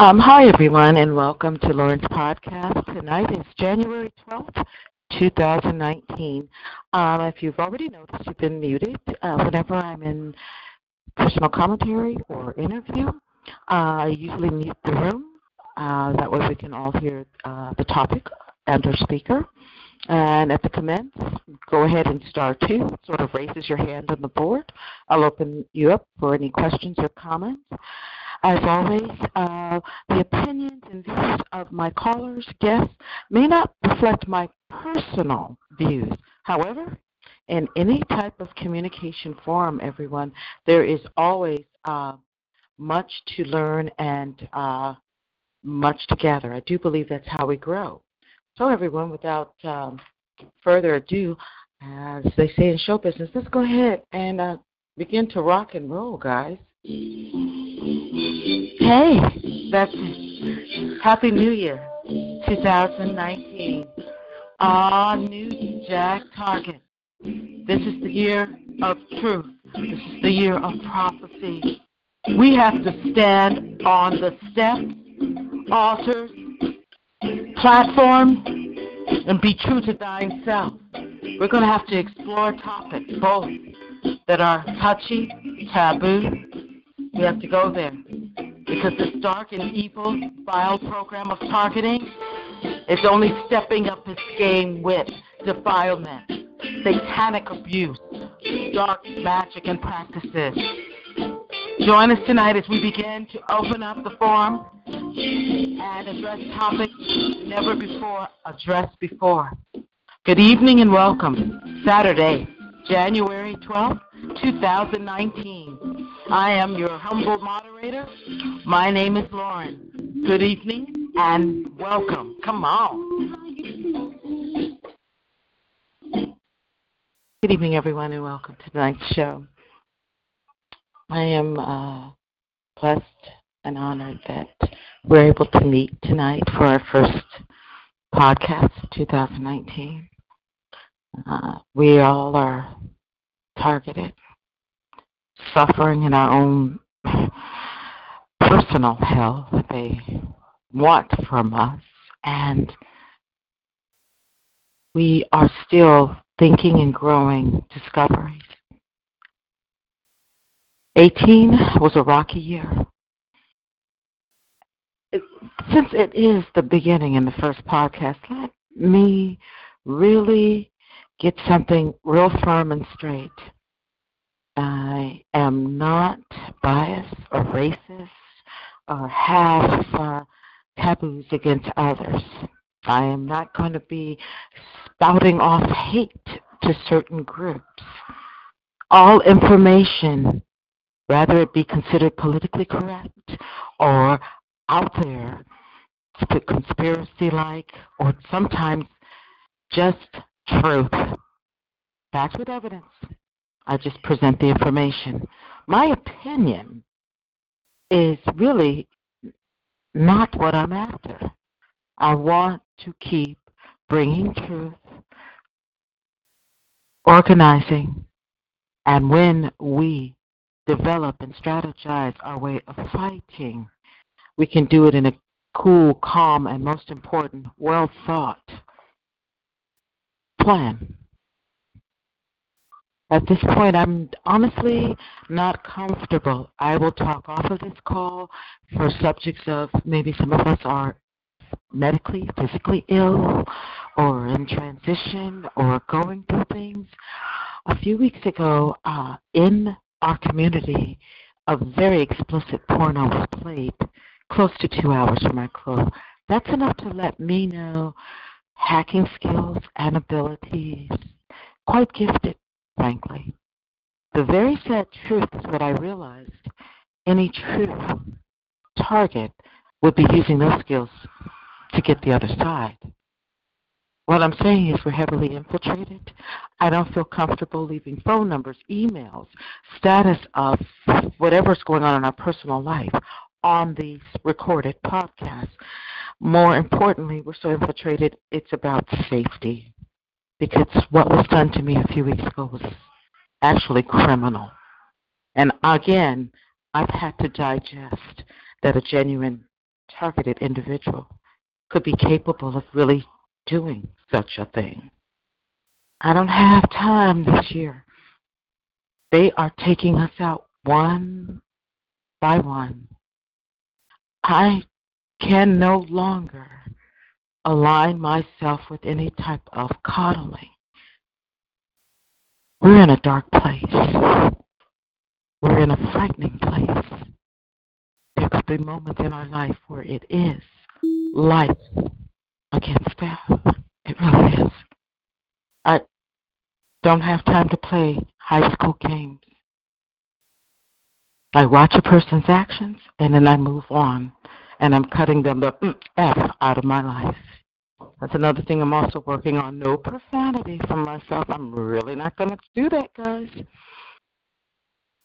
Um, hi, everyone, and welcome to Lauren's podcast. Tonight is January 12th, 2019. Um, if you've already noticed, you've been muted. Uh, whenever I'm in personal commentary or interview, uh, I usually mute the room. Uh, that way we can all hear uh, the topic and our speaker. And at the commence, go ahead and star two, sort of raises your hand on the board. I'll open you up for any questions or comments. As always, uh, the opinions and views of my callers, guests, may not reflect my personal views. However, in any type of communication forum, everyone, there is always uh, much to learn and uh, much to gather. I do believe that's how we grow. So, everyone, without um, further ado, as they say in show business, let's go ahead and uh, begin to rock and roll, guys. Hey, that's Happy New Year 2019. Ah, new Jack Target. This is the year of truth. This is the year of prophecy. We have to stand on the steps, altars, platforms, and be true to thine self. We're going to have to explore topics, both that are touchy, taboo, we have to go there. Because this dark and evil, vile program of targeting is only stepping up its game with defilement, satanic abuse, dark magic and practices. Join us tonight as we begin to open up the forum and address topics never before addressed before. Good evening and welcome. Saturday, January 12th, 2019. I am your humble moderator. My name is Lauren. Good evening and welcome. Come on. Good evening, everyone, and welcome to tonight's show. I am uh, blessed and honored that we're able to meet tonight for our first podcast of 2019. Uh, we all are targeted, suffering in our own personal hell that they want from us, and we are still thinking and growing discoveries. 18 was a rocky year. Since it is the beginning in the first podcast, let me really get something real firm and straight. I am not biased or racist or have uh, taboos against others. I am not going to be spouting off hate to certain groups. All information, whether it be considered politically correct or out there, conspiracy like, or sometimes just truth. Facts with evidence. I just present the information. My opinion is really not what I'm after. I want to keep bringing truth, organizing, and when we develop and strategize our way of fighting, we can do it in a cool, calm, and most important, well thought plan. At this point, I'm honestly not comfortable. I will talk off of this call for subjects of maybe some of us are medically, physically ill, or in transition, or going through things. A few weeks ago, uh, in our community, a very explicit porno was played close to two hours from my close. That's enough to let me know hacking skills and abilities, quite gifted, frankly. The very sad truth is what I realized any true target would be using those skills to get the other side. What I'm saying is we're heavily infiltrated. I don't feel comfortable leaving phone numbers, emails, status of whatever's going on in our personal life on these recorded podcasts. More importantly, we're so infiltrated, it's about safety. Because what was done to me a few weeks ago was actually criminal. And again, I've had to digest that a genuine targeted individual could be capable of really doing such a thing. I don't have time this year. They are taking us out one by one. I can no longer align myself with any type of coddling. We're in a dark place. We're in a frightening place. There could be moments in our life where it is life against death. It really is. I don't have time to play high school games. I watch a person's actions and then I move on and I'm cutting them the mm, F out of my life. That's another thing I'm also working on. No profanity from myself. I'm really not going to do that, guys.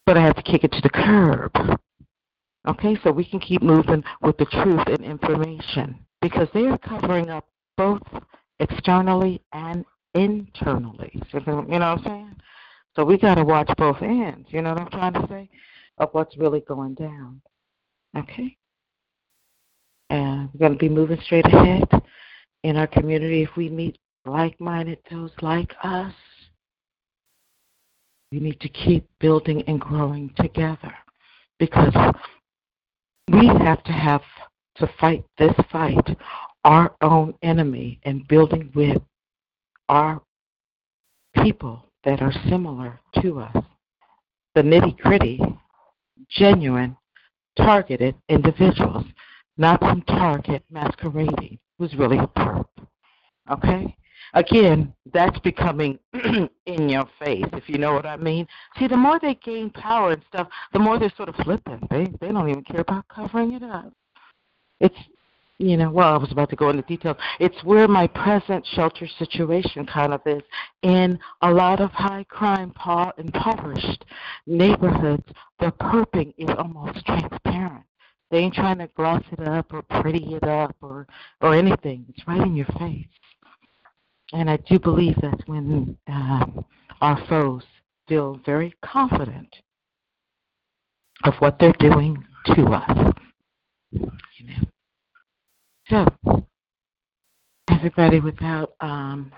But I have to kick it to the curb. Okay, so we can keep moving with the truth and information because they are covering up both externally and internally. You know what I'm saying? So we got to watch both ends. You know what I'm trying to say? Of what's really going down. Okay? And we're going to be moving straight ahead in our community if we meet like minded those like us. We need to keep building and growing together because we have to have to fight this fight our own enemy and building with our people that are similar to us. The nitty gritty, genuine, targeted individuals, not some target masquerading who's really a perp. Okay? Again, that's becoming in your face, if you know what I mean. See, the more they gain power and stuff, the more they're sort of flippant. They they don't even care about covering it up. It's you know, well, I was about to go into details. It's where my present shelter situation kind of is in a lot of high crime, impoverished neighborhoods. The perping is almost transparent. They ain't trying to gloss it up or pretty it up or or anything. It's right in your face. And I do believe that's when uh, our foes feel very confident of what they're doing to us. You know. So, everybody, without um,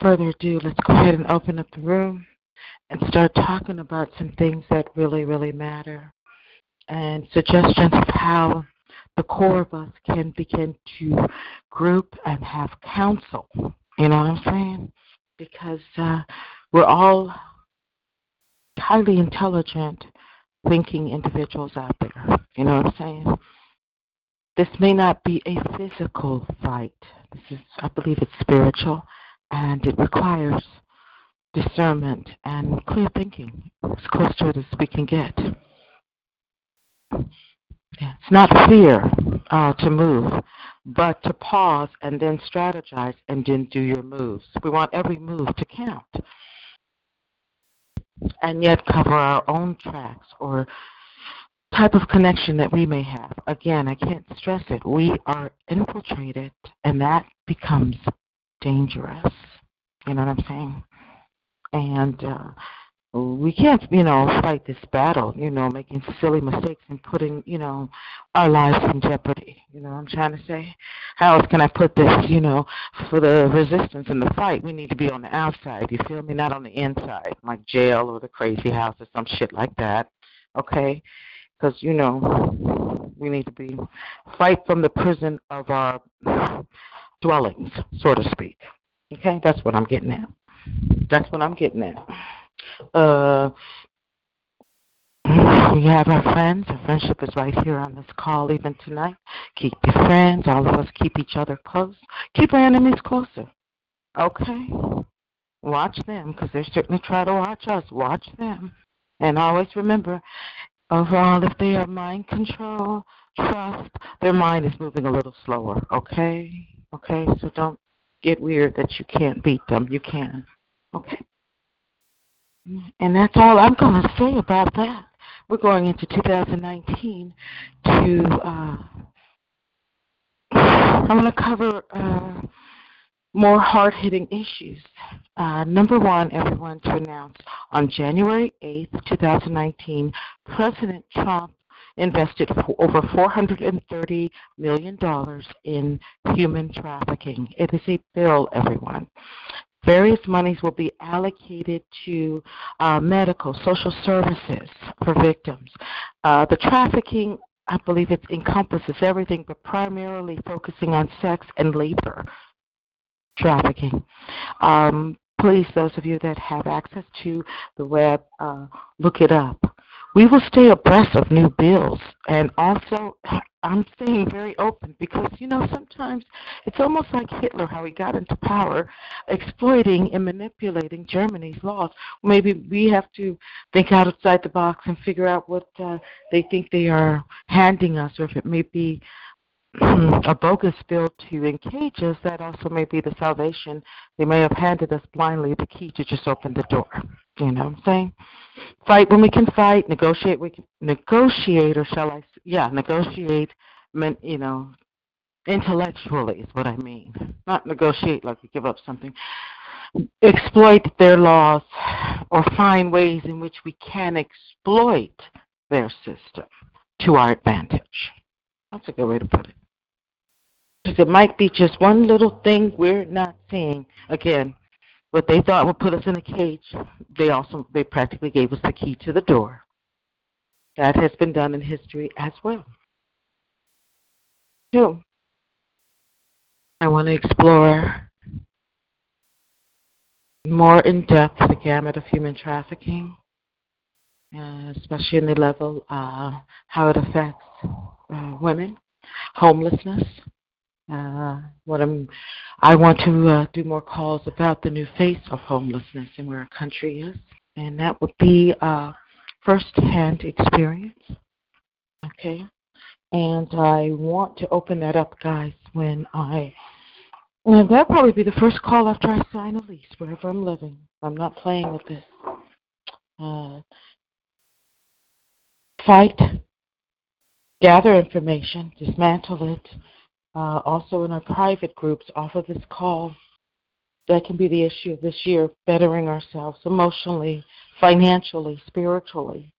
further ado, let's go ahead and open up the room and start talking about some things that really, really matter and suggestions of how the core of us can begin to group and have counsel. You know what I'm saying? Because uh, we're all highly intelligent, thinking individuals out there. You know what I'm saying? This may not be a physical fight. This is, I believe, it's spiritual, and it requires discernment and clear thinking. As close to it as we can get. It's not fear uh, to move, but to pause and then strategize and then do your moves. We want every move to count, and yet cover our own tracks or type of connection that we may have. Again, I can't stress it. We are infiltrated, and that becomes dangerous. You know what I'm saying? And uh, we can't, you know, fight this battle, you know, making silly mistakes and putting, you know, our lives in jeopardy. You know I'm trying to say? How else can I put this, you know, for the resistance and the fight? We need to be on the outside, you feel me? Not on the inside, like jail or the crazy house or some shit like that. Okay? because you know we need to be fight from the prison of our dwellings, so to speak. Okay, that's what I'm getting at. That's what I'm getting at. Uh, we have our friends. Our friendship is right here on this call, even tonight. Keep your friends. All of us keep each other close. Keep our enemies closer. Okay? Watch them because they're certainly try to watch us. Watch them. And always remember, Overall, if they are mind control, trust, their mind is moving a little slower, okay? Okay, so don't get weird that you can't beat them. You can. Okay? And that's all I'm going to say about that. We're going into 2019 to, uh, I'm going to cover uh, more hard hitting issues. Uh, number one, everyone to announce on January 8th, 2019, President Trump invested over $430 million in human trafficking. It is a bill, everyone. Various monies will be allocated to uh, medical, social services for victims. Uh, the trafficking, I believe it encompasses everything, but primarily focusing on sex and labor trafficking. Um, please, those of you that have access to the web, uh, look it up. We will stay abreast of new bills, and also I'm staying very open because you know sometimes it's almost like Hitler how he got into power, exploiting and manipulating Germany's laws. Maybe we have to think outside the box and figure out what uh, they think they are handing us, or if it may be a bogus bill to encage us, that also may be the salvation. They may have handed us blindly the key to just open the door. You know what I'm saying? Fight when we can fight, negotiate we can negotiate, or shall I? Yeah, negotiate. You know, intellectually is what I mean. Not negotiate like we give up something. Exploit their laws, or find ways in which we can exploit their system to our advantage. That's a good way to put it. Because it might be just one little thing we're not seeing. Again, what they thought would put us in a cage, they also they practically gave us the key to the door. That has been done in history as well. Two, I want to explore more in depth the gamut of human trafficking, uh, especially in the level uh, how it affects uh, women, homelessness, uh, what I'm, I want to uh, do more calls about the new face of homelessness and where our country is, and that would be uh, first-hand experience. Okay, and I want to open that up, guys, when I. And that'll probably be the first call after I sign a lease, wherever I'm living. I'm not playing with this. Uh, fight, gather information, dismantle it, uh, also in our private groups off of this call. That can be the issue of this year, bettering ourselves emotionally, financially, spiritually.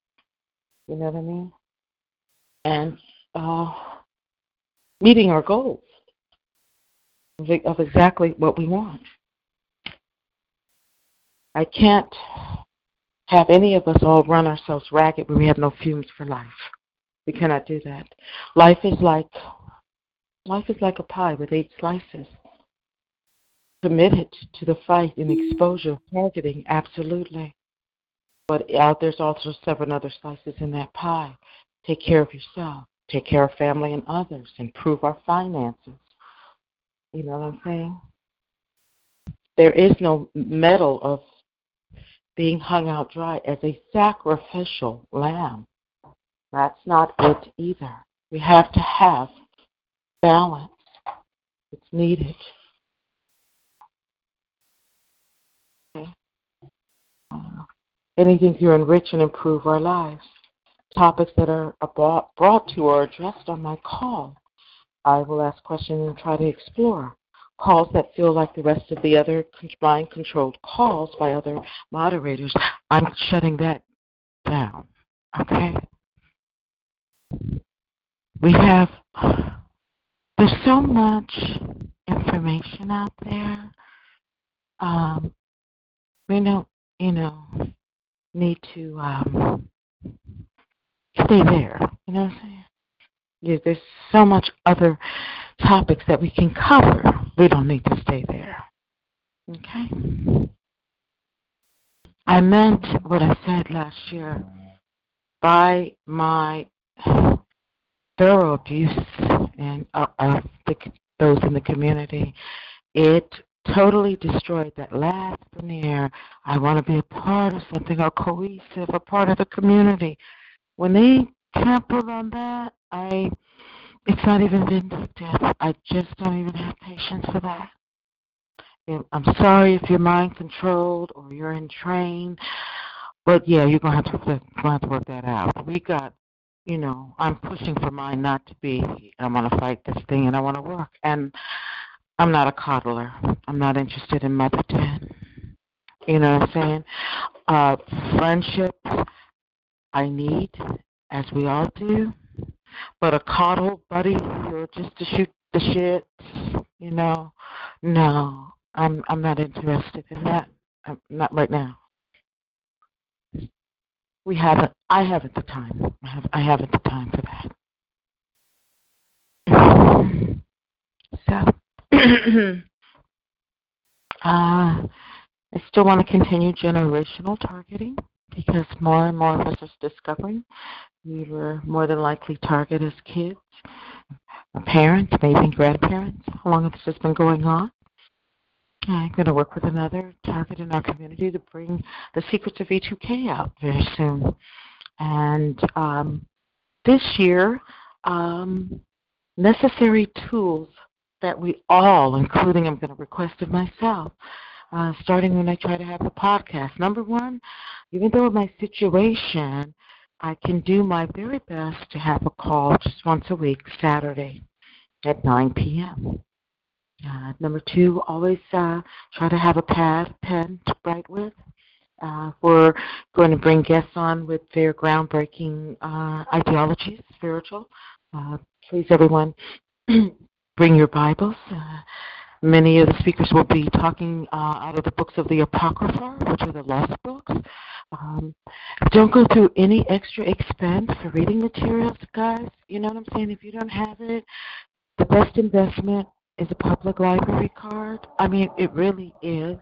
You know what I mean? And uh, meeting our goals of exactly what we want. I can't have any of us all run ourselves ragged when we have no fumes for life. We cannot do that. Life is like Life is like a pie with eight slices. Committed to the fight and exposure, targeting, absolutely. But out there's also seven other slices in that pie. Take care of yourself. Take care of family and others. Improve our finances. You know what I'm saying? There is no medal of being hung out dry as a sacrificial lamb. That's not it either. We have to have balance. It's needed. Uh, anything to enrich and improve our lives. Topics that are brought to or addressed on my call. I will ask questions and try to explore. Calls that feel like the rest of the other mind controlled calls by other moderators, I'm shutting that down. Okay? We have there's so much information out there. Um, we don't, you know, need to um, stay there. You know what I'm saying? Yeah, there's so much other topics that we can cover. We don't need to stay there. Okay? I meant what I said last year by my thorough abuse and uh, of the, those in the community, it totally destroyed that last veneer. I want to be a part of something, a cohesive, a part of the community. when they trample on that, I it's not even vindictive. I just don't even have patience for that. I'm sorry if you're mind controlled or you're in entrained, but yeah, you're gonna have to gonna have to work that out. We got, you know, I'm pushing for mine not to be. I'm gonna fight this thing, and I want to work. And I'm not a coddler. I'm not interested in mother. You know what I'm saying? Uh, friendships I need, as we all do. But a coddle buddy or just to shoot the shit, you know, no, I'm I'm not interested in that. I'm not right now. We haven't. I haven't the time. I have. I haven't the time for that. So, uh, I still want to continue generational targeting because more and more of us are discovering we were more than likely targeted as kids, parents, maybe grandparents. How long has this been going on? I'm going to work with another target in our community to bring the secrets of V2K out very soon. And um, this year, um, necessary tools that we all, including I'm going to request of myself, uh, starting when I try to have the podcast. Number one, even though my situation, I can do my very best to have a call just once a week, Saturday at 9 p.m. Uh, number two, always uh, try to have a pad, pen to write with. Uh, we're going to bring guests on with their groundbreaking uh, ideologies, spiritual. Uh, please, everyone, bring your Bibles. Uh, many of the speakers will be talking out of the books of the Apocrypha, which are the lost books. Um, don't go through any extra expense for reading materials, guys. You know what I'm saying? If you don't have it, the best investment is a public library card. I mean, it really is.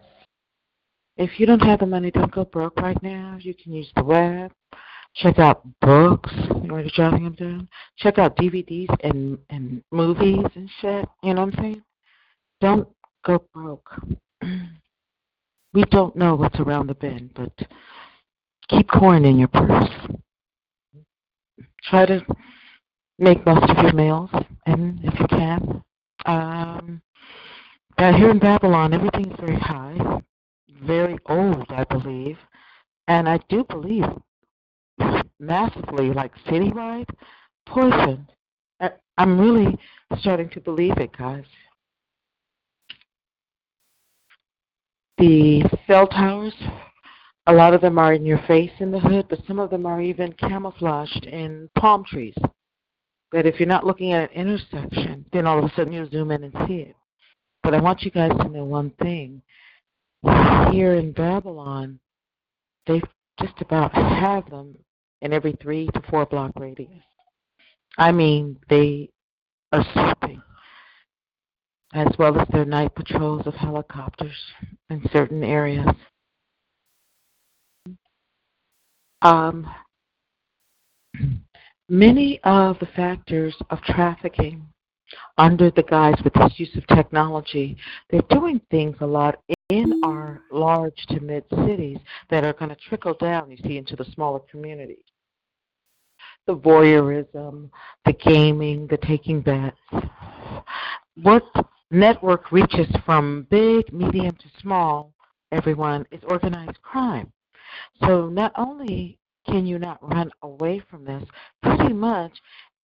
If you don't have the money, don't go broke right now. You can use the web. Check out books. You are jotting them down. Check out DVDs and and movies and shit. You know what I'm saying? Don't go broke. we don't know what's around the bend, but keep coin in your purse. Try to make most of your meals, and if you can, um, here in Babylon, everything's very high, very old, I believe, and I do believe massively, like citywide, poison. I'm really starting to believe it, guys. The cell towers, a lot of them are in your face in the hood, but some of them are even camouflaged in palm trees that if you're not looking at an intersection, then all of a sudden you zoom in and see it. But I want you guys to know one thing. Here in Babylon, they just about have them in every three to four block radius. I mean, they are sweeping, as well as their night patrols of helicopters in certain areas. Um, Many of the factors of trafficking under the guise with this use of technology, they're doing things a lot in our large to mid cities that are going to trickle down, you see, into the smaller communities. The voyeurism, the gaming, the taking bets. What network reaches from big, medium to small, everyone, is organized crime. So not only can you not run away from this? Pretty much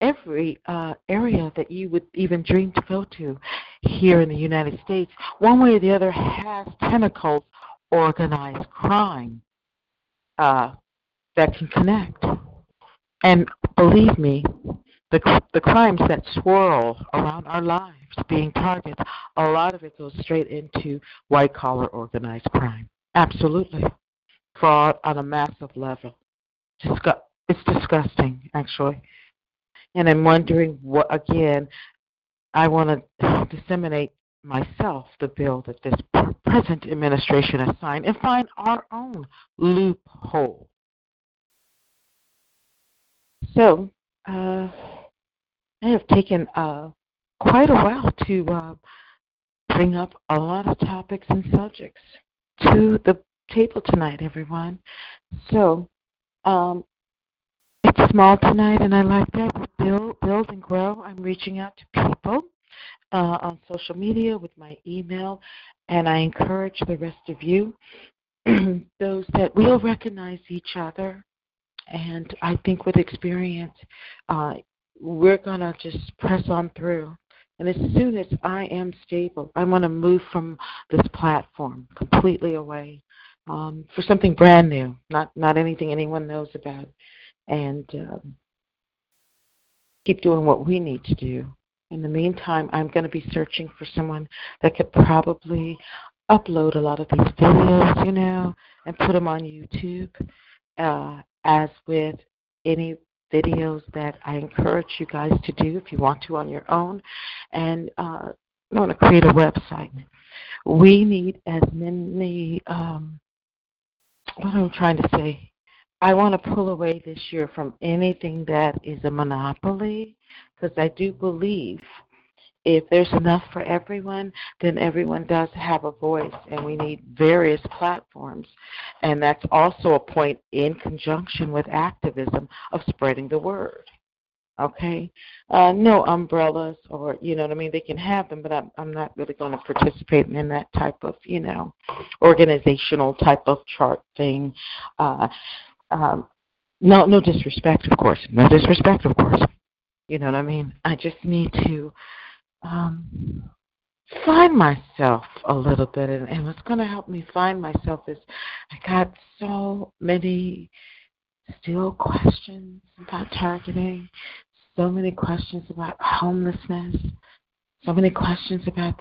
every uh, area that you would even dream to go to here in the United States, one way or the other, has tentacles, organized crime uh, that can connect. And believe me, the the crimes that swirl around our lives, being targets, a lot of it goes straight into white collar organized crime. Absolutely, fraud on a massive level disgu- it's disgusting actually. And I'm wondering what again I want to disseminate myself the bill that this present administration has signed and find our own loophole. So, uh, I have taken uh, quite a while to uh, bring up a lot of topics and subjects to the table tonight, everyone. So, um, it's small tonight, and I like that. Build, build and grow. I'm reaching out to people uh, on social media with my email, and I encourage the rest of you, those that will recognize each other. And I think with experience, uh, we're to just press on through. And as soon as I am stable, I want to move from this platform completely away um, for something brand new, not not anything anyone knows about, and um, keep doing what we need to do. In the meantime, I'm going to be searching for someone that could probably upload a lot of these videos, you know, and put them on YouTube. Uh, as with any videos that I encourage you guys to do if you want to on your own, and uh, I want to create a website. We need as many um, what I'm trying to say. I want to pull away this year from anything that is a monopoly because I do believe if there's enough for everyone, then everyone does have a voice, and we need various platforms. And that's also a point in conjunction with activism of spreading the word. Okay, uh, no umbrellas, or you know what I mean. They can have them, but I'm I'm not really going to participate in that type of you know organizational type of chart thing. Uh, um, no, no disrespect, of course. No disrespect, of course. You know what I mean. I just need to um, find myself a little bit, and, and what's going to help me find myself is I got so many still questions about targeting, so many questions about homelessness, so many questions about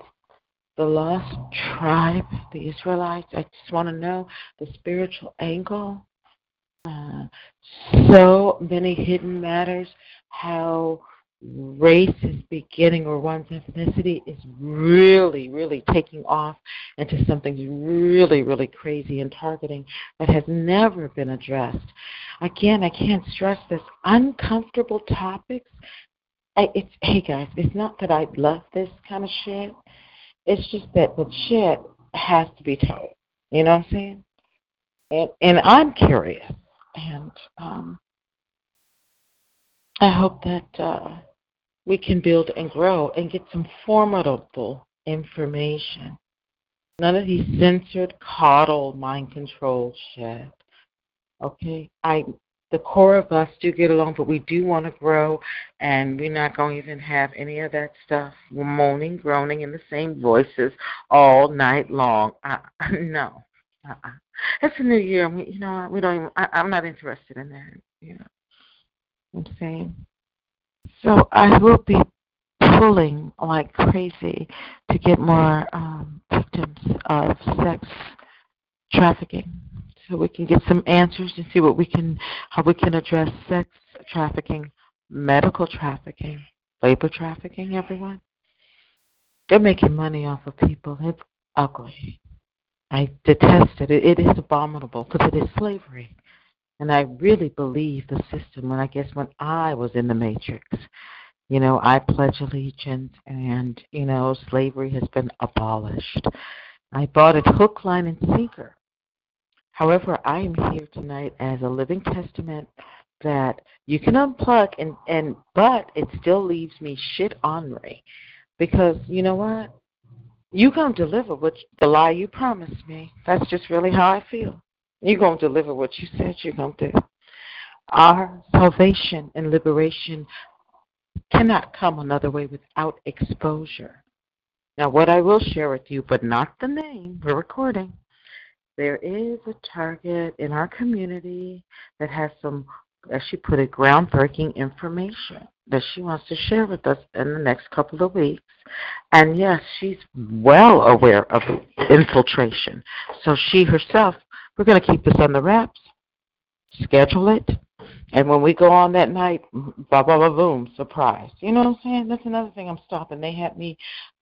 the lost tribe, the Israelites. I just want to know the spiritual angle. Uh, so many hidden matters, how race is beginning or one's ethnicity is really, really taking off into something really, really crazy and targeting that has never been addressed. Again, I can't stress this. Uncomfortable topics. I, it's hey guys, it's not that I love this kind of shit. It's just that the shit has to be told. You know what I'm saying? And and I'm curious, and um, I hope that uh, we can build and grow and get some formidable information. None of these censored, coddled, mind control shit. Okay? I the core of us do get along, but we do want to grow, and we're not going to even have any of that stuff. Moaning, groaning in the same voices all night long. Uh, no, uh-uh. it's a new year. We, you know, we don't. Even, I, I'm not interested in that. You know, I'm saying. So I will be pulling like crazy to get more um, victims of sex trafficking, so we can get some answers and see what we can, how we can address sex trafficking, medical trafficking, labor trafficking. Everyone, they're making money off of people. It's ugly. I detest it. It, it is abominable because it is slavery. And I really believe the system when I guess when I was in the matrix, you know, I pledge allegiance and, you know, slavery has been abolished. I bought it hook, line, and sinker. However, I am here tonight as a living testament that you can unplug and, and but it still leaves me shit ornery. Because you know what? You gonna deliver what the lie you promised me. That's just really how I feel. You're going to deliver what you said you're going to do. Our salvation and liberation cannot come another way without exposure. Now, what I will share with you, but not the name, we're recording. There is a target in our community that has some, as she put it, groundbreaking information that she wants to share with us in the next couple of weeks. And yes, she's well aware of infiltration. So she herself we're going to keep this on the wraps, schedule it, and when we go on that night, blah, blah, blah, boom, surprise. You know what I'm saying? That's another thing I'm stopping. They had me,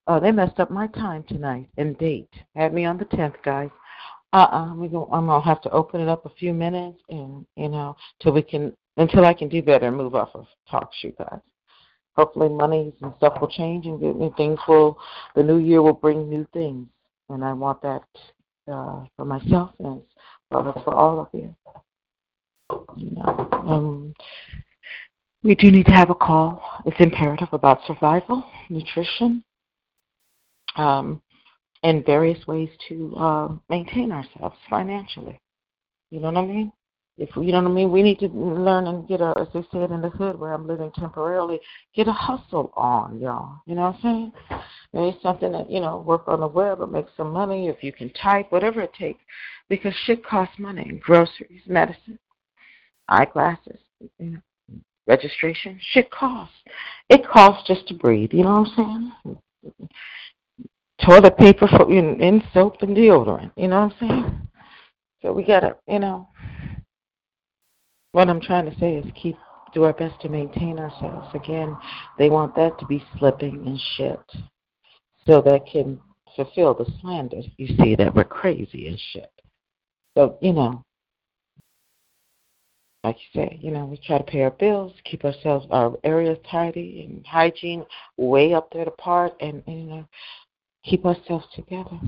uh, they messed up my time tonight and date. Had me on the 10th, guys. Uh-uh, we go, I'm going to have to open it up a few minutes and, you know, till we can, until I can do better and move off of TalkShoe, guys. Hopefully monies and stuff will change and things will, the new year will bring new things. And I want that uh, for myself and well, for all of you. You know, um, we do need to have a call. It's imperative about survival, nutrition, um, and various ways to uh, maintain ourselves financially. You know what I mean? If you know what I mean, we need to learn and get a, as they said in the hood where I'm living temporarily, get a hustle on, y'all. You know what I'm saying? Maybe something that you know, work on the web or make some money if you can type, whatever it takes, because shit costs money. Groceries, medicine, eyeglasses, you know, registration, shit costs. It costs just to breathe. You know what I'm saying? Toilet paper for in, in soap and deodorant. You know what I'm saying? So we gotta, you know, what I'm trying to say is keep do our best to maintain ourselves. Again, they want that to be slipping and shit, so that can fulfill the slander. You see that we're crazy and shit. So you know, like you say, you know, we try to pay our bills, keep ourselves our areas tidy and hygiene way up there apart, and, and you know, keep ourselves together.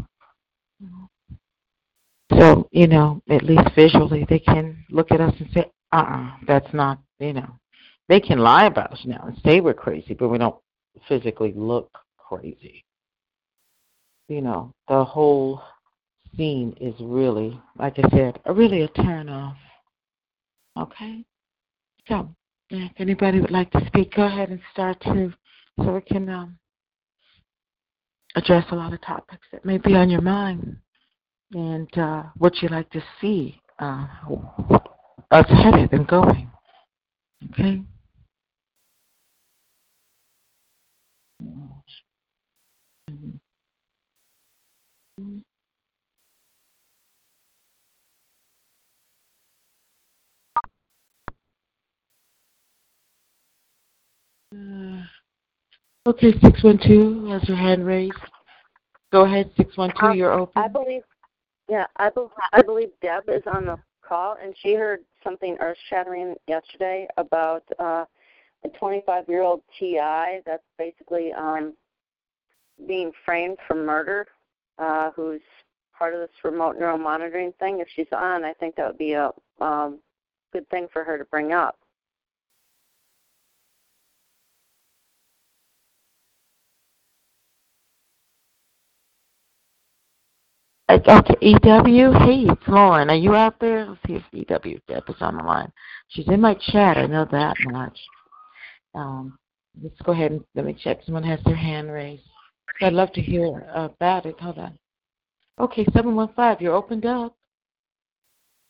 So you know, at least visually, they can look at us and say, uh-uh, that's not, you know, they can lie about us now and say we're crazy, but we don't physically look crazy. You know, the whole scene is really, like I said, really a turn off. Okay? So, if anybody would like to speak, go ahead and start to, so we can um, address a lot of topics that may be on your mind and uh, what you'd like to see uh, us headed and going. Okay? Uh, okay, 612 has your hand raised. Go ahead, 612, you're open. I believe, yeah, I, be, I believe Deb is on the call, and she heard something earth shattering yesterday about uh, a 25 year old TI that's basically um, being framed for murder, uh, who's part of this remote neural monitoring thing. If she's on, I think that would be a um, good thing for her to bring up. Okay, EW. Hey, it's Lauren. Are you out there? Let's see if EW Deb is on the line. She's in my chat. I know that much. Um, let's go ahead and let me check. Someone has their hand raised. I'd love to hear about it. Hold on. Okay, seven one five. You're opened up.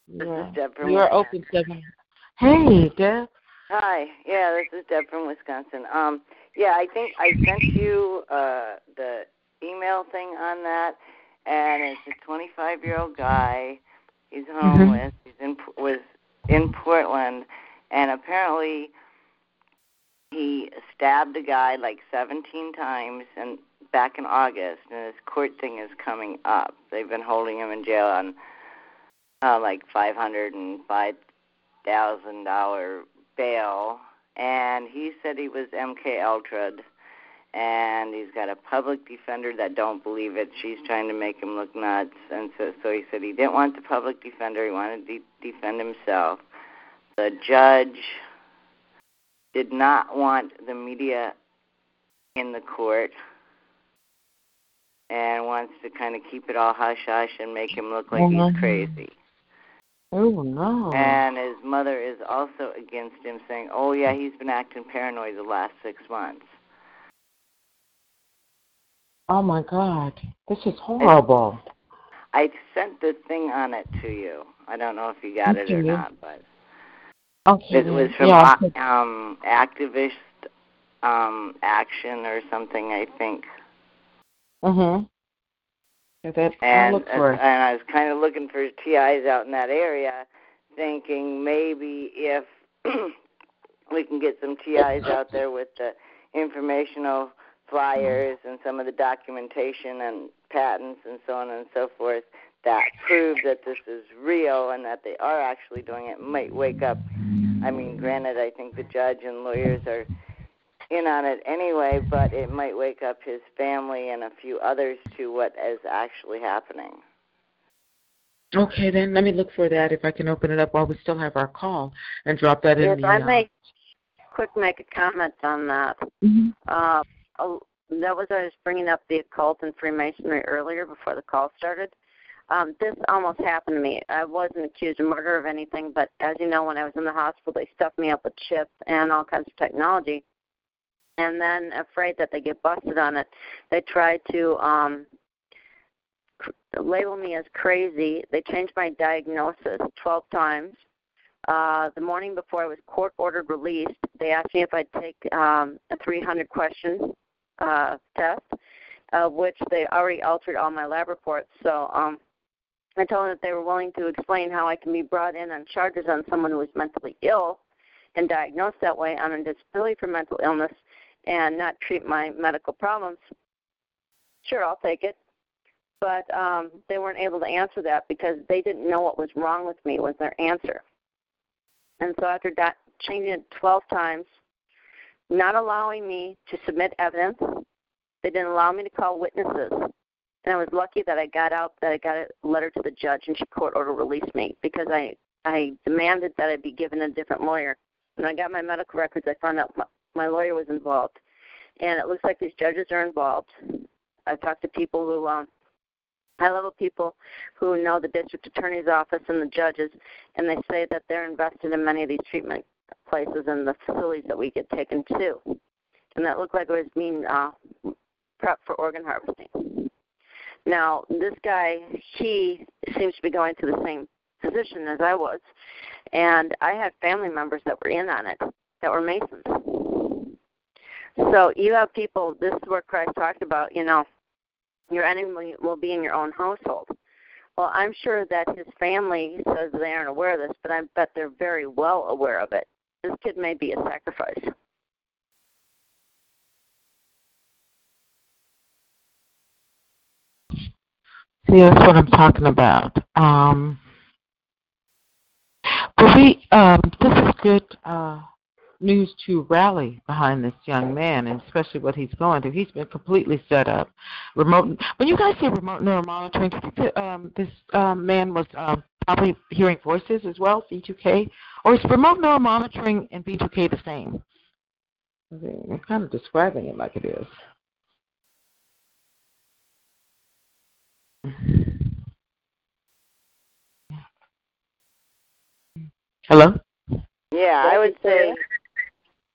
You're, this Deb from You're open seven. Hey, Deb. Hi. Yeah, this is Deb from Wisconsin. Um, yeah, I think I sent you uh, the email thing on that and it's a 25 year old guy. He's mm-hmm. homeless. Mm-hmm. He's in was in Portland, and apparently he stabbed a guy like 17 times and back in August, and his court thing is coming up. They've been holding him in jail on uh, like five hundred and five thousand dollar bail, and he said he was MK Ultra and he's got a public defender that don't believe it. She's trying to make him look nuts, and so so he said he didn't want the public defender. He wanted to de- defend himself. The judge did not want the media in the court and wants to kind of keep it all hush hush and make him look like he's mm-hmm. crazy. Oh no. And his mother is also against him saying, "Oh yeah, he's been acting paranoid the last 6 months." Oh my God, this is horrible. I sent the thing on it to you. I don't know if you got it or not, but okay. it was from yeah, um, activist um, action or something, I think. Mhm. And, for and I was kind of looking for TIs out in that area, thinking maybe if we can get some TIs out there with the informational flyers and some of the documentation and patents and so on and so forth that prove that this is real and that they are actually doing it might wake up. I mean, granted, I think the judge and lawyers are in on it anyway, but it might wake up his family and a few others to what is actually happening. Okay, then let me look for that if I can open it up while we still have our call and drop that in the. I may, quick make a comment on that. Mm-hmm. Uh, that was I was bringing up the occult and Freemasonry earlier before the call started. Um, this almost happened to me. I wasn't accused of murder of anything, but as you know, when I was in the hospital, they stuffed me up with chips and all kinds of technology. And then, afraid that they get busted on it, they tried to um, label me as crazy. They changed my diagnosis 12 times. Uh, the morning before I was court ordered released, they asked me if I'd take um, a 300 question uh, test, uh, which they already altered all my lab reports. So um, I told them that they were willing to explain how I can be brought in on charges on someone who is mentally ill and diagnosed that way on a disability for mental illness and not treat my medical problems. Sure, I'll take it. But um, they weren't able to answer that because they didn't know what was wrong with me was their answer. And so after that, changing it 12 times, not allowing me to submit evidence, they didn't allow me to call witnesses. And I was lucky that I got out, that I got a letter to the judge, and she court order released me because I I demanded that I be given a different lawyer. When I got my medical records, I found out my, my lawyer was involved, and it looks like these judges are involved. I've talked to people who um, high level people who know the district attorney's office and the judges, and they say that they're invested in many of these treatment places and the facilities that we get taken to. And that looked like it was being uh, prepped for organ harvesting. Now, this guy, he seems to be going to the same position as I was, and I had family members that were in on it that were Masons. So you have people, this is where Christ talked about, you know, your enemy will be in your own household. Well, I'm sure that his family says they aren't aware of this, but I bet they're very well aware of it. This kid may be a sacrifice. See, that's what I'm talking about. Um, but we, um, this is good. Uh, news to rally behind this young man, and especially what he's going through. He's been completely set up. Remote. When you guys say remote neuromonitoring, um, this um, man was um, probably hearing voices as well, V2K, or is remote neuromonitoring and V2K the same? I'm kind of describing it like it is. Hello? Yeah, I would say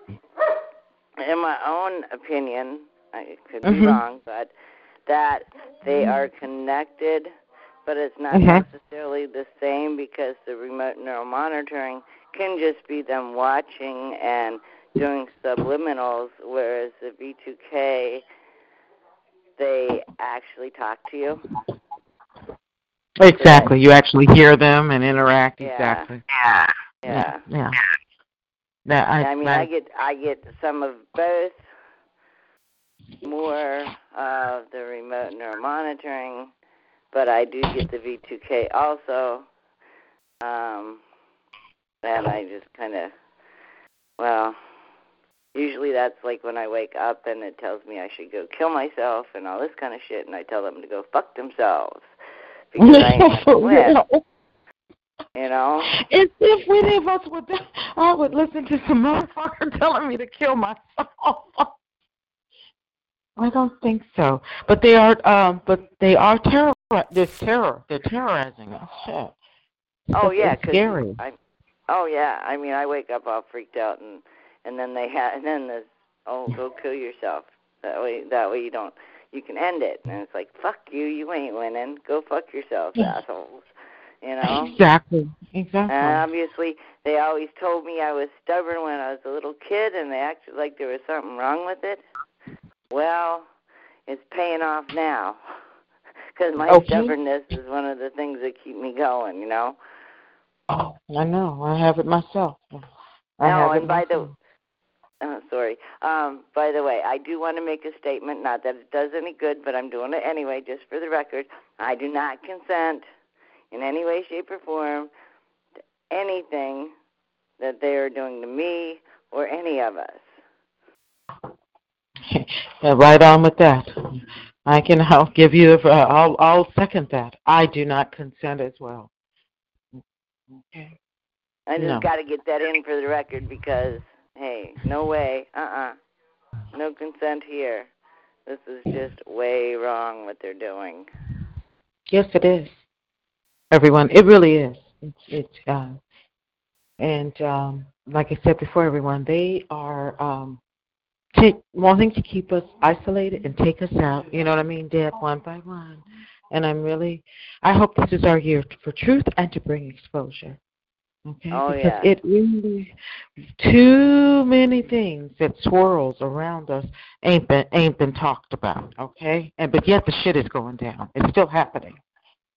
in my own opinion, I could be mm-hmm. wrong, but that they are connected, but it's not mm-hmm. necessarily the same because the remote neural monitoring can just be them watching and doing subliminals, whereas the V2K, they actually talk to you. Exactly. You actually hear them and interact. Yeah. Exactly. Yeah. Yeah. yeah. That I, I mean, I, I get I get some of both. More of the remote neuromonitoring, monitoring, but I do get the V2K also. Um, and I just kind of, well, usually that's like when I wake up and it tells me I should go kill myself and all this kind of shit, and I tell them to go fuck themselves because I ain't you know? If if any of us would, I would listen to some motherfucker telling me to kill myself. I don't think so. But they are, um, but they are terror. There's terror. They're terrorizing us. Shit. Oh yeah, it's scary. I, oh yeah. I mean, I wake up all freaked out, and and then they have, and then the oh, go kill yourself. That way, that way you don't, you can end it. And it's like, fuck you, you ain't winning. Go fuck yourself, assholes you know. Exactly. Exactly. And obviously, they always told me I was stubborn when I was a little kid, and they acted like there was something wrong with it. Well, it's paying off now, because my okay. stubbornness is one of the things that keep me going. You know. Oh, I know. I have it myself. I no, have and it by myself. the Oh, sorry. Um, by the way, I do want to make a statement. Not that it does any good, but I'm doing it anyway, just for the record. I do not consent in any way, shape, or form to anything that they are doing to me or any of us. Yeah, right on with that. I can I'll give you uh, I'll I'll second that. I do not consent as well. Okay. I just no. got to get that in for the record because hey, no way, uh-uh, no consent here. This is just way wrong what they're doing. Yes, it is. Everyone, it really is. It's it's uh, and um, like I said before, everyone, they are um, take, wanting to keep us isolated and take us out. You know what I mean, Deb, one by one. And I'm really, I hope this is our year for truth and to bring exposure. Okay, Oh, because yeah. it really too many things that swirls around us ain't been ain't been talked about. Okay, and but yet the shit is going down. It's still happening.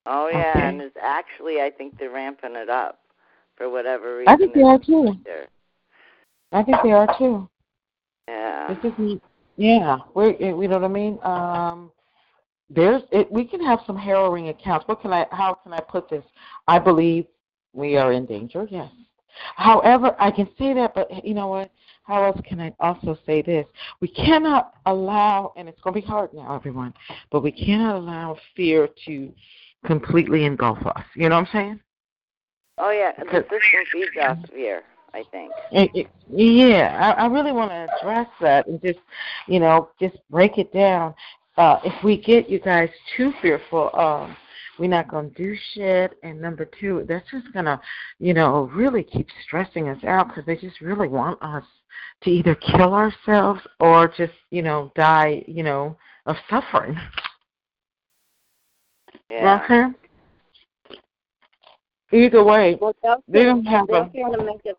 Oh yeah, Okay. and it's actually I think they're ramping it up for whatever reason. I think they are too. They're- I think they are too. Yeah. This isn't. Yeah, we we know what I mean. Um, there's it, we can have some harrowing accounts. What can I? How can I put this? I believe we are in danger. Yes. However, I can say that, but you know what? How else can I also say this? We cannot allow, and it's going to be hard now, everyone, but we cannot allow fear to completely engulf us. You know what I'm saying? Oh yeah, the system feeds off fear. I think. It, it, yeah, I, I really want to address that and just, you know, just break it down. Uh, if we get you guys too fearful, um, we're not going to do shit. And number two, that's just going to, you know, really keep stressing us out because they just really want us to either kill ourselves or just, you know, die, you know, of suffering. You know what Yeah. I'm? Either way, Well, they also, they don't have they a. also to make it.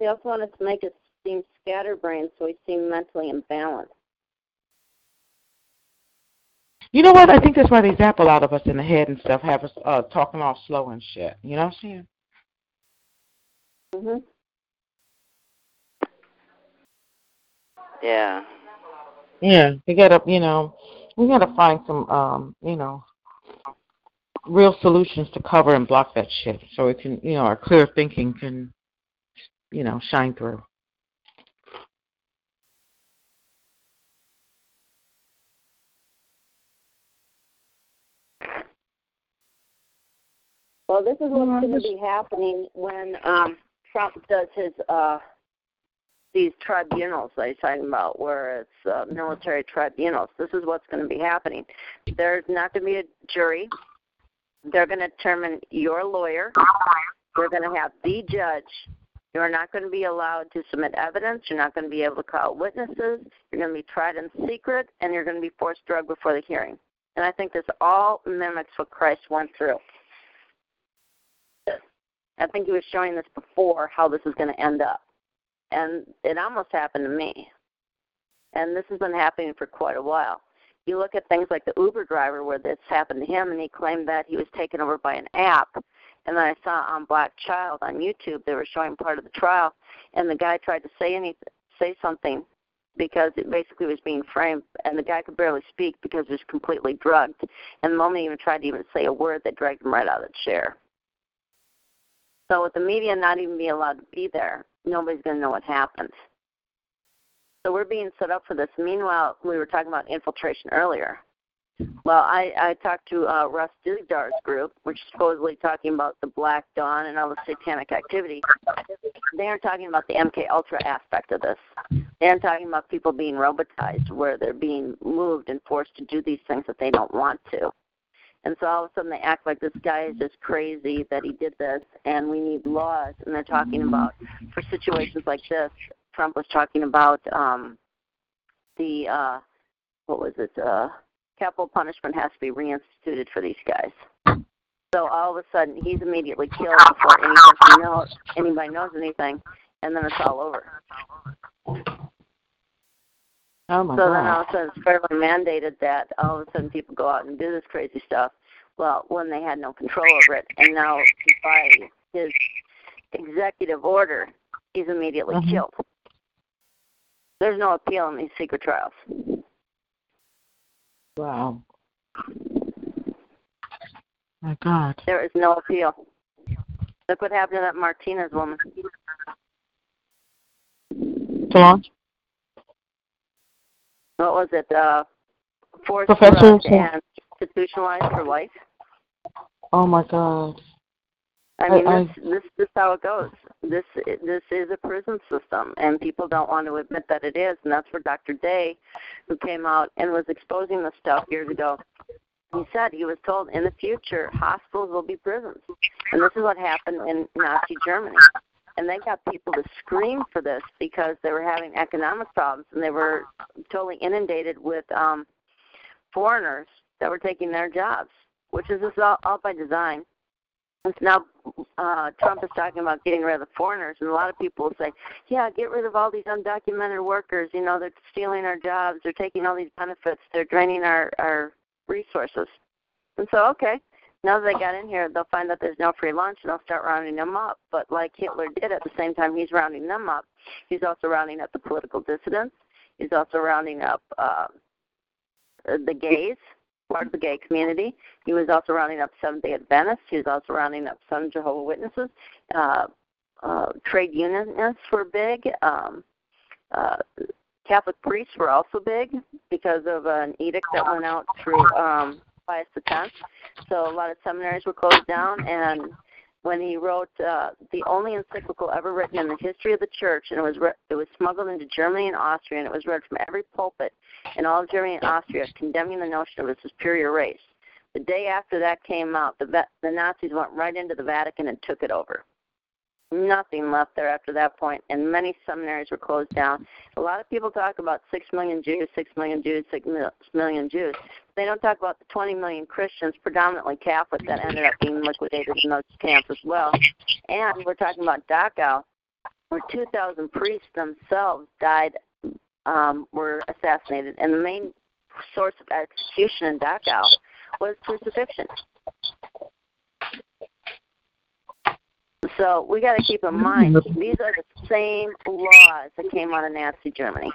They also want us to make us seem scatterbrained, so we seem mentally imbalanced. You know what? I think that's why they zap a lot of us in the head and stuff, have us uh, talking all slow and shit. You know what I'm saying? Mhm. Yeah. Yeah, we gotta, you know, we gotta find some, um, you know, real solutions to cover and block that shit, so it can, you know, our clear thinking can, you know, shine through. Well, this is what's going to be happening when um, Trump does his uh, these tribunals that he's talking about, where it's uh, military tribunals. This is what's going to be happening. There's not going to be a jury. They're going to determine your lawyer. They're going to have the judge. You're not going to be allowed to submit evidence. You're not going to be able to call witnesses. You're going to be tried in secret, and you're going to be forced drug before the hearing. And I think this all mimics what Christ went through. I think he was showing this before how this is going to end up. And it almost happened to me. And this has been happening for quite a while. You look at things like the Uber driver where this happened to him and he claimed that he was taken over by an app. And then I saw on Black Child on YouTube they were showing part of the trial and the guy tried to say anything say something because it basically was being framed and the guy could barely speak because he was completely drugged. And the moment he even tried to even say a word they dragged him right out of the chair. So with the media not even being allowed to be there, nobody's going to know what happened. So we're being set up for this. Meanwhile, we were talking about infiltration earlier. Well, I, I talked to uh, Russ Dizdar's group, which is supposedly talking about the Black Dawn and all the satanic activity. They aren't talking about the MK Ultra aspect of this. They aren't talking about people being robotized, where they're being moved and forced to do these things that they don't want to. And so all of a sudden they act like this guy is just crazy that he did this and we need laws. And they're talking about, for situations like this, Trump was talking about um, the, uh, what was it, uh, capital punishment has to be reinstituted for these guys. So all of a sudden he's immediately killed before anybody knows, anybody knows anything, and then it's all over. Oh my So then all of a sudden it's federally mandated that all of a sudden people go out and do this crazy stuff. Well, when they had no control over it, and now by his executive order, he's immediately Mhm. killed. There's no appeal in these secret trials. Wow. My God. There is no appeal. Look what happened to that Martinez woman. Solange? What was it? Uh, forced Professor and institutionalized for life. Oh my God. I mean, I- this this this is how it goes. This this is a prison system, and people don't want to admit that it is. And that's where Dr. Day, who came out and was exposing the stuff years ago, he said he was told in the future hospitals will be prisons, and this is what happened in Nazi Germany. And they got people to scream for this because they were having economic problems and they were totally inundated with um, foreigners that were taking their jobs, which is all, all by design now uh, Trump is talking about getting rid of the foreigners, and a lot of people say, "Yeah, get rid of all these undocumented workers. You know, they're stealing our jobs. They're taking all these benefits. They're draining our our resources." And so, okay, now that they got in here, they'll find that there's no free lunch, and they'll start rounding them up. But like Hitler did, at the same time he's rounding them up, he's also rounding up the political dissidents. He's also rounding up uh, the gays part of the gay community. He was also rounding up Seventh Day Adventists. He was also rounding up some Jehovah Witnesses. Uh, uh, trade unionists were big. Um, uh, Catholic priests were also big because of an edict that went out through um, Pius X. So a lot of seminaries were closed down, and when he wrote uh, the only encyclical ever written in the history of the church, and it was re- it was smuggled into Germany and Austria, and it was read from every pulpit in all of Germany and Austria, condemning the notion of a superior race. The day after that came out, the the Nazis went right into the Vatican and took it over nothing left there after that point, and many seminaries were closed down. A lot of people talk about six million Jews, six million Jews, six million Jews. They don't talk about the 20 million Christians, predominantly Catholic, that ended up being liquidated in those camps as well. And we're talking about Dachau, where 2,000 priests themselves died, um, were assassinated, and the main source of execution in Dachau was crucifixion. So we got to keep in mind these are the same laws that came out of Nazi Germany.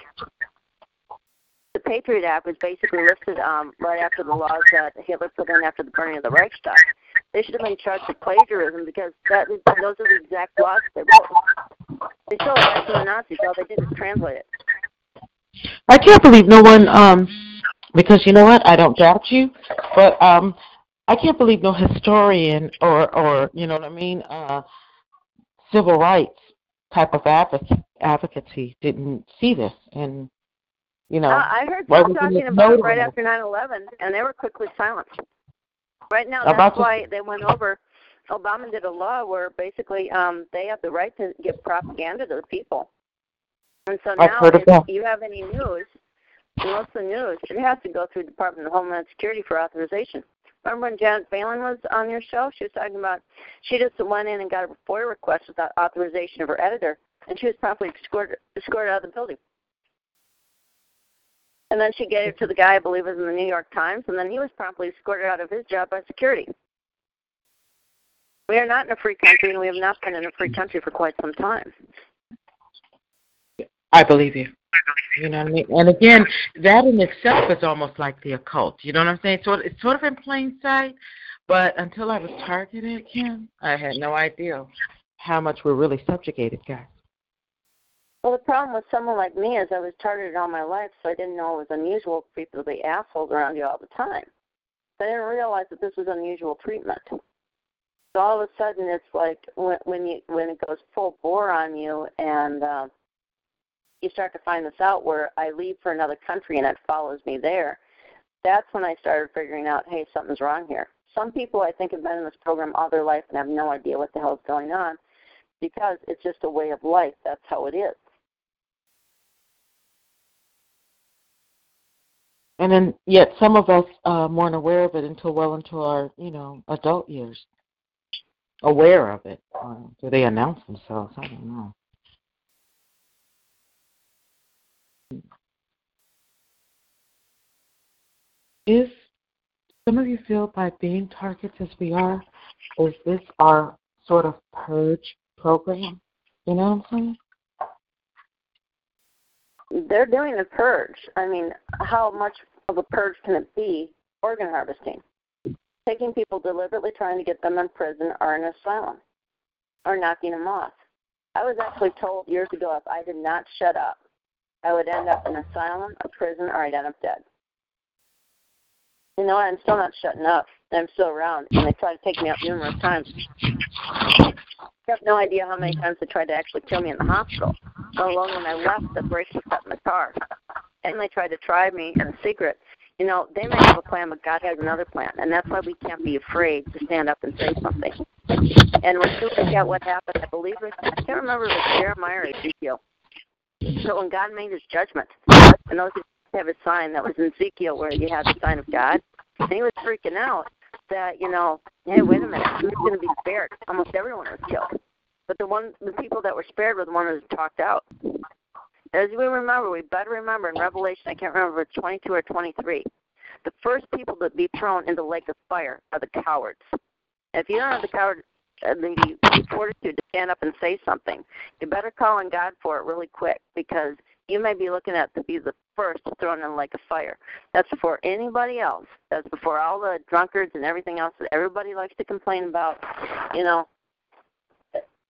The Patriot Act was basically listed um, right after the laws that Hitler put in after the burning of the Reichstag. They should have been charged with plagiarism because those are the exact laws they wrote. They stole it the Nazis. All they did was translate it. I can't believe no one, um, because you know what? I don't doubt you, but um, I can't believe no historian or, or you know what I mean, uh, civil rights type of advocacy didn't see this and you know uh, I heard them talking about it right after 9/11 and they were quickly silenced. Right now that's why they went over Obama did a law where basically um they have the right to give propaganda to the people. And so now if you have any news, most of the news, it has to go through Department of Homeland Security for authorization. Remember when Janet Phelan was on your show? She was talking about she just went in and got a FOIA request without authorization of her editor, and she was promptly escorted, escorted out of the building. And then she gave it to the guy, I believe was in the New York Times, and then he was promptly escorted out of his job by security. We are not in a free country, and we have not been in a free country for quite some time. I believe you. You know what I mean? And again, that in itself is almost like the occult. You know what I'm saying? So it's sort of in plain sight, but until I was targeted, Kim, I had no idea how much we're really subjugated, guys. Well, the problem with someone like me is I was targeted all my life, so I didn't know it was unusual for people to be assholes around you all the time. I didn't realize that this was unusual treatment. So all of a sudden, it's like when, when you when it goes full bore on you, and uh, you start to find this out where I leave for another country and it follows me there. That's when I started figuring out, hey, something's wrong here. Some people I think have been in this program all their life and have no idea what the hell is going on because it's just a way of life. That's how it is. And then, yet some of us uh, weren't aware of it until well into our, you know, adult years. Aware of it. Uh, do they announce themselves? I don't know. Is some of you feel by being targets as we are, is this our sort of purge program? You know what I'm saying? They're doing a purge. I mean, how much of a purge can it be? Organ harvesting. Taking people deliberately trying to get them in prison or in asylum or knocking them off. I was actually told years ago if I did not shut up, I would end up in asylum, a prison, or I'd end up dead. You know, I'm still not shutting up. I'm still around, and they try to take me out numerous times. You have no idea how many times they tried to actually kill me in the hospital. Let alone when I left, the were set in the car. And they tried to try me in secret. You know, they may have a plan, but God has another plan. And that's why we can't be afraid to stand up and say something. And when you look at what happened, I believe it, I can't remember if it was Jeremiah or Ezekiel. So when God made his judgment, and those have a sign that was in Ezekiel where you had the sign of God, and he was freaking out that you know, hey, wait a minute, who's going to be spared? Almost everyone was killed, but the one, the people that were spared were the ones who talked out. As we remember, we better remember in Revelation, I can't remember if it's 22 or 23, the first people to be thrown into the lake of fire are the cowards. if you don't have the coward, the fortitude to stand up and say something, you better call on God for it really quick because you may be looking at to be the first thrown in like a fire. That's before anybody else. That's before all the drunkards and everything else that everybody likes to complain about. You know,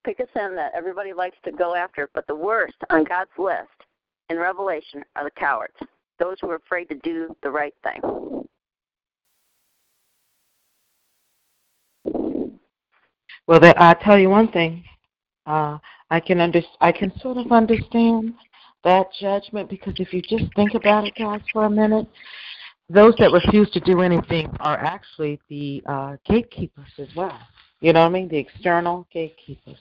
pick a sin that everybody likes to go after. But the worst on God's list in Revelation are the cowards, those who are afraid to do the right thing. Well, there, I'll tell you one thing. Uh, I can under, I can sort of understand that judgment because if you just think about it, guys, for a minute, those that refuse to do anything are actually the uh, gatekeepers as well. You know what I mean? The external gatekeepers.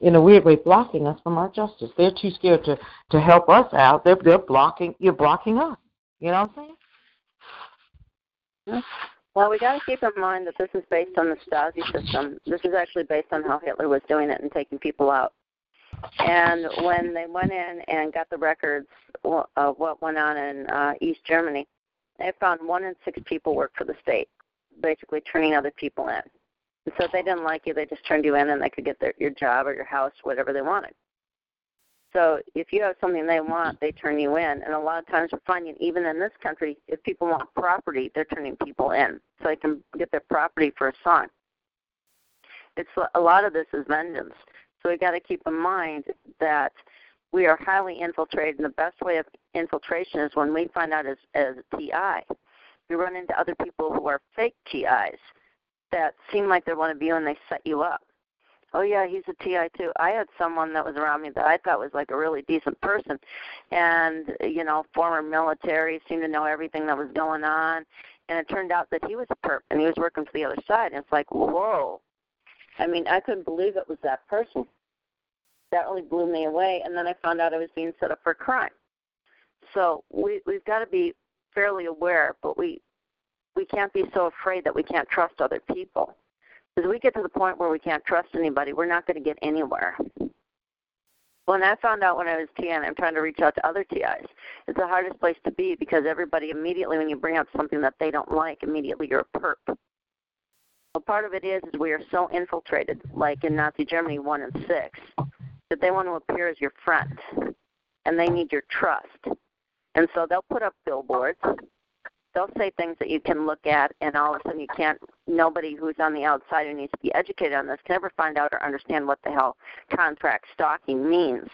In a weird way, blocking us from our justice. They're too scared to to help us out. They're they're blocking. You're blocking us. You know what I'm saying? Well, we got to keep in mind that this is based on the Stasi system. This is actually based on how Hitler was doing it and taking people out. And when they went in and got the records of what went on in uh, East Germany, they found one in six people worked for the state, basically turning other people in. And so if they didn't like you, they just turned you in and they could get their, your job or your house, whatever they wanted. So if you have something they want, they turn you in. And a lot of times we're finding, even in this country, if people want property, they're turning people in so they can get their property for a song. It's a lot of this is vengeance. So we got to keep in mind that we are highly infiltrated, and the best way of infiltration is when we find out as, as TI. We run into other people who are fake TIs that seem like they're one of you and they set you up. Oh yeah, he's a TI too. I had someone that was around me that I thought was like a really decent person, and you know, former military, seemed to know everything that was going on, and it turned out that he was a perp and he was working for the other side. And it's like, whoa, I mean, I couldn't believe it was that person. That really blew me away. And then I found out I was being set up for crime. So we we've got to be fairly aware, but we we can't be so afraid that we can't trust other people. Because we get to the point where we can't trust anybody, we're not going to get anywhere. When I found out when I was TN, I'm trying to reach out to other TIs. It's the hardest place to be because everybody immediately, when you bring up something that they don't like, immediately you're a perp. Well, part of it is, is we are so infiltrated, like in Nazi Germany 1 and 6, that they want to appear as your friend, and they need your trust. And so they'll put up billboards. They'll say things that you can look at, and all of a sudden you can't. Nobody who's on the outside who needs to be educated on this can ever find out or understand what the hell contract stalking means,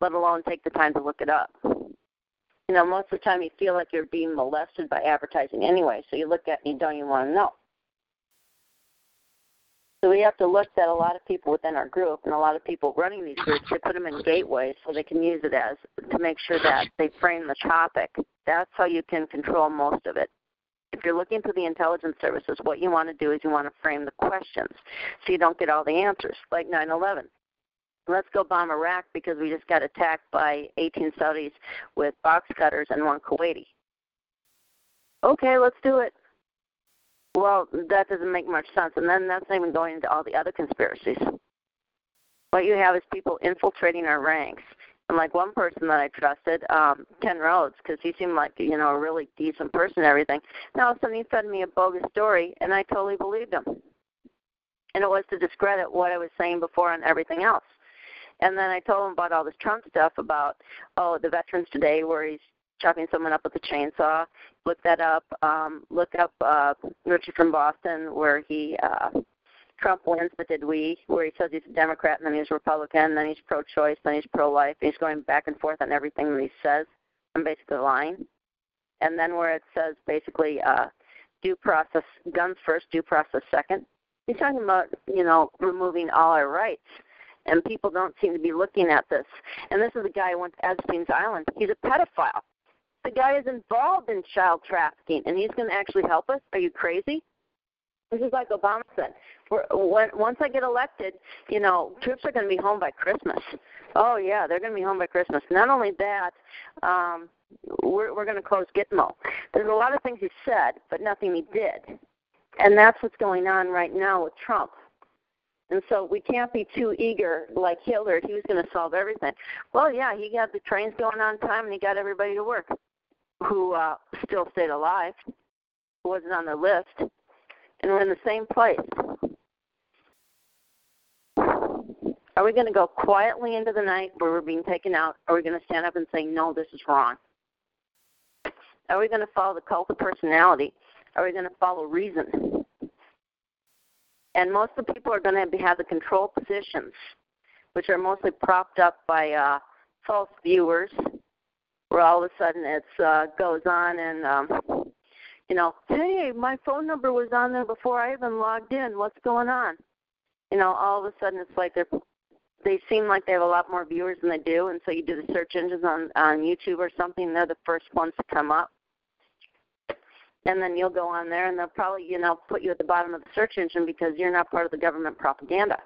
let alone take the time to look it up. You know, most of the time you feel like you're being molested by advertising anyway, so you look at it and you don't even want to know. So we have to look at a lot of people within our group and a lot of people running these groups. They put them in gateways so they can use it as to make sure that they frame the topic. That's how you can control most of it. If you're looking to the intelligence services, what you want to do is you want to frame the questions so you don't get all the answers, like 9 11. Let's go bomb Iraq because we just got attacked by 18 Saudis with box cutters and one Kuwaiti. Okay, let's do it. Well, that doesn't make much sense. And then that's not even going into all the other conspiracies. What you have is people infiltrating our ranks. And like one person that I trusted, um, Ken Rhodes, because he seemed like you know a really decent person and everything. Now all of a sudden he fed me a bogus story, and I totally believed him. And it was to discredit what I was saying before on everything else. And then I told him about all this Trump stuff about oh the Veterans Today where he's chopping someone up with a chainsaw. Look that up. Um, look up uh, Richard from Boston, where he uh, Trump wins, but did we? Where he says he's a Democrat and then he's a Republican, then he's pro-choice, then he's pro-life. He's going back and forth on everything that he says. I'm basically lying. And then where it says basically uh, due process, guns first, due process second. He's talking about, you know, removing all our rights. And people don't seem to be looking at this. And this is a guy who went to Epstein's Island. He's a pedophile. The guy is involved in child trafficking, and he's going to actually help us? Are you crazy? This is like Obama said. We're, when, once I get elected, you know, troops are going to be home by Christmas. Oh yeah, they're going to be home by Christmas. Not only that, um, we're, we're going to close Gitmo. There's a lot of things he said, but nothing he did. And that's what's going on right now with Trump. And so we can't be too eager like Hitler. He was going to solve everything. Well, yeah, he got the trains going on time and he got everybody to work who uh, still stayed alive, wasn't on the list. And we're in the same place. Are we going to go quietly into the night where we're being taken out? Are we going to stand up and say, no, this is wrong? Are we going to follow the cult of personality? Are we going to follow reason? And most of the people are going to have the control positions, which are mostly propped up by uh, false viewers, where all of a sudden it uh, goes on and, um, you know, hey, my phone number was on there before I even logged in. What's going on? You know, all of a sudden it's like they're they seem like they have a lot more viewers than they do, and so you do the search engines on on YouTube or something, they're the first ones to come up and then you'll go on there and they'll probably you know put you at the bottom of the search engine because you're not part of the government propaganda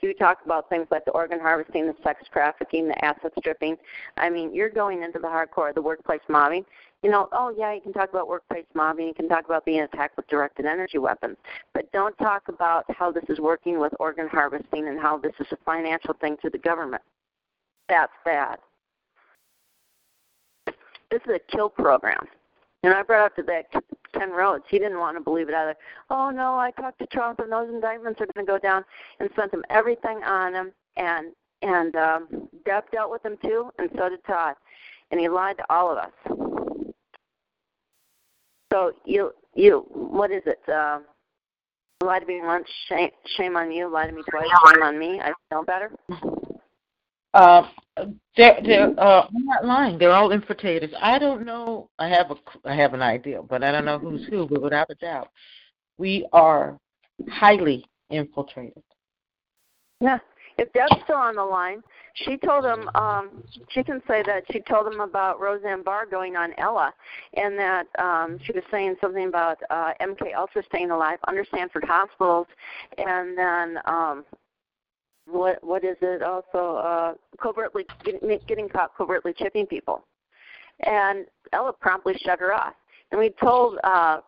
you talk about things like the organ harvesting the sex trafficking the asset stripping. I mean you're going into the hardcore the workplace mobbing. You know oh yeah you can talk about workplace mobbing. You can talk about being attacked with directed energy weapons. But don't talk about how this is working with organ harvesting and how this is a financial thing to the government. That's bad. This is a kill program and I brought up to that Ken Rhodes. He didn't want to believe it either. Oh no, I talked to Trump, and those indictments are going to go down, and sent him everything on him. And and um, Deb dealt with him too, and so did Todd. And he lied to all of us. So you you what is it? Uh, lie to me once, shame, shame on you. Lie to me twice, shame on me. I know better. Uh, they're, they're uh, I'm not lying. They're all infiltrators. I don't know. I have a I have an idea, but I don't know who's who. But without a doubt, we are highly infiltrated. Yeah. If Deb's still on the line, she told him um she can say that she told him about Roseanne Barr going on Ella and that um she was saying something about uh MK Ultra staying alive under Stanford hospitals and then um what what is it also uh covertly getting, getting caught covertly chipping people. And ella promptly shut her off. And we told uh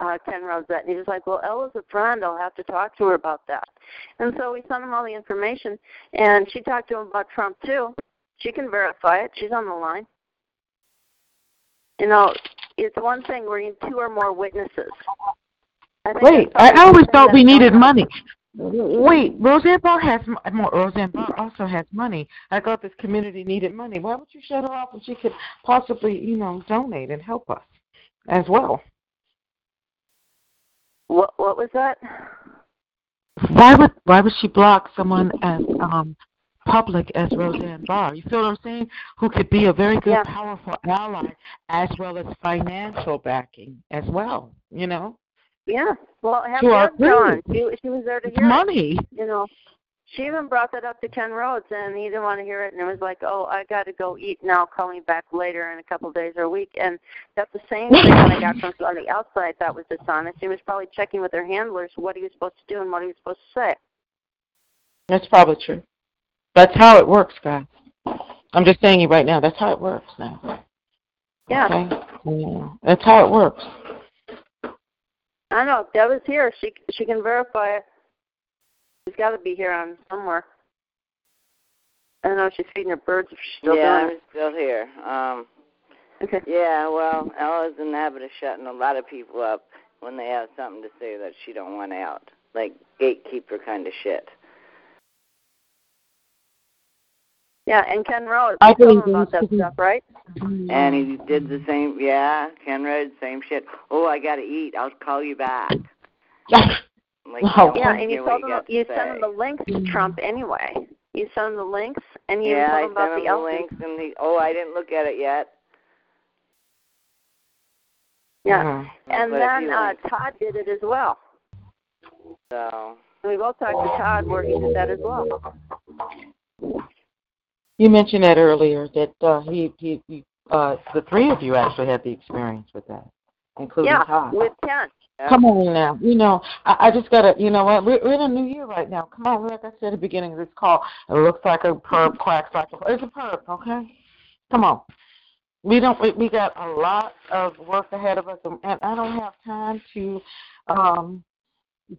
uh ken rhodes that and he was like well ella's a friend. I'll have to talk to her about that. And so we sent him all the information and she talked to him about trump too. She can verify it. She's on the line. You know it's one thing where you two or more witnesses. Wait, I always thought we needed money. Wait, Roseanne Barr has more. Roseanne Barr also has money. I thought this community needed money. Why would you shut her off when she could possibly, you know, donate and help us as well? What what was that? Why would why would she block someone as um public as Roseanne Barr? You feel what I'm saying? Who could be a very good, yeah. powerful ally as well as financial backing as well. You know. Yeah. Well, have Deb John. She, she was there to hear money. It, you know, she even brought that up to Ken Rhodes, and he didn't want to hear it, and it was like, "Oh, I got to go eat now. Call me back later in a couple of days or a week." And that's the same thing that I got from on the outside that was dishonest. He was probably checking with their handlers what he was supposed to do and what he was supposed to say. That's probably true. That's how it works, guys. I'm just saying you right now. That's how it works now. Yeah. Okay? Yeah. That's how it works. I know. Deb is here. She she can verify it. She's got to be here on somewhere. I don't know if she's feeding her birds. If she's still yeah, I'm still here. Um, okay. Yeah, well, Ella's in the habit of shutting a lot of people up when they have something to say that she don't want out, like gatekeeper kind of shit. Yeah, and Ken Rhodes, I told him about that stuff, right? And he did the same. Yeah, Ken Rhodes, same shit. Oh, I got to eat. I'll call you back. like, wow. Yeah, and you told him you sent him the links to Trump anyway. You sent him the links, and you yeah, told him about the, the links, and he. Oh, I didn't look at it yet. Yeah, mm-hmm. and then uh, Todd did it as well. So. And we've all talked to Todd where he did that as well. You mentioned that earlier that uh, he, he, he uh, the three of you actually had the experience with that, including yeah, Todd. with Ken. Come on now. You know, I, I just gotta. You know what? We're, we're in a new year right now. Come on, like I said at the beginning of this call, it looks like a perp, quacks like a. It's a perp, okay? Come on. We don't. We, we got a lot of work ahead of us, and I don't have time to um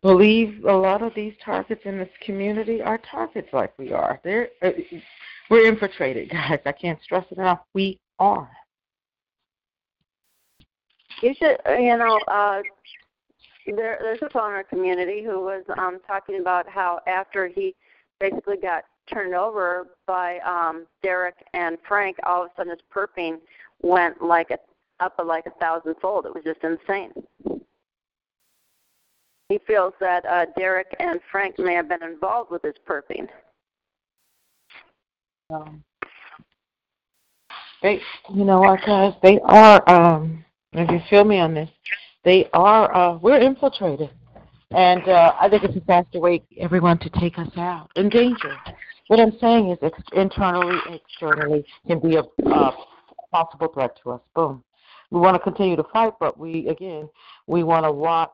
believe a lot of these targets in this community are targets like we are. They're uh, we're infiltrated, guys. I can't stress it enough. We are. You should, you know, uh, there, there's a fellow in our community who was um, talking about how after he basically got turned over by um, Derek and Frank, all of a sudden his perping went like a, up like a thousandfold. It was just insane. He feels that uh, Derek and Frank may have been involved with his perping. Um, they, you know what, guys? They are. Um, if you feel me on this, they are. Uh, we're infiltrated, and uh, I think it's a faster way everyone to take us out in danger. What I'm saying is, ex- internally, externally, can be a uh, possible threat to us. Boom. We want to continue to fight, but we again, we want to watch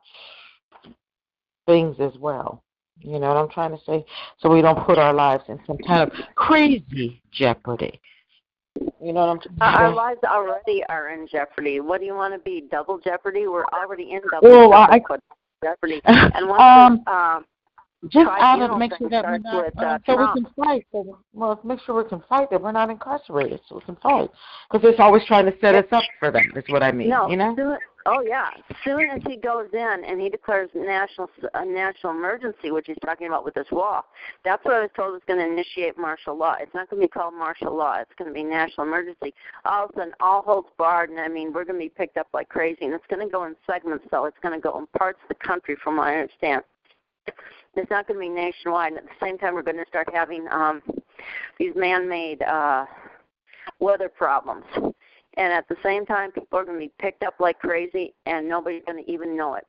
things as well. You know what I'm trying to say? So we don't put our lives in some kind of crazy jeopardy. You know what I'm saying? Our lives already are in jeopardy. What do you want to be? Double jeopardy? We're already in double well, I, jeopardy. And once um, um, just out of make sure that we're not, with, uh, uh, so Trump. we can fight. So, well, make sure we can fight that we're not incarcerated, so we can fight. Because it's always trying to set us up for that. Is what I mean. no, you know? soon, oh yeah. Soon as he goes in and he declares national a national emergency, which he's talking about with this wall, that's what I was told is going to initiate martial law. It's not going to be called martial law. It's going to be national emergency. All of a sudden, all holds barred, and I mean, we're going to be picked up like crazy, and it's going to go in segments. So it's going to go in parts of the country, from what I understand. It's not going to be nationwide. And at the same time, we're going to start having um, these man-made uh, weather problems. And at the same time, people are going to be picked up like crazy, and nobody's going to even know it.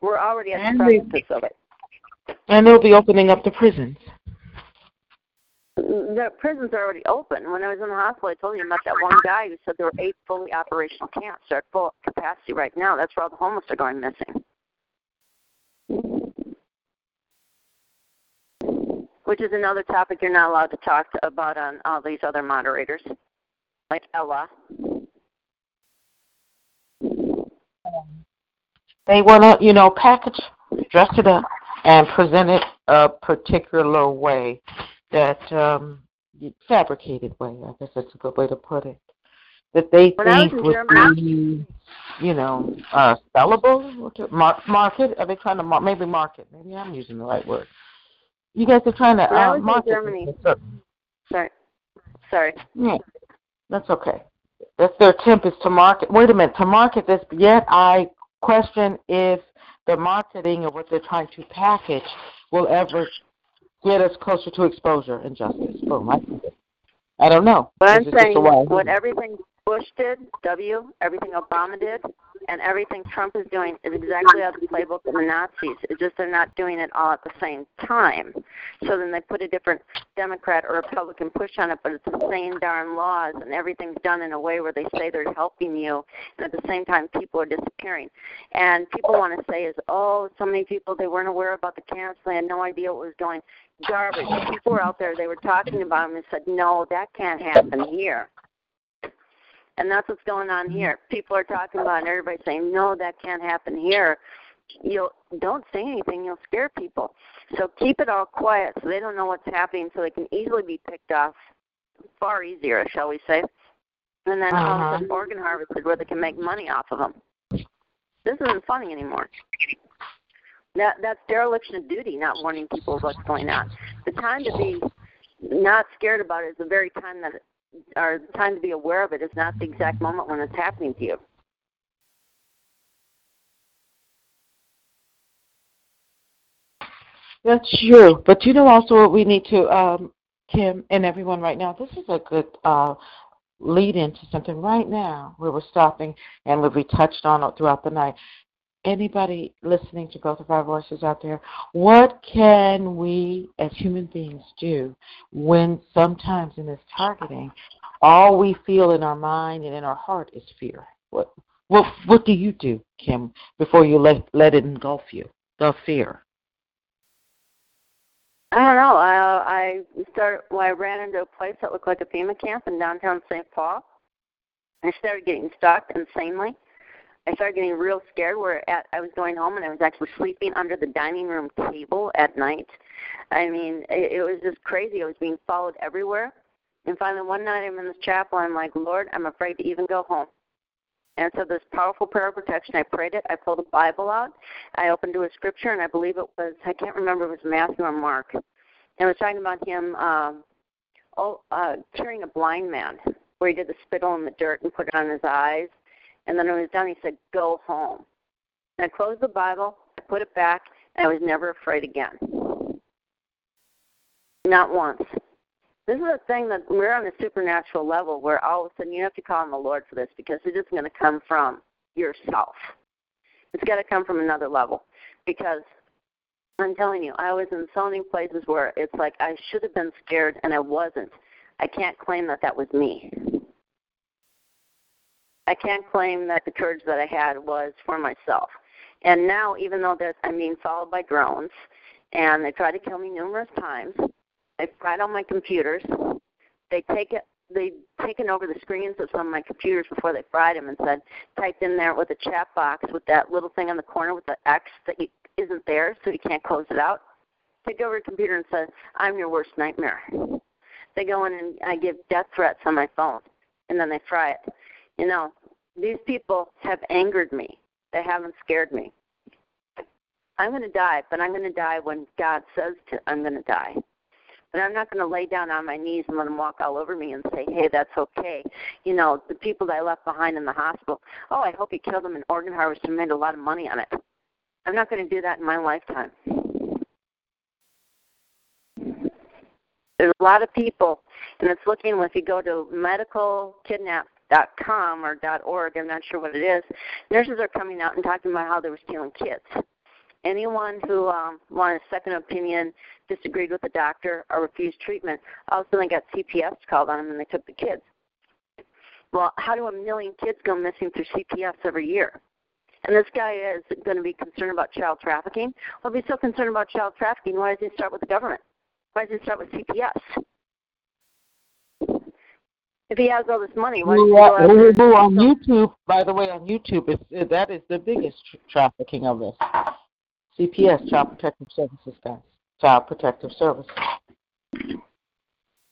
We're already at And the precipice of it. And they'll be opening up the prisons. The prisons are already open. When I was in the hospital, I told you about that one guy who said there were eight fully operational camps. They're at full capacity right now. That's where all the homeless are going missing. Which is another topic you're not allowed to talk about on all these other moderators, like Ella. They want to, you know, package, dress it up, and present it a particular way that um fabricated way. I guess that's a good way to put it. That they When think in would Germany- be, you know, uh, sellable. Mar- market? Are they trying to mar- maybe market? Maybe I'm using the right word. You guys are trying to When I uh, was in market. Germany- Sorry. Sorry. Yeah, that's okay. That's their attempt is to market. Wait a minute, to market this. Yet I question if the marketing or what they're trying to package will ever get us closer to exposure and justice. Boom. I, I don't know. What I'm saying the way I is what everything Bush did, W, everything Obama did, and everything Trump is doing is exactly out of the playbook of the Nazis. It's just they're not doing it all at the same time. So then they put a different Democrat or Republican push on it, but it's the same darn laws, and everything's done in a way where they say they're helping you, and at the same time people are disappearing. And people want to say is, oh, so many people they weren't aware about the camps, they had no idea what was going. Garbage. People were out there, they were talking about them and said, no, that can't happen here. And that's what's going on here. People are talking about it and everybody's saying, No, that can't happen here. You'll don't say anything, you'll scare people. So keep it all quiet so they don't know what's happening so they can easily be picked off far easier, shall we say. And then all of a Uh-huh. sudden organ harvested where they can make money off of them. This isn't funny anymore. That that's dereliction of duty, not warning people of what's going on. The time to be not scared about it is the very time that or the time to be aware of it is not the exact moment when it's happening to you. That's true. But you know also what we need to, um, Kim and everyone right now, this is a good uh, lead into something right now where we're stopping and what be touched on throughout the night. Anybody listening to both of our voices out there, what can we as human beings do when sometimes in this targeting, all we feel in our mind and in our heart is fear? What what what do you do, Kim, before you let let it engulf you? The fear. I don't know. I I started. Well, I ran into a place that looked like a FEMA camp in downtown St. Paul. I started getting stalked insanely. I started getting real scared. Where at I was going home and I was actually sleeping under the dining room table at night. I mean, it, it was just crazy. I was being followed everywhere. And finally, one night I'm in this chapel. I'm like, Lord, I'm afraid to even go home. And so this powerful prayer of protection, I prayed it. I pulled a Bible out. I opened to a scripture, and I believe it was, I can't remember if it was Matthew or Mark. And it was talking about him um, oh, uh, curing a blind man, where he did the spittle in the dirt and put it on his eyes. And then when he was done, he said, go home. And I closed the Bible, I put it back, and I was never afraid again. Not once. This is a thing that we're on a supernatural level where all of a sudden you have to call on the Lord for this because it isn't going to come from yourself. It's got to come from another level because I'm telling you, I was in so many places where it's like I should have been scared and I wasn't. I can't claim that that was me. I can't claim that the courage that I had was for myself. And now, even though there's, I'm being followed by drones, and they try to kill me numerous times, they fried all my computers. They take it. They've taken over the screens of some of my computers before they fried them and said, typed in there with a chat box with that little thing on the corner with the X that you, isn't there, so you can't close it out. Take over a computer and said, I'm your worst nightmare. They go in and I give death threats on my phone, and then they fry it. You know, these people have angered me. They haven't scared me. I'm going to die, but I'm going to die when God says to, I'm going to die. But I'm not going to lay down on my knees and let them walk all over me and say, hey, that's okay. You know, the people that I left behind in the hospital, oh, I hope you killed them in organ harvest and made a lot of money on it. I'm not going to do that in my lifetime. There's a lot of people, and it's looking, if you go to medicalkidnap.com or dot .org, I'm not sure what it is, nurses are coming out and talking about how they were stealing kids anyone who um, wanted a second opinion, disagreed with the doctor, or refused treatment, all of a sudden they got CPS called on them and they took the kids. Well, how do a million kids go missing through CPS every year? And this guy is going to be concerned about child trafficking. Well, if he's so concerned about child trafficking, why does he start with the government? Why does he start with CPS? If he has all this money, why does he go after on YouTube? By the way, on YouTube, it's, that is the biggest trafficking of this. CPS, Child Protective Services, guys. Child Protective Services.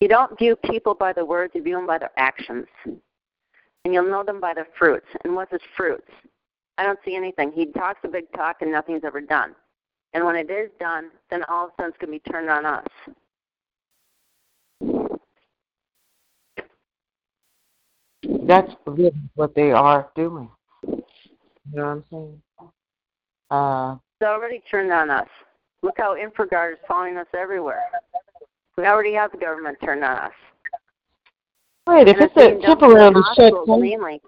You don't view people by their words, you view them by their actions. And you'll know them by their fruits. And what's his fruits? I don't see anything. He talks a big talk and nothing's ever done. And when it is done, then all of a sudden it's going to be turned on us. That's really what they are doing. You know what I'm saying? Uh, it's already turned on us. Look how InfraGard is following us everywhere. We already have the government turned on us. Right, if and it's a temporarily shut mainly,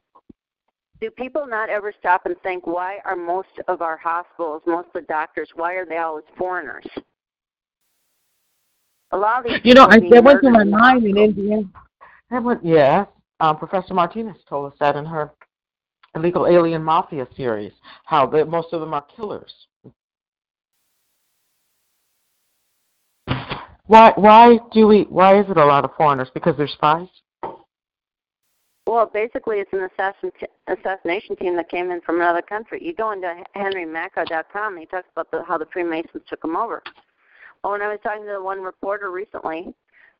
do people not ever stop and think why are most of our hospitals, most of the doctors, why are they always foreigners? A lot of these You know, I, that went through my mind in India. That went, yeah. Um, Professor Martinez told us that in her illegal alien mafia series, how the, most of them are killers. Why why do we why is it a lot of foreigners? Because they're spies? Well, basically, it's an assassin, assassination team that came in from another country. You go into henrymakow.com he talks about the, how the Freemasons took them over. Well, when I was talking to the one reporter recently,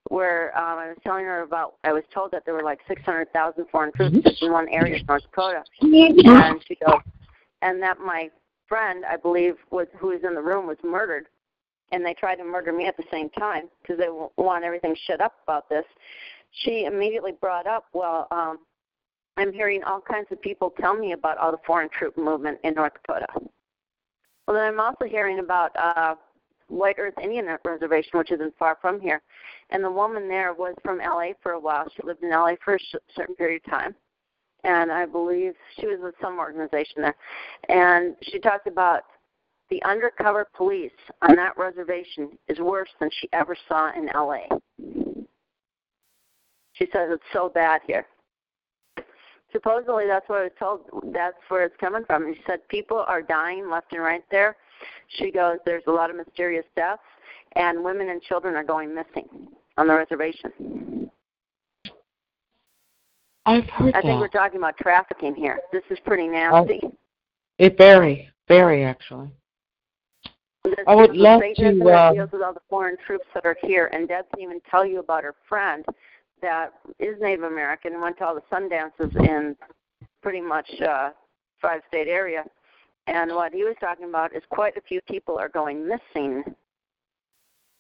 where um, I was telling her about, I was told that there were like 600,000 foreign troops just in one area of North Dakota, and she goes, and that my friend, I believe, was who was in the room, was murdered and they tried to murder me at the same time because they want everything shut up about this. She immediately brought up, well, um, I'm hearing all kinds of people tell me about all the foreign troop movement in North Dakota. Well, then I'm also hearing about uh, White Earth Indian Reservation, which isn't far from here. And the woman there was from LA for a while. She lived in LA for a sh- certain period of time. and I believe she was with some organization there, and she talked about the undercover police on that reservation is worse than she ever saw in LA. She says it's so bad here. Supposedly that's what I was told that's where it's coming from. She said people are dying left and right there. She goes, There's a lot of mysterious deaths and women and children are going missing on the reservation. I've heard I that. think we're talking about trafficking here. This is pretty nasty. It very, very actually. This I would love to, um, deals with all the foreign troops that are here, and Deb can even tell you about her friend that is Native American and went to all the sun dances in pretty much uh, five-state area. And what he was talking about is quite a few people are going missing.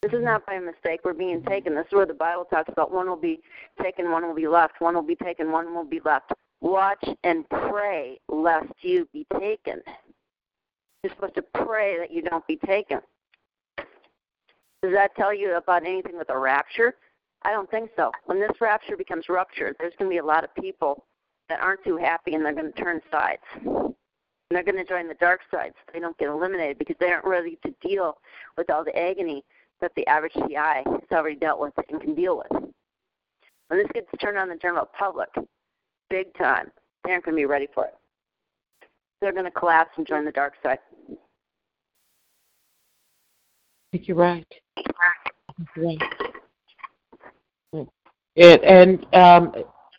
This is not by mistake. We're being taken. This is where the Bible talks about one will be taken, one will be left, one will be taken, one will be left. Watch and pray lest you be taken. You're supposed to pray that you don't be taken. Does that tell you about anything with a rapture? I don't think so. When this rapture becomes ruptured, there's going to be a lot of people that aren't too happy and they're going to turn sides. And they're going to join the dark side so they don't get eliminated because they aren't ready to deal with all the agony that the average TI has already dealt with and can deal with. When this gets turned on the general public, big time, they aren't going to be ready for it. They're going to collapse and join the dark side. I think you're right. You're right. It, and um,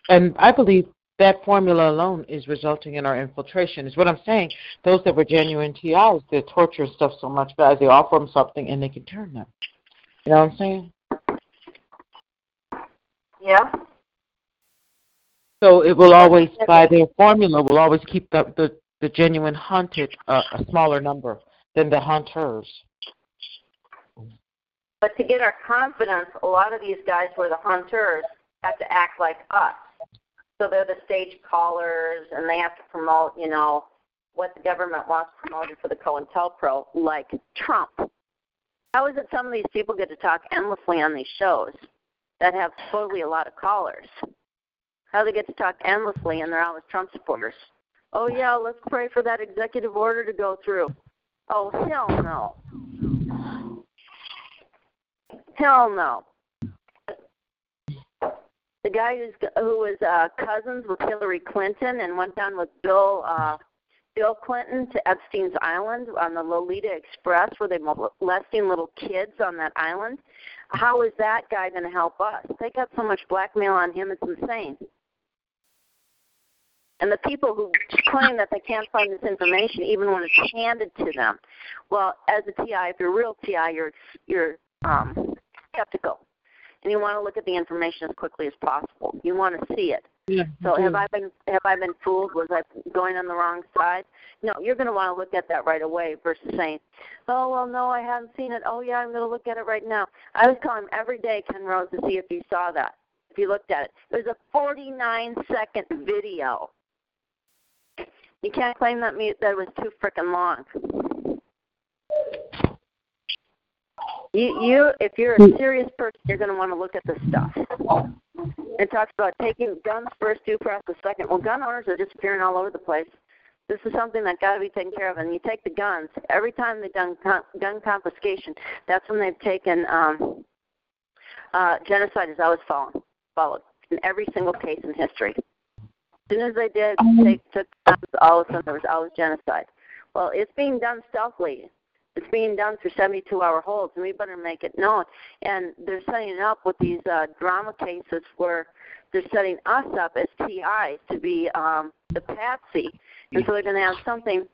and I believe that formula alone is resulting in our infiltration. Is what I'm saying. Those that were genuine TIs, they torture stuff so much, guys. They offer them something and they can turn them. You know what I'm saying? Yeah. So it will always, by their formula, will always keep the the, the genuine hunted uh, a smaller number than the hunters. But to get our confidence, a lot of these guys who are the hunters have to act like us. So they're the stage callers, and they have to promote, you know, what the government wants promoted for the COINTELPRO, like Trump. How is it some of these people get to talk endlessly on these shows that have totally a lot of callers? How they get to talk endlessly and they're always Trump supporters? Oh yeah, let's pray for that executive order to go through. Oh hell no. Hell no. The guy who's who was uh, cousins with Hillary Clinton and went down with Bill uh, Bill Clinton to Epstein's Island on the Lolita Express, where they molesting little kids on that island. How is that guy going to help us? They got so much blackmail on him; it's insane. And the people who claim that they can't find this information, even when it's handed to them, well, as a TI, if you're a real TI, you're you're um, skeptical, and you want to look at the information as quickly as possible. You want to see it. Yeah. So have I been have I been fooled? Was I going on the wrong side? No, you're going to want to look at that right away versus saying, "Oh well, no, I haven't seen it. Oh yeah, I'm going to look at it right now." I was calling every day, Ken Rose, to see if you saw that, if you looked at it. It was a 49 second video. You can't claim that me that it was too freaking long. You, you, if you're a serious person, you're going to want to look at this stuff. It talks about taking guns first, due process second. Well, gun owners are disappearing all over the place. This is something that got to be taken care of. And you take the guns. Every time they've done con- gun confiscation, that's when they've taken um, uh, genocide is always followed, followed in every single case in history. As soon as they did they took guns, all of a sudden there was always genocide. Well, it's being done stealthily. It's being done through 72-hour holds, and we better make it known. And they're setting it up with these uh, drama cases where they're setting us up as TIs to be um, the patsy, and so they're going to have something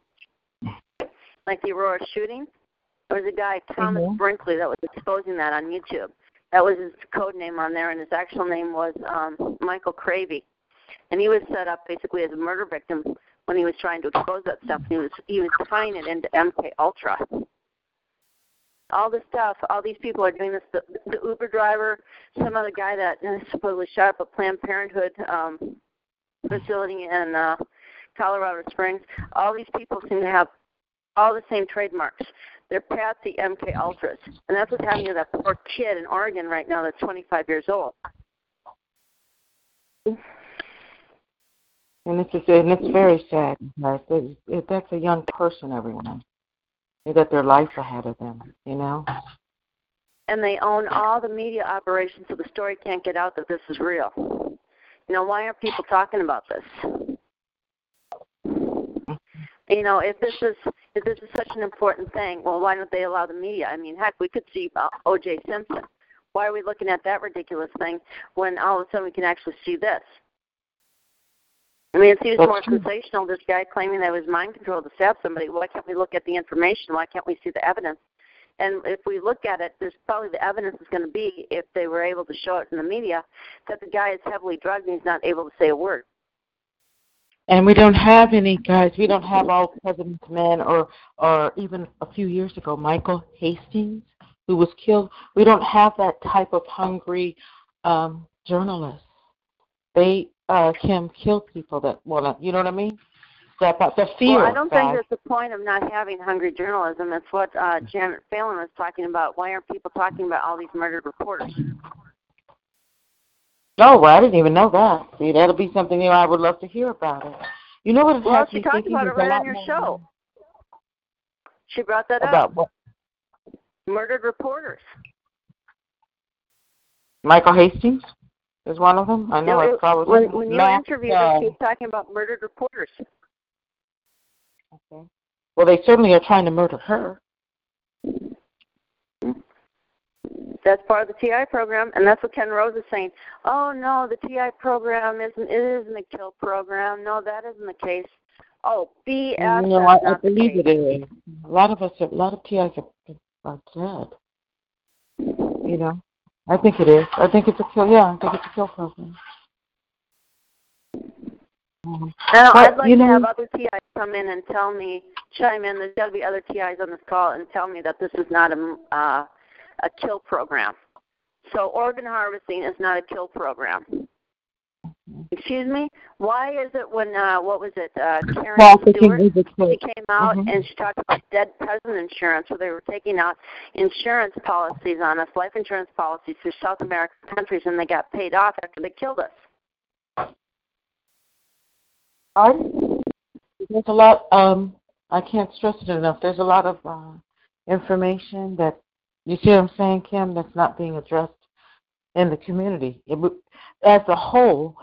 like the Aurora shooting. There was a guy, Thomas Mhm. Brinkley, that was exposing that on YouTube. That was his code name on there, and his actual name was um, Michael Cravey. And he was set up basically as a murder victim when he was trying to expose that stuff. He was he was tying it into MK Ultra. All this stuff, all these people are doing this. The, the Uber driver, some other guy that supposedly shot up a Planned Parenthood um, facility in uh, Colorado Springs. All these people seem to have all the same trademarks. They're Patsy MK Ultras, and that's what's happening to that poor kid in Oregon right now that's 25 years old. And it's just, and it's very sad. It, that's a young person, everyone. They got their life ahead of them, you know. And they own all the media operations, so the story can't get out that this is real. You know, why aren't people talking about this? You know, if this is if this is such an important thing, well, why don't they allow the media? I mean, heck, we could see O.J. Simpson. Why are we looking at that ridiculous thing when all of a sudden we can actually see this? I mean, it seems more sensational. This guy claiming that it was mind control to stab somebody. Why can't we look at the information? Why can't we see the evidence? And if we look at it, there's probably the evidence is going to be, if they were able to show it in the media, that the guy is heavily drugged and he's not able to say a word. And we don't have any guys. We don't have all president's men, or or even a few years ago, Michael Hastings, who was killed. We don't have that type of hungry um, journalist. They uh, Kim kill people that want to. You know what I mean? That the fear. Well, I don't think that's the point of not having hungry journalism. That's what uh, Janet Phelan was talking about. Why aren't people talking about all these murdered reporters? Oh, well, I didn't even know that. See, that'll be something you know, I would love to hear about it. You know what? It well, she talked about it right on your show. She brought that about up. What? Murdered reporters. Michael Hastings is one of them. I know. No, I was when, when you interviewed uh, her, talking about murdered reporters. Okay. Well, they certainly are trying to murder her. That's part of the TI program, and that's what Ken Rose is saying. Oh no, the TI program isn't. It isn't a kill program. No, that isn't the case. Oh, BS. No, I, I believe it is. A lot of us, a lot of TIs are, are dead. You know, I think it is. I think it's a kill. Yeah, I think it's a kill program. Mm-hmm. Now, but, I'd like you know, to have other TIs come in and tell me, chime in. There's got to be other TIs on this call and tell me that this is not a uh, a kill program. So organ harvesting is not a kill program. Excuse me. Why is it when uh, what was it? Uh, Karen well, Stewart. She came out mm-hmm. and she talked about dead peasant insurance, where they were taking out insurance policies on us, life insurance policies through South American countries, and they got paid off after they killed us. I, there's a lot. Um, I can't stress it enough. There's a lot of uh, information that you see what I'm saying, Kim? That's not being addressed in the community. It, as a whole,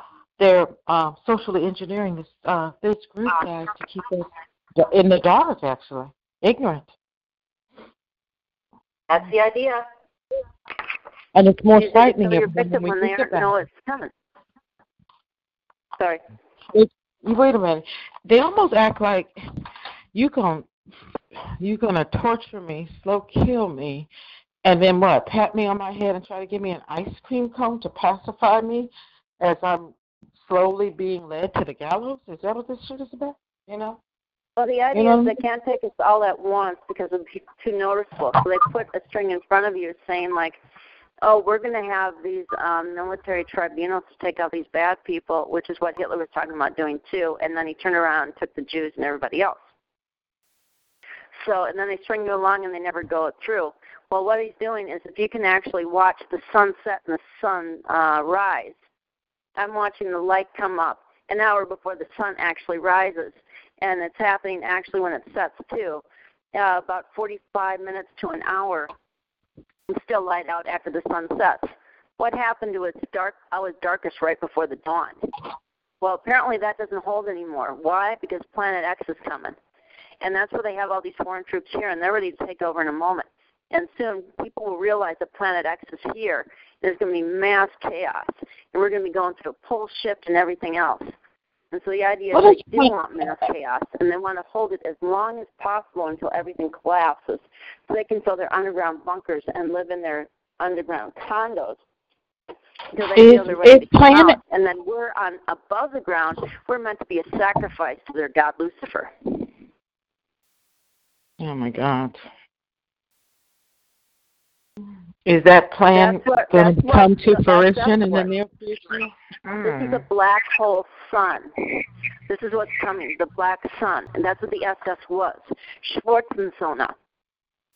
they're uh, socially engineering this uh, this group guys to keep us in the dark, actually, ignorant. That's the idea. And it's more frightening when we when think about know it's coming. Sorry. It, wait a minute. They almost act like you can you're gonna torture me, slow kill me, and then what? Pat me on my head and try to give me an ice cream cone to pacify me as I'm slowly being led to the gallows? Is that what this shit is about? You know? Well, the idea you know? is they can't take us all at once because it would be too noticeable. So they put a string in front of you saying like, "Oh, we're going to have these um, military tribunals to take out these bad people," which is what Hitler was talking about doing too. And then he turned around and took the Jews and everybody else. So, and then they string you along and they never go it through. Well, what he's doing is if you can actually watch the sunset and the sun uh, rise, I'm watching the light come up an hour before the sun actually rises, and it's happening actually when it sets too. Uh, about 45 minutes to an hour, and still light out after the sun sets. What happened to its dark? I was darkest right before the dawn. Well, apparently that doesn't hold anymore. Why? Because Planet X is coming and that's where they have all these foreign troops here, and they're ready to take over in a moment. And soon people will realize that Planet X is here. There's going to be mass chaos, and we're going to be going through a pole shift and everything else. And so the idea is they do want mass chaos, and they want to hold it as long as possible until everything collapses, so they can fill their underground bunkers and live in their underground condos until they is, feel they're ready to come planet- out. And then we're on above the ground. We're meant to be a sacrifice to their god Lucifer. Oh my God. Is that plan going to come to fruition in the near future? This is a black hole sun. This is what's coming, the black sun. And that's what the SS was. Schwarzensonne.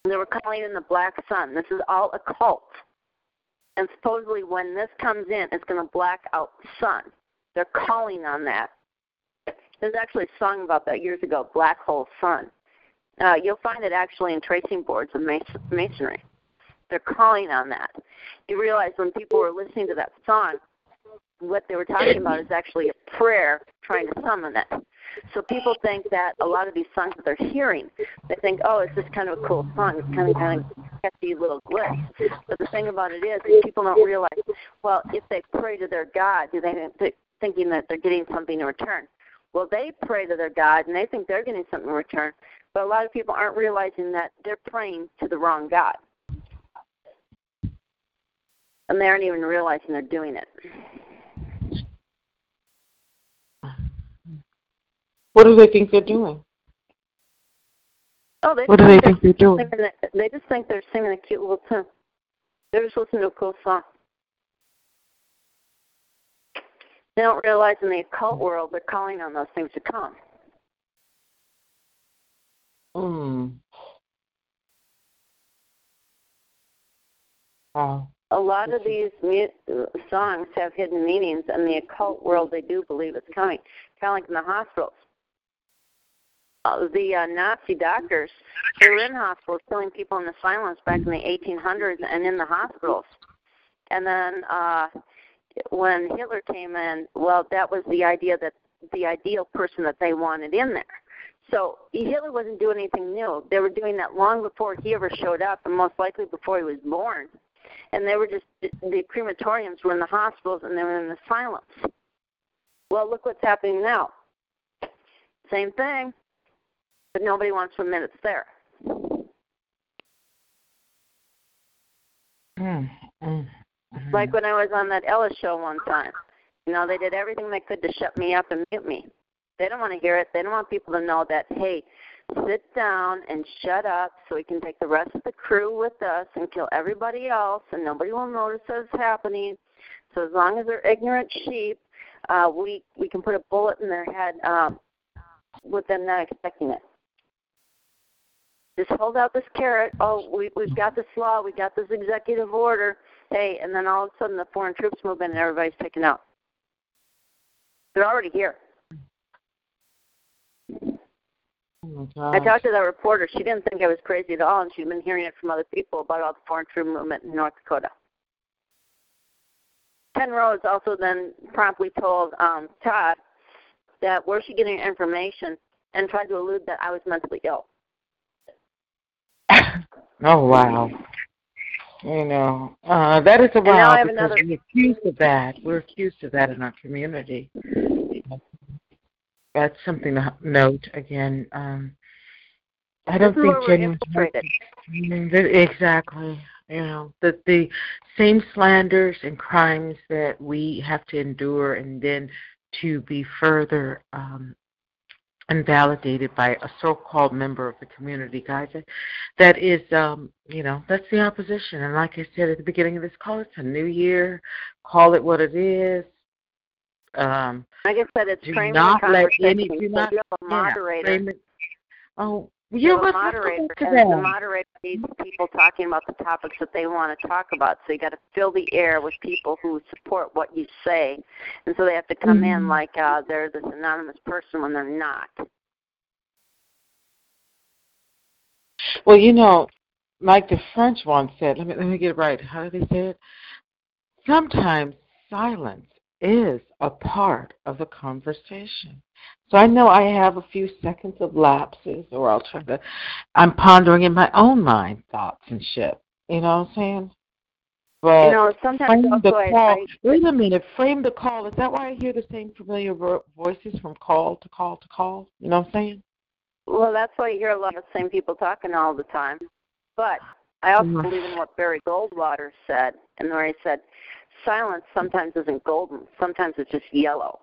They were calling it the black sun. This is all occult. And supposedly when this comes in, it's going to black out the sun. They're calling on that. There's actually a song about that years ago, Black Hole Sun. Uh, you'll find it actually in tracing boards of masonry. They're calling on that. You realize when people were listening to that song, what they were talking about is actually a prayer trying to summon it. So people think that a lot of these songs that they're hearing, they think, oh, it's just kind of a cool song. It's kind of kind of catchy little glitch. But the thing about it is, people don't realize, well, if they pray to their God, do they think thinking that they're getting something in return? Well, they pray to their God and they think they're getting something in return. But a lot of people aren't realizing that they're praying to the wrong God. And they aren't even realizing they're doing it. What do they think they're doing? Oh, they what do they think they're doing? They just think they're singing a cute little tune. They're just listening to a cool song. They don't realize in the occult world they're calling on those things to come. Hmm. Wow. A lot of these songs have hidden meanings, and the occult world they do believe it's coming. Kind of like in the hospitals. Uh, the uh, Nazi doctors they were in hospitals killing people in asylums back in the 1800s and in the hospitals. And then uh, when Hitler came in, well, that was the idea that the ideal person that they wanted in there. So Hitler wasn't doing anything new. They were doing that long before he ever showed up, and most likely before he was born. And they were just the crematoriums were in the hospitals and they were in the asylums. Well, look what's happening now. Same thing but nobody wants to admit it's there. Mm, mm, Like when I was on that Ella show one time. You know, they did everything they could to shut me up and mute me. They don't want to hear it. They don't want people to know that, hey, sit down and shut up so we can take the rest of the crew with us and kill everybody else and nobody will notice it's happening. So as long as they're ignorant sheep, uh, we we can put a bullet in their head um, with them not expecting it just hold out this carrot. Oh, we, we've got this law, we got this executive order. Hey, and then all of a sudden the foreign troops move in and everybody's taken out. They're already here. Oh I talked to that reporter. She didn't think I was crazy at all, and she'd been hearing it from other people about all the foreign troop movement in North Dakota. Ken Rose also then promptly told um, Todd that where's she getting information and tried to allude that I was mentally ill. Oh wow. You know, uh, that is a wow because another... we're accused of that. We're accused of that in our community. That's something to note again. Um, I don't think genuine exactly. You know that the same slanders and crimes that we have to endure, and then to be further um, and validated by a so-called member of the community, guys. That is, um, you know, that's the opposition. And like I said at the beginning of this call, it's a new year. Call it what it is. Um, like I said, it's do framing not the let any. Do not, you have a moderator. Yeah, oh, you have a moderator, and the moderator needs people talking about the topics that they want to talk about. So you got to fill the air with people who support what you say, and so they have to come mm-hmm. in like uh, they're this anonymous person when they're not. Well, you know, like the French one said. Let me let me get it right. How did they say it? Sometimes silence is a part of the conversation. So I know I have a few seconds of lapses, or I'll try to. I'm pondering in my own mind thoughts and shit. You know what I'm saying? But you know, sometimes frame the call. I, Wait a minute. Frame the call. Is that why I hear the same familiar voices from call to call to call? You know what I'm saying? Well, that's why you hear a lot of the same people talking all the time. But I also mm-hmm. believe in what Barry Goldwater said, and where he said, silence sometimes isn't golden. Sometimes it's just yellow.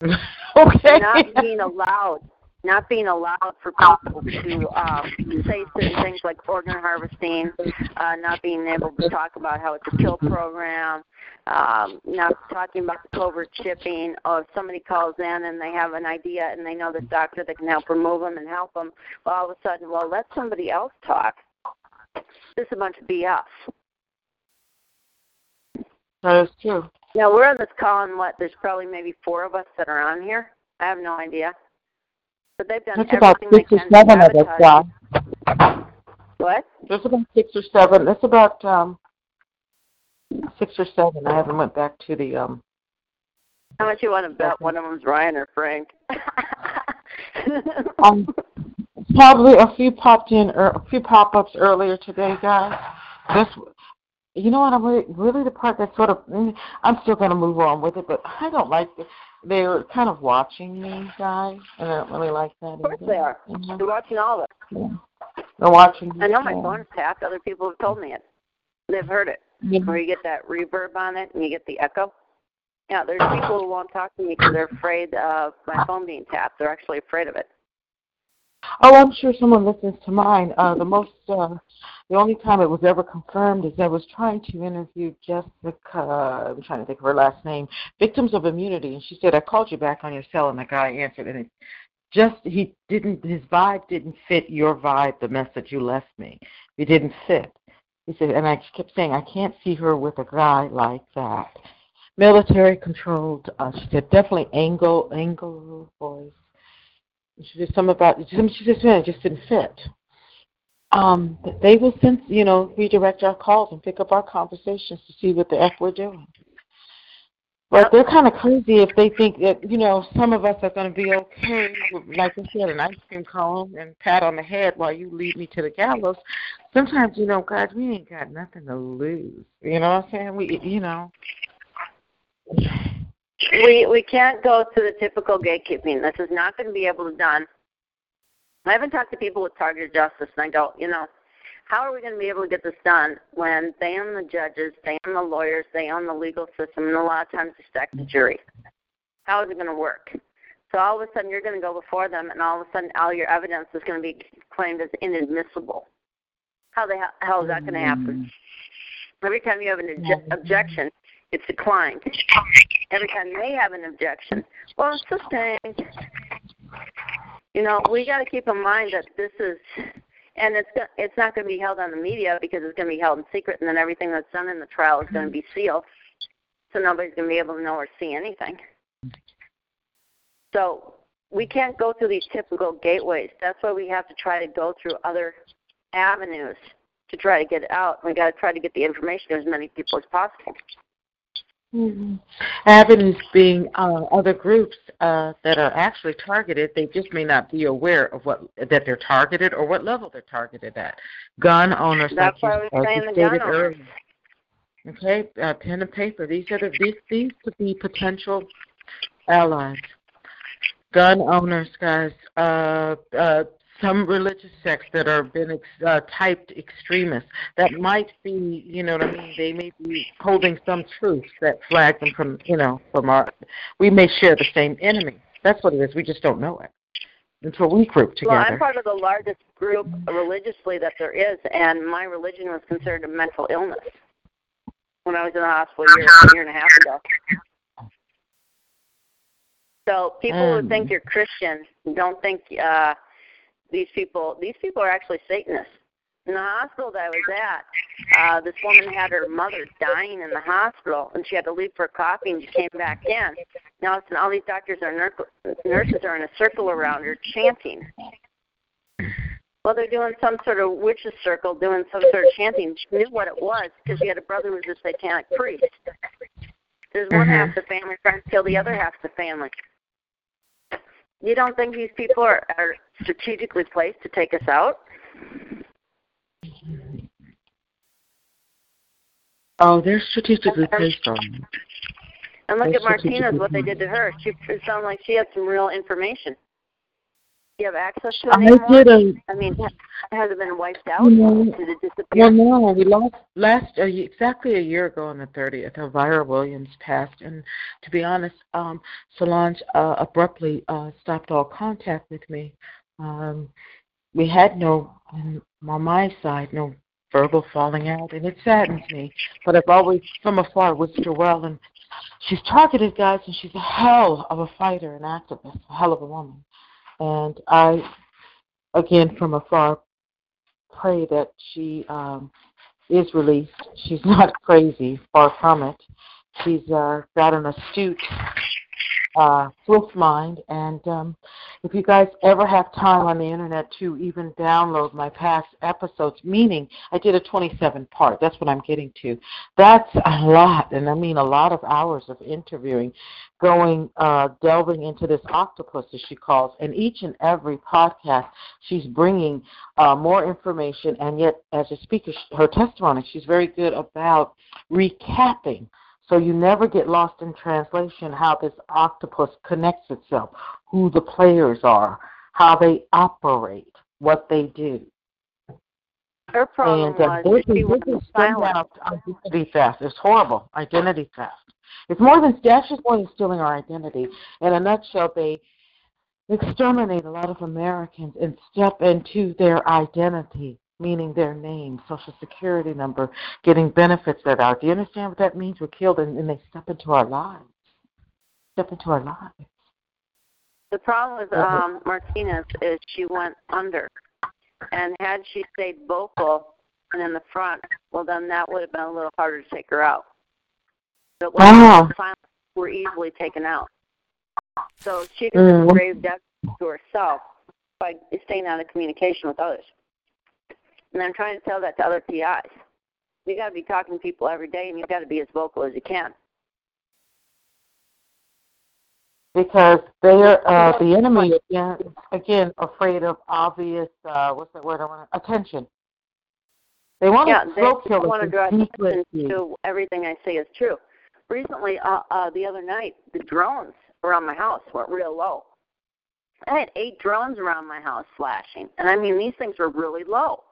okay. Not being allowed, not being allowed for people to um, say certain things like organ harvesting, uh, not being able to talk about how it's a kill program, um, not talking about the covert shipping. Or if somebody calls in and they have an idea and they know this doctor that can help remove them and help them, well, all of a sudden, well, let somebody else talk. This is a bunch of BS. That is true. Now we're on this call, and what? There's probably maybe four of us that are on here. I have no idea. But they've done That's about everything six they or seven of us. Doc. What? There's about six or seven. That's about um six or seven. I haven't went back to the um. How much you want to bet one of them's Ryan or Frank? um probably a few popped in or a few pop-ups earlier today, guys. This, you know what? I'm really, really the part that sort of. mm, I'm still going to move on with it, but I don't like. The, they're kind of watching me, guys, and I don't really like that. Of course either, they are. know? They're watching all of us. Yeah. They're watching. I know my phone's tapped. Other people have told me it. They've heard it. Yeah. Where you get that reverb on it and you get the echo. Yeah, there's people who won't talk to me because they're afraid of my phone being tapped. They're actually afraid of it. Oh, I'm sure someone listens to mine. Uh, the most, uh, the only time it was ever confirmed is I was trying to interview Jessica. I'm trying to think of her last name. Victims of Immunity, and she said I called you back on your cell, and the guy answered, and it just he didn't. His vibe didn't fit your vibe. The message you left me, it didn't fit. He said, and I kept saying I can't see her with a guy like that. Military controlled. Uh, she said definitely angle, angle voice. She said something about some- she just it just didn't fit. Um, they will send you know redirect our calls and pick up our conversations to see what the f we're doing. But they're kind of crazy if they think that you know some of us are going to be okay, with, like I said, an ice cream cone and pat on the head while you lead me to the gallows. Sometimes you know, guys, we ain't got nothing to lose. You know what I'm saying? We, you know. We we can't go to the typical gatekeeping. This is not going to be able to be done. I haven't talked to people with targeted justice, and I go, you know, how are we going to be able to get this done when they own the judges, they own the lawyers, they own the legal system, and a lot of times they stack the jury? How is it going to work? So all of a sudden you're going to go before them, and all of a sudden all your evidence is going to be claimed as inadmissible. How the hell- is that going to happen? Mm-hmm. Every time you have an obje- mm-hmm. objection, it's declined. Every time they have an objection, well, it's the same. You know, we got to keep in mind that this is, and it's it's not going to be held on the media because it's going to be held in secret, and then everything that's done in the trial is going to be sealed, so nobody's going to be able to know or see anything. So we can't go through these typical gateways. That's why we have to try to go through other avenues to try to get out. We got to try to get the information to as many people as possible. Mhm. Avenues being uh, other groups uh, that are actually targeted. They just may not be aware of what that they're targeted or what level they're targeted at. Gun owners, That's like why I you, was like saying the stated earlier. Okay, uh, pen and paper. These are the these these could be potential allies. Gun owners, guys. Uh, uh, some religious sects that are been ex, uh, typed extremists that might be, you know what I mean. They may be holding some truths that flag them from, you know, from our. We may share the same enemy. That's what it is. We just don't know it until we group together. Well, I'm part of the largest group religiously that there is, and my religion was considered a mental illness when I was in the hospital a year, a year and a half ago. So people who Mm. think you're Christian don't think uh, these people. These people are actually Satanists. In the hospital that I was at, uh, this woman had her mother dying in the hospital, and she had to leave for coffee, and she came back in. Now, it's, all these doctors are nur- nurses are in a circle around her, chanting. Well, they're doing some sort of witches circle, doing some sort of chanting. She knew what it was because she had a brother who was a satanic priest. There's one Mhm. half the family trying to kill the other half of the family. You don't think these people are, are strategically placed to take us out? Oh, they're strategically placed on. And look They're at Martinez, what they did to her. She it sounded like she had some real information. You have access to it I anymore? did a I mean, has it been wiped out? Know, Did it disappear? Well, no, we lost last uh, exactly a year ago on the 30th. Elvira Williams passed, and to be honest, um, Solange uh, abruptly uh, stopped all contact with me. Um, we had no, on my side, no verbal falling out, and it saddens me. But I've always, from afar, wished her well, and she's targeted, guys, and she's a hell of a fighter and activist, a hell of a woman. And I, again, from afar, pray that she um, is released. She's not crazy, far from it. She's uh, got an astute uh, swift mind. And um, if you guys ever have time on the internet to even download my past episodes, meaning I did a 27 part, that's what I'm getting to. That's a lot, and I mean a lot of hours of interviewing, going, uh, delving into this octopus, as she calls. And each and every podcast, she's bringing uh, more information, and yet, as a speaker, her testimony, she's very good about recapping so you never get lost in translation how this octopus connects itself, who the players are, how they operate, what they do. Her problem and, uh, was she was silent. identity theft. It's horrible. Identity theft. It's more than that's just more than stealing our identity. In a nutshell, they exterminate a lot of Americans and step into their identity meaning their name, social security number, getting benefits that are. Do you understand what that means? We're killed and, and they step into our lives. Step into our lives. The problem with um, Martinez is she went under, and had she stayed vocal and in the front, well, then that would have been a little harder to take her out. But when Wow. she silent, were easily taken out. So she did Mm. grave death to herself by staying out of communication with others. And I'm trying to tell that to other TIs. You got to be talking to people every day, and you've got to be as vocal as you can. Because they're uh, the enemy again, again afraid of obvious uh, what's that word I want attention. They want yeah, to they slow kill want to draw attention to everything I say is true. Recently, uh, uh, the other night, the drones around my house went real low. I had eight drones around my house flashing, and I mean these things were really low.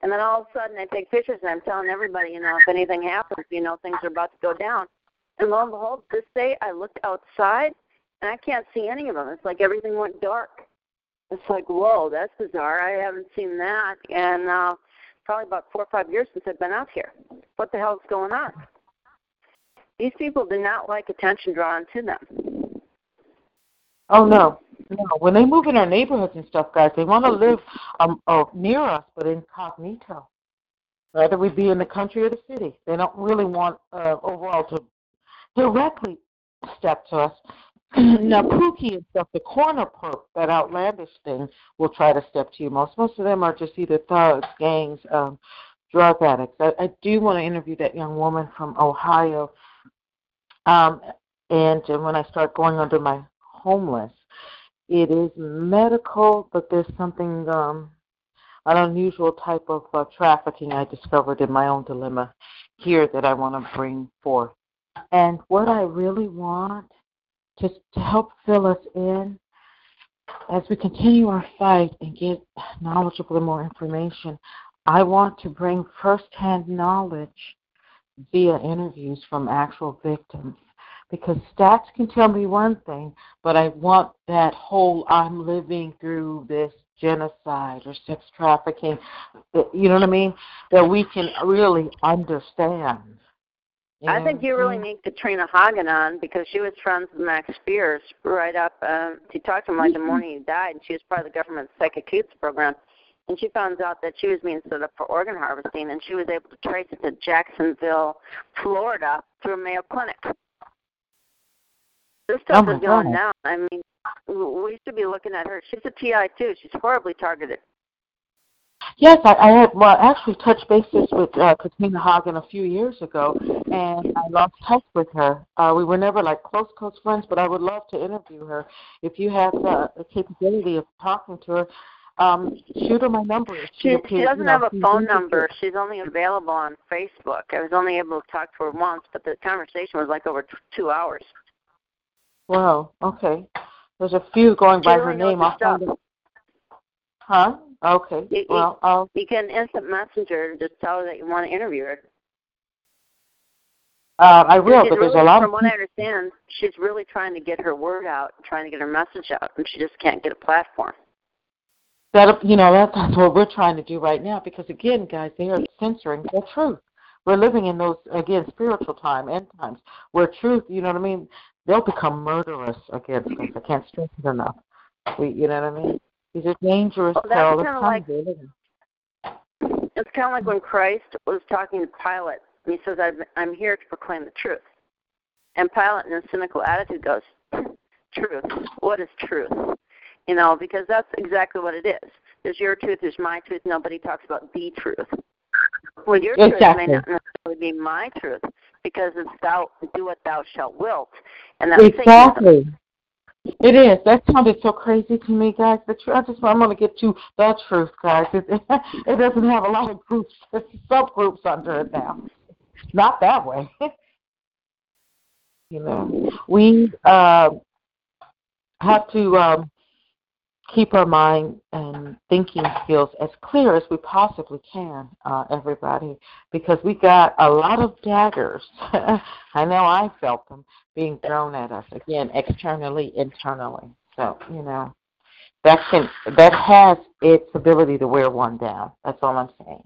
And then all of a sudden, I take pictures and I'm telling everybody, you know, if anything happens, you know, things are about to go down. And lo and behold, this day I looked outside and I can't see any of them. It's like everything went dark. It's like, whoa, that's bizarre. I haven't seen that, and uh, probably about four or five years since I've been out here. What the hell's going on? These people do not like attention drawn to them. Oh no, no. When they move in our neighborhoods and stuff, guys, they want to live um uh, near us, but incognito. Whether we be in the country or the city, they don't really want uh, overall to directly step to us. now, Pookie and stuff, the corner perp, that outlandish thing, will try to step to you. Most most of them are just either thugs, gangs, um, drug addicts. I, I do want to interview that young woman from Ohio. Um, and uh, when I start going under my homeless. It is medical, but there's something, um, an unusual type of uh, trafficking I discovered in my own dilemma here that I want to bring forth. And what I really want to, to help fill us in as we continue our fight and get knowledgeable and more information, I want to bring firsthand knowledge via interviews from actual victims because stats can tell me one thing, but I want that whole I'm living through this genocide or sex trafficking, you know what I mean? That we can really understand. I think you really need Katrina Hagen on because she was friends with Max Spiers right up. Uh, she talked to him like the morning he died, and she was part of the government's psychic youth program. And she found out that she was being set up for organ harvesting, and she was able to trace it to Jacksonville, Florida, through a Mayo Clinic. This stuff Oh, is going God. down. I mean, we should be looking at her. She's a TI too. She's horribly targeted. Yes, I, I had well actually touched bases with uh, Katrina Hagen a few years ago, and I lost touch with her. Uh, we were never like close, close friends, but I would love to interview her. If you have uh, the capability of talking to her, um, shoot her my number. She, you she doesn't you know, have a phone number. She's only available on Facebook. I was only able to talk to her once, but the conversation was like over t- two hours. Wow. Okay. There's a few going by her name. I'll find it. Huh? Okay. You- you- Well, I'll. You can instant messenger and just tell her that you want to interview her. Uh, I will, but there's really, a lot from what I understand, she's really trying to get her word out, trying to get her message out, and she just can't get a platform. that you know that, that's what we're trying to do right now because again guys they are censoring the truth we're living in those again spiritual time end times where truth you know what i mean they'll become murderous against us i can't stress it enough we you know what i mean these are dangerous Well, that's perilous kinda like-. It's kind of like when Christ was talking to Pilate, and he says, I'm, I'm here to proclaim the truth. And Pilate, in a cynical attitude, goes, truth. What is truth? You know, because that's exactly what it is. There's your truth, there's my truth. Nobody talks about the truth. Well, your exactly. truth may not necessarily be my truth because it's thou do what thou shalt wilt, and that's exactly. It is. That sounded so crazy to me, guys. The truth. I just I'm going to get to the truth, guys. It, it doesn't have a lot of groups, subgroups under it now. Not that way. you know, we uh, have to um, keep our mind and thinking skills as clear as we possibly can, uh, everybody, because we got a lot of daggers. I know I felt them being thrown at us again, externally, internally. So you know, that can that has its ability to wear one down. That's all I'm saying.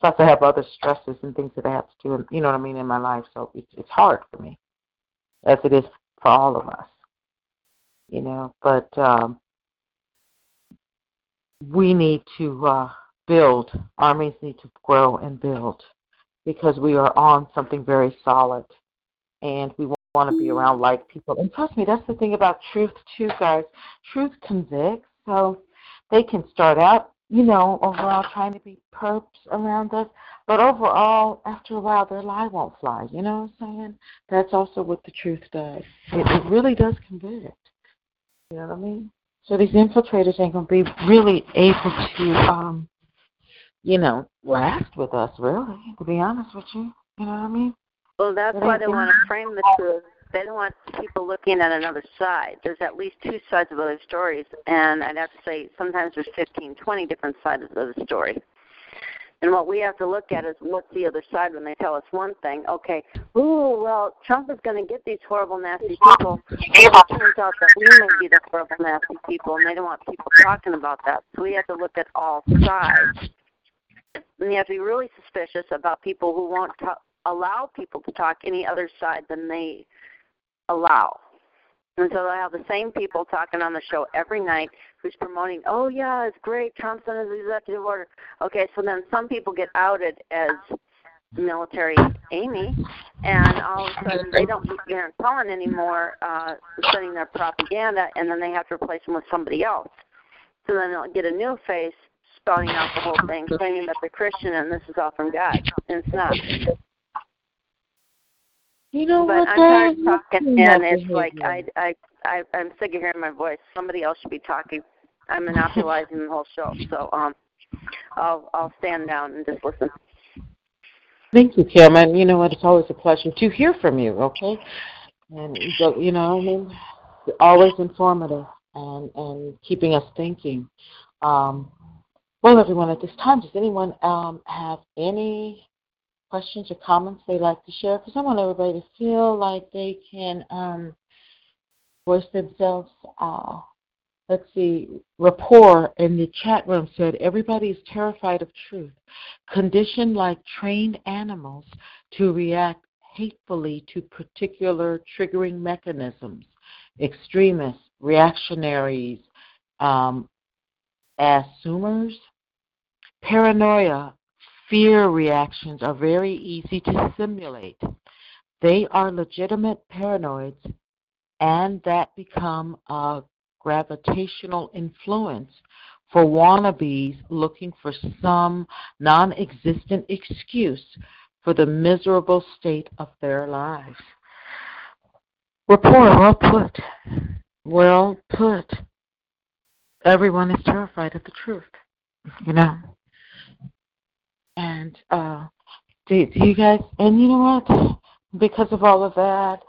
Plus, I have other stresses and things that I have to do. You know what I mean in my life, so it's it's hard for me, as it is for all of us. You know, but um, we need to uh, build. Armies need to grow and build because we are on something very solid, and we want to be around like people. And trust me, that's the thing about truth too, guys. Truth convicts, so they can start out, you know, overall trying to be perps around us, but overall, after a while, their lie won't fly. You know what I'm saying? That's also what the truth does. It, it really does convict. You know what I mean? So these infiltrators ain't gonna be really able to, um, you know, last with us. Really, to be honest with you, you know what I mean? Well, that's why they want to frame the truth. They don't want people looking at another side. There's at least two sides of other stories, and I'd have to say sometimes there's 15, 20 different sides of the story. And what we have to look at is what's the other side when they tell us one thing. Okay, ooh, well, Trump is going to get these horrible, nasty people. it turns out that we may be the horrible, nasty people, and they don't want people talking about that. So we have to look at all sides. And you have to be really suspicious about people who won't talk, allow people to talk any other side than they allow. And so they'll have the same people talking on the show every night who's promoting, oh, yeah, it's great, Trump's on his executive order. Okay, so then some people get outed as military Amy, and all of a sudden they don't keep Aaron Cullen anymore, uh, sending their propaganda, and then they have to replace them with somebody else. So then they'll get a new face spouting out the whole thing, claiming that they're Christian and this is all from God. And it's not. You know but what? I'm tired of talking, and it's like I, I, I, I'm sick of hearing my voice. Somebody else should be talking. I'm monopolizing the whole show, so um, I'll, I'll stand down and just listen. Thank you, Kim. And you know what? It's always a pleasure to hear from you. Okay, and you know, I mean, always informative and and keeping us thinking. Um, well, everyone, at this time, does anyone um, have any questions or comments they'd like to share? Because I want everybody to feel like they can um, voice themselves. Uh, let's see, rapport in the chat room said everybody is terrified of truth, conditioned like trained animals to react hatefully to particular triggering mechanisms, extremists, reactionaries, um, assumers, paranoia, fear reactions are very easy to simulate. They are legitimate paranoids and that become a gravitational influence for wannabes looking for some non existent excuse for the miserable state of their lives. Rapport, well put. Well put. Everyone is terrified of the truth, you know. And uh, do, do you guys? And you know what? Because of all of that,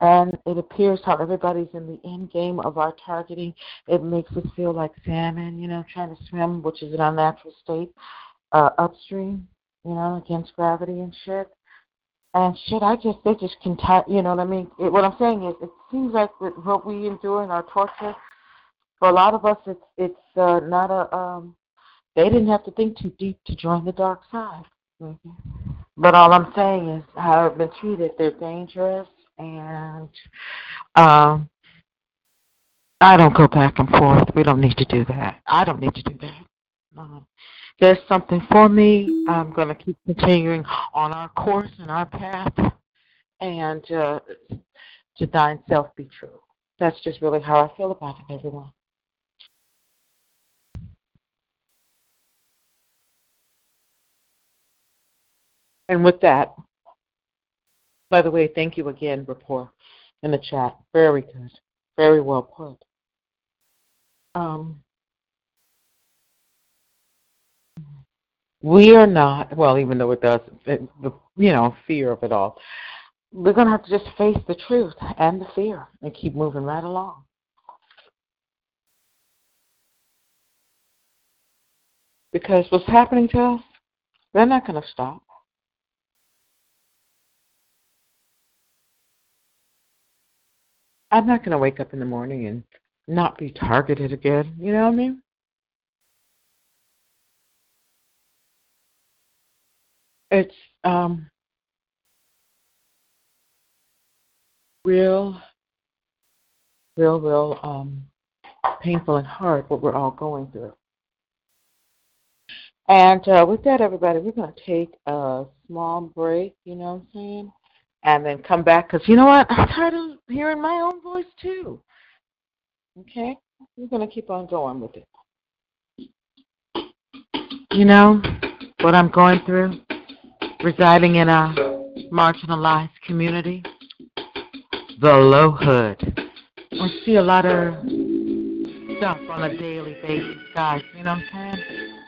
and it appears how everybody's in the end game of our targeting. It makes us feel like salmon, you know, trying to swim, which is an unnatural state, uh, upstream, you know, against gravity and shit. And shit, I just they just can, t- you know what I mean. It, what I'm saying is, it seems like what we endure in our torture, for a lot of us, it's it's uh, not a um, they didn't have to think too deep to join the dark side. Mm-hmm. But all I'm saying is how I've been treated. They're dangerous, and um, I don't go back and forth. We don't need to do that. I don't need to do that. Um, there's something for me. I'm going to keep continuing on our course and our path, and uh, to thine self be true. that's just really how I feel about it, everyone. And with that, by the way, thank you again, Rapport, in the chat. Very good. Very well put. Um, we are not, well, even though it does, it, the, you know, fear of it all, we're going to have to just face the truth and the fear and keep moving right along. Because what's happening to us, they're not going to stop. I'm not going to wake up in the morning and not be targeted again. You know what I mean? It's um, real, real, real um, painful and hard what we're all going through. And uh, with that, everybody, we're going to take a small break, you know what I'm saying? And then come back because you know what? I'm tired of hearing my own voice too. Okay? We're going to keep on going with it. You know what I'm going through? Residing in a marginalized community the low hood. I see a lot of stuff on a daily basis, guys. You know what I'm saying?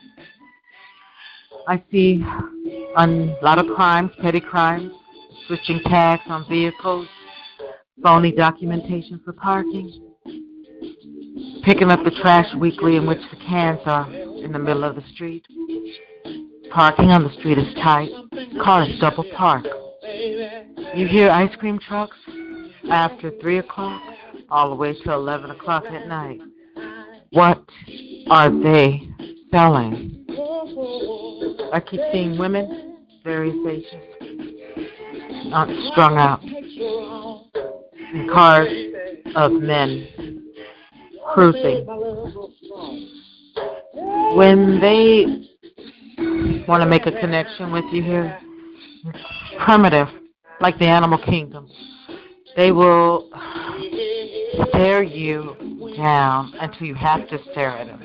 I see a lot of crimes, petty crimes, switching tags on vehicles, phony documentation for parking, picking up the trash weekly in which the cans are in the middle of the street. Parking on the street is tight. Cars double park. You hear ice cream trucks after 3 o'clock all the way to 11 o'clock at night. What are they selling? I keep seeing women, various ages, not strung out, in cars of men cruising. When they want to make a connection with you here, primitive, like the animal kingdom. They will stare you down until you have to stare at them.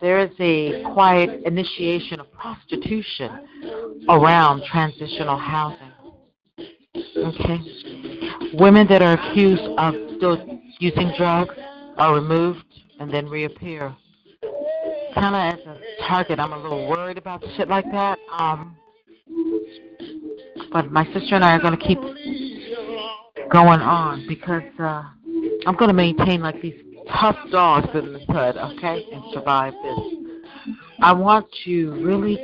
There is a quiet initiation of prostitution around transitional housing. Okay? Women that are accused of still using drugs are removed and then reappear. Kind of as a target, I'm a little worried about shit like that. Um, but my sister and I are going to keep going on because uh, I'm going to maintain like these tough dogs in the hood, okay, and survive this. I want to really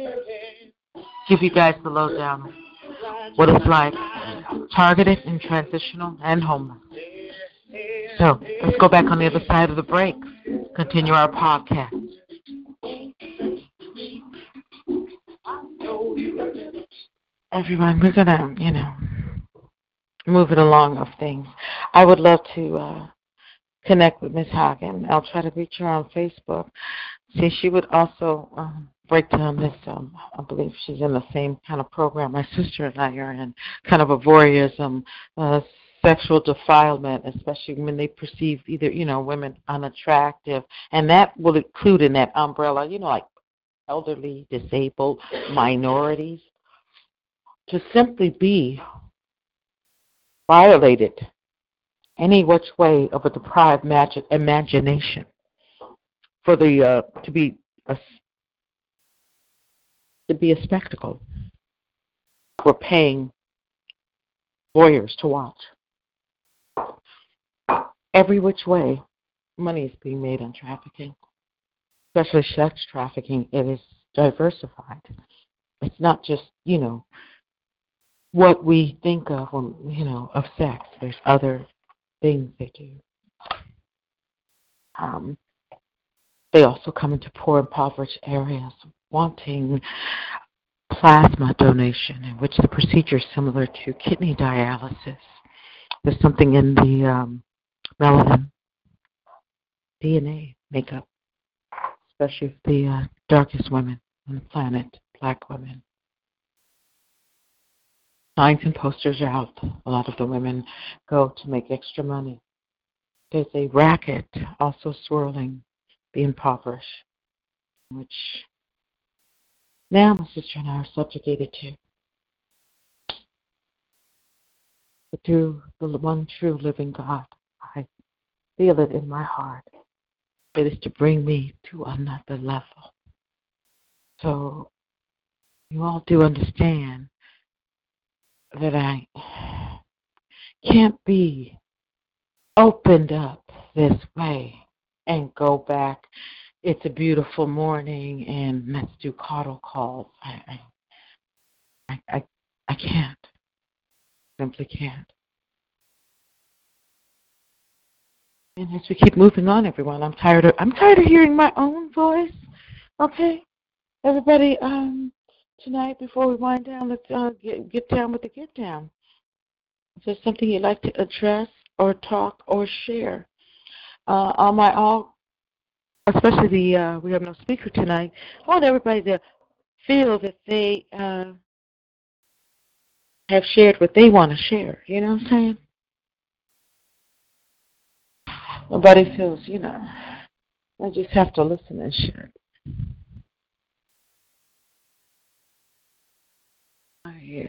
give you guys the lowdown what it's like, targeted and transitional and homeless. So let's go back on the other side of the break. Continue our podcast. Everyone, we're gonna, you know, moving along of things. I would love to uh, connect with Ms. Hagen. I'll try to reach her on Facebook. See, she would also um, break down this. Um, I believe she's in the same kind of program my sister and I are in, kind of a voyeurism, uh, sexual defilement, especially when they perceive either, you know, women unattractive, and that will include in that umbrella, you know, like elderly, disabled, minorities, to simply be violated any which way of a deprived magic imagination for the uh, to be a to be a spectacle. We're paying lawyers to watch. Every which way, money is being made on trafficking, especially sex trafficking. It is diversified. It's not just you know what we think of when you know of sex. There's other things they do. Um, they also come into poor, impoverished areas wanting plasma donation, in which the procedure is similar to kidney dialysis. There's something in the um, DNA makeup, especially the uh, darkest women on the planet, black women signs and posters are out. A lot of the women go to make extra money. there's a racket also swirling the impoverished, which now my sister and I are subjugated to. But through the one true living God, I feel it in my heart. It is to bring me to another level. So you all do understand that I can't be opened up this way and go back. It's a beautiful morning and let's do coddle calls. I I I, I can't. Simply can't. And as we keep moving on, everyone, I'm tired of I'm tired of hearing my own voice. Okay, everybody. Um, tonight before we wind down, let's uh, get get down with the get down. Is there something you'd like to address or talk or share? Uh, on my all, especially the uh, we have no speaker tonight. I want everybody to feel that they uh, have shared what they want to share. You know what I'm saying? Nobody feels, you know. I just have to listen and share. Oh, yeah.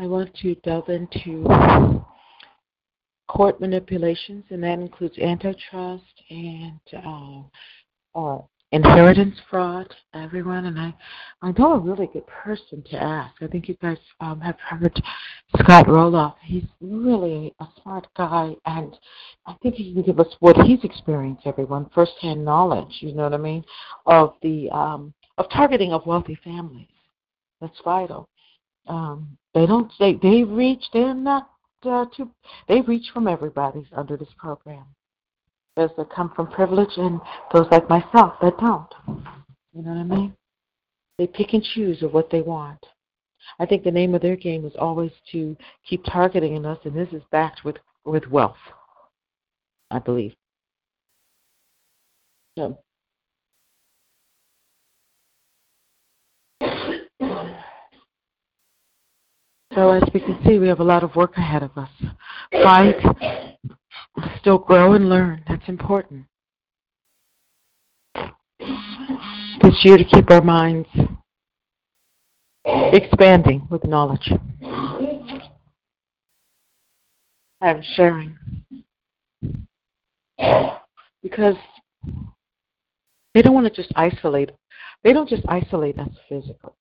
I want to delve into court manipulations, and that includes antitrust and uh, uh, inheritance fraud, everyone. And I, I know a really good person to ask. I think you guys um, have heard Scott Roloff. He's really a smart guy, and I think he can give us what he's experienced, everyone, firsthand knowledge. You know what I mean? Of the um, of targeting of wealthy families. That's vital. Um, they don't. They they reach. They're not uh, to they reach from everybody's under this program. Those that come from privilege and those like myself that don't. You know what I mean? They pick and choose of what they want. I think the name of their game is always to keep targeting us, and this is backed with with wealth. I believe. So So as we can see, we have a lot of work ahead of us. Fight, still grow and learn. That's important. This year to keep our minds expanding with knowledge and sharing. Because they don't want to just isolate. They don't just isolate us physically.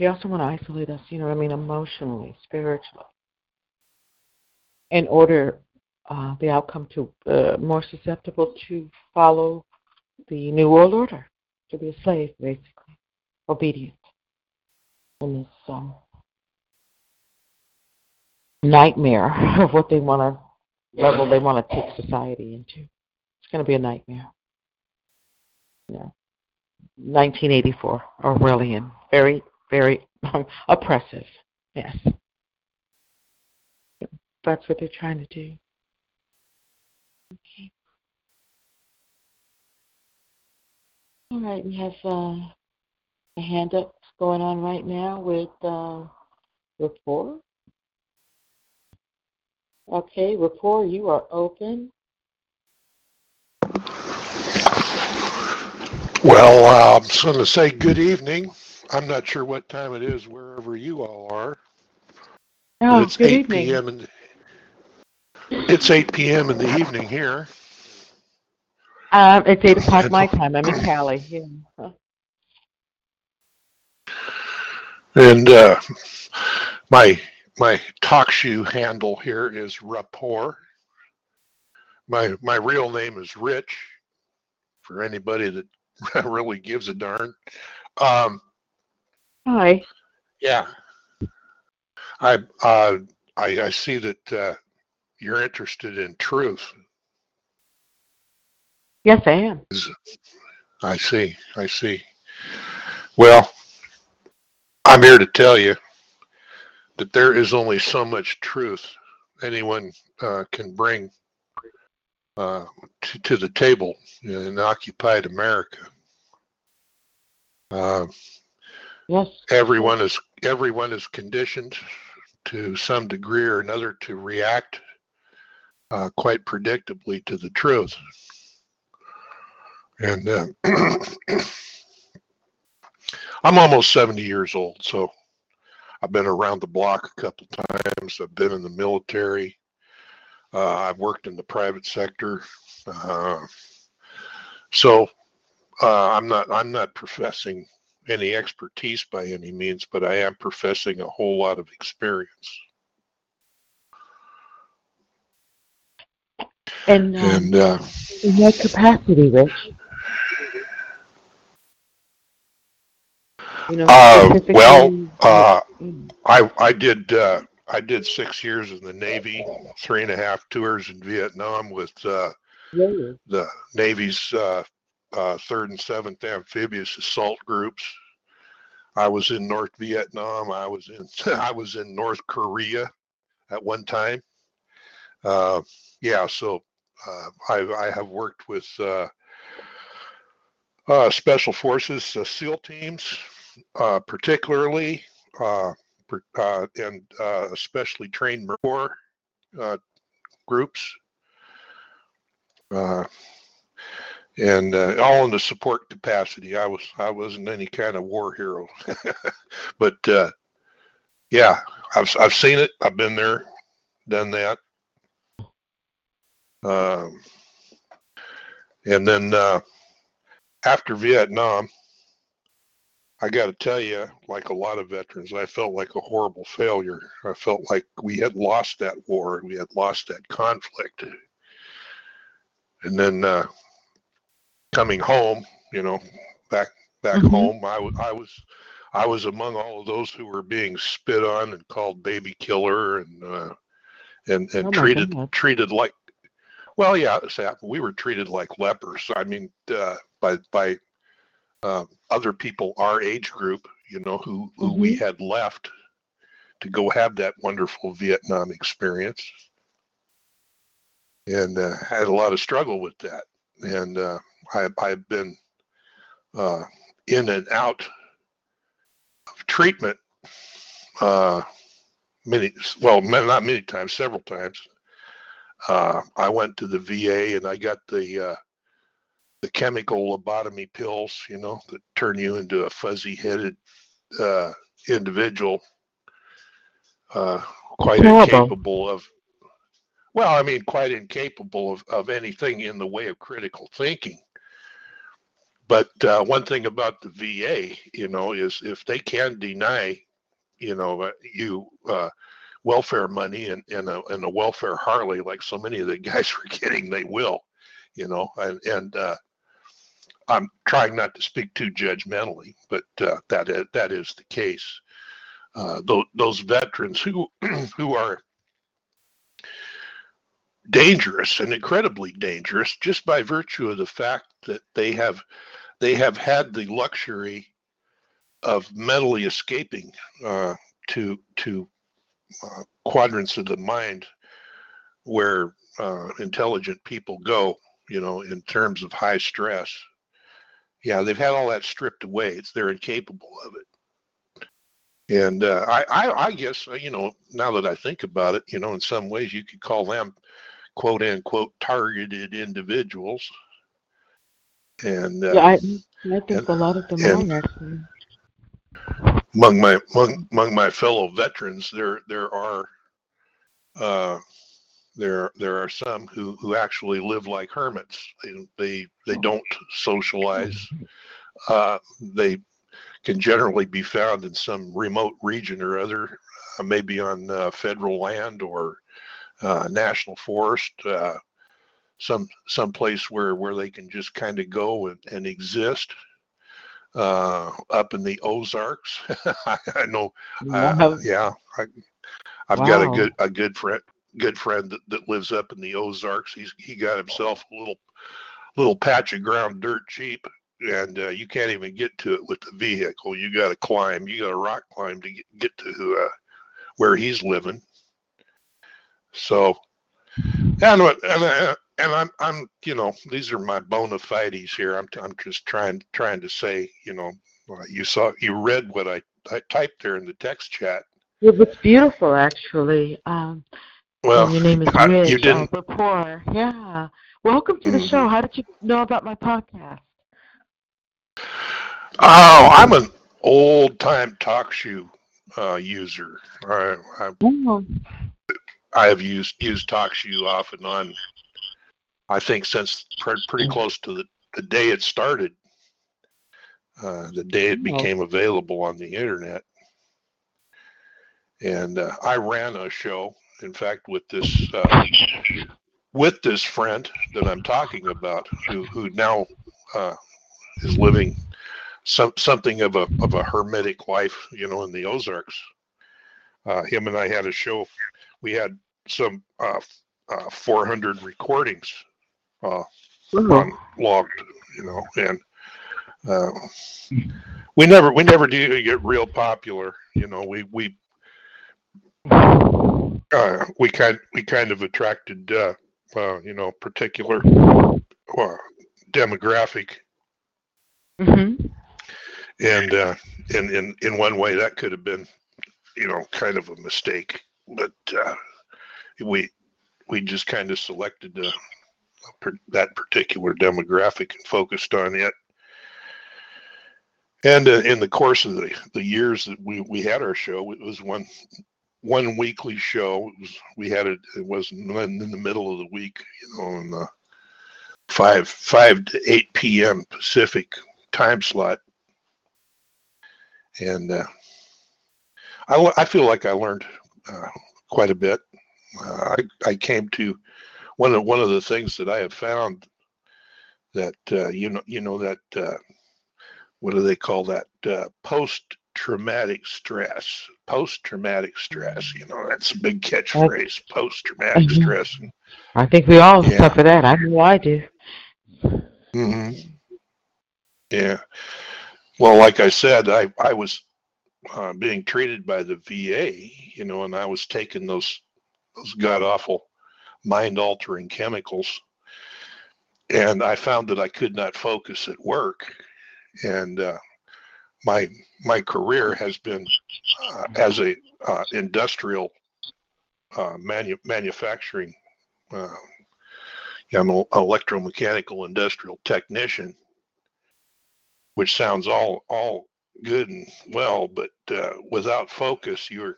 They also want to isolate us, you know I mean, emotionally, spiritually, in order uh, the outcome to uh, more susceptible to follow the New World Order, to be a slave, basically, obedient in this um, nightmare of what they want to level they want to take society into. It's going to be a nightmare. Know, 1984, Orwellian, very very oppressive. Yes. That's what they're trying to do. Okay. All right, we have uh, a hand up going on right now with uh, Rapport. Okay, Rapport, you are open. Well, I'm just going to say good evening. I'm not sure what time it is wherever you all are. Oh, it's good 8 evening. p.m. In, it's 8 p.m. in the evening here. Um, it's 8 o'clock my time. I'm in Cali. Yeah. And uh, my my TalkShoe handle here is Rapport. My my real name is Rich. For anybody that really gives a darn. Um, Hi. Yeah. I uh, I, I see that uh, you're interested in truth. Yes, I am. I see. I see. Well, I'm here to tell you that there is only so much truth anyone uh, can bring uh, to, to, the table in occupied America. Uh, yes. Everyone is everyone is conditioned to some degree or another to react uh, quite predictably to the truth. And uh, I'm almost 70 years old, so I've been around the block a couple times. I've been in the military. Uh, I've worked in the private sector. Uh, so uh, I'm not I'm not professing any expertise by any means, but I am professing a whole lot of experience. And, um, and uh, in what capacity, Rich? You know, uh, well, uh, I I did uh, I did six years in the Navy, three and a half tours in Vietnam with uh, the Navy's uh, uh, third and seventh amphibious assault groups. I was in North Vietnam. I was in I was in North Korea at one time. Uh, yeah, so uh, I, I have worked with uh, uh, special forces, SEAL teams, particularly uh, and uh, especially trained Marine Corps uh, groups, uh, and uh, all in the support capacity. I was I wasn't any kind of war hero, but uh, yeah, I've I've seen it. I've been there, done that. Um, and then after Vietnam, I got to tell you, like a lot of veterans, I felt like a horrible failure. I felt like we had lost that war and we had lost that conflict. And then uh, coming home, you know, back back mm-hmm. home, I, w- I was I was among all of those who were being spit on and called baby killer and uh, and and oh treated goodness. treated like well, yeah, we were treated like lepers. I mean, uh, by by uh, other people our age group, you know, who, who mm-hmm. we had left to go have that wonderful Vietnam experience. And uh, had a lot of struggle with that. And uh, I, I've been uh, in and out of treatment uh, many, well, not many times, several times. Uh, I went to the VA and I got the uh, the chemical lobotomy pills, you know, that turn you into a fuzzy-headed uh, individual, uh, quite incapable of. Well, I mean, quite incapable of, of anything in the way of critical thinking. But uh, one thing about the VA, you know, is if they can deny, you know, uh, you uh, welfare money and, and, a, and a welfare Harley, like so many of the guys were getting, they will, you know, and, and uh, I'm trying not to speak too judgmentally, but uh, that that is the case. Uh, those, those veterans who who are dangerous and incredibly dangerous just by virtue of the fact that they have they have had the luxury of mentally escaping uh, to to uh, quadrants of the mind where uh, intelligent people go you know in terms of high stress yeah, they've had all that stripped away. It's they're incapable of it. And uh, I, I, I guess uh, you know now that I think about it, you know, in some ways you could call them quote unquote targeted individuals. And uh, yeah, I, I think and, a lot of them are actually. Among my among, among my fellow veterans, there there are uh, there there are some who who actually live like hermits. They they, they don't socialize. Uh, they can generally be found in some remote region or other, uh, maybe on uh, federal land or uh, national forest, uh, some some place where where they can just kind of go and, and exist. Uh, up in the Ozarks, I, know. Wow. yeah, I, I've wow. got a good a good friend good friend that, that lives up in the Ozarks. He's he got himself a little little patch of ground dirt cheap, and uh, you can't even get to it with the vehicle. You got to climb. You got to rock climb to get, get to uh, where he's living. So, and what, and uh, and I'm I'm you know these are my bona fides here. I'm I'm just trying trying to say you know you saw you read what I I typed there in the text chat. It was beautiful, actually. Um, well, your name is I, Rich. you didn't. Uh, rapport. Yeah. Welcome to the Mhm. show. How did you know about my podcast? Oh, I'm an old time TalkShoe uh, user. I, I Oh, I have used used TalkShoe off and on. I think since pre- pretty close to the, the day it started, uh, the day it became available on the internet. And uh, I ran a show, in fact, with this uh, with this friend that I'm talking about, who who now uh, is living some something of a of a hermetic life, you know, in the Ozarks. Uh, him and I had a show. We had some uh, uh, 400 recordings uh, oh. on logged, you know, and uh, we never we never do get real popular. You know, we we uh, we kind we kind of attracted uh, uh, you know particular uh, demographic, hmm and uh, in in in one way that could have been you know kind of a mistake, but uh, we we just kind of selected uh, that particular demographic and focused on it. And uh, in the course of the, the years that we, we had our show, it was one one weekly show. Was we had it. It was in the in the middle of the week, you know, in the five five to eight p.m. Pacific time slot. And uh, I I feel like I learned uh, quite a bit. Uh, I I came to one of one of the things that I have found that uh, you know you know that uh, what do they call that uh, post traumatic stress post traumatic stress you know that's a big catchphrase post traumatic Mhm. stress I think we all Yeah. suffer that. I know I do. mm-hmm. yeah well like i said i i was uh, being treated by the va you know and i was taking those those god awful mind altering chemicals. And i found that i could not focus at work. And uh, my my career has been uh, as a uh, industrial uh, manu- manufacturing uh, I'm an electromechanical industrial technician which sounds all all good and well but uh, without focus you're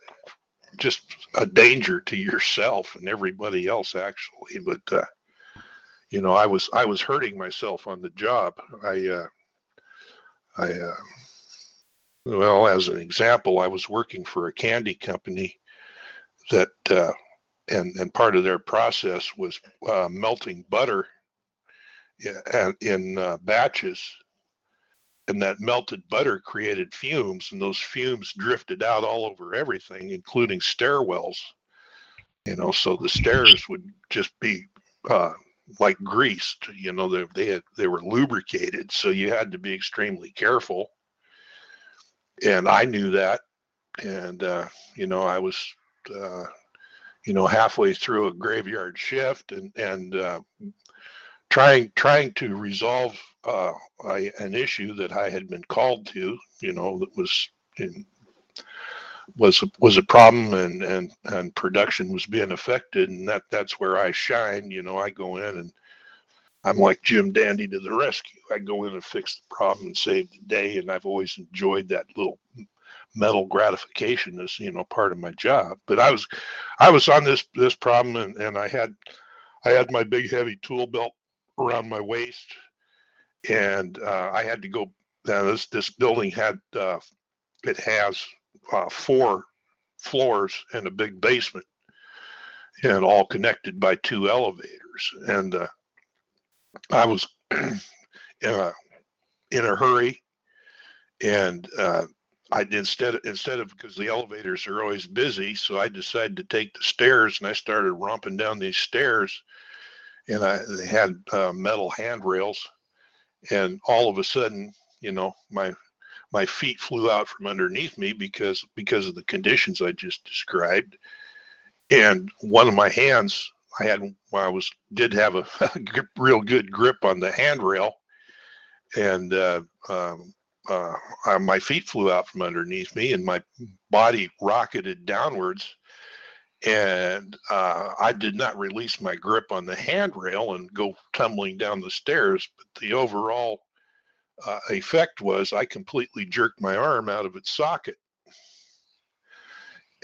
just a danger to yourself and everybody else actually. But uh, you know i was i was hurting myself on the job. I uh, i uh, well as an example i was working for a candy company that uh, and and part of their process was uh, melting butter in, in batches and that melted butter created fumes and those fumes drifted out all over everything including stairwells. You know so the stairs would just be uh, like greased you know they, they had they were lubricated so you had to be extremely careful. And i knew that and uh, you know i was uh, you know halfway through a graveyard shift and and uh, trying trying to resolve uh, I, an issue that I had been called to, you know, that was in, was was a problem and and and production was being affected, and that that's where I shine. You know, I go in and I'm like Jim Dandy to the rescue. I go in and fix the problem and save the day, and I've always enjoyed that little mental gratification as you know part of my job. But I was I was on this this problem, and and I had I had my big heavy tool belt around my waist and uh, I had to go. Uh, this this building had uh, it has uh, four floors and a big basement, and all connected by two elevators. And uh, I was in a in a hurry, and uh, I instead instead of because the elevators are always busy, so I decided to take the stairs, and I started romping down these stairs, and I they had uh, metal handrails. And all of a sudden you know my my feet flew out from underneath me because because of the conditions i just described. And one of my hands I had I was did have a, a grip, real good grip on the handrail, and uh, um, uh, my feet flew out from underneath me, and my body rocketed downwards. And uh, I did not release my grip on the handrail and go tumbling down the stairs. But the overall uh, effect was I completely jerked my arm out of its socket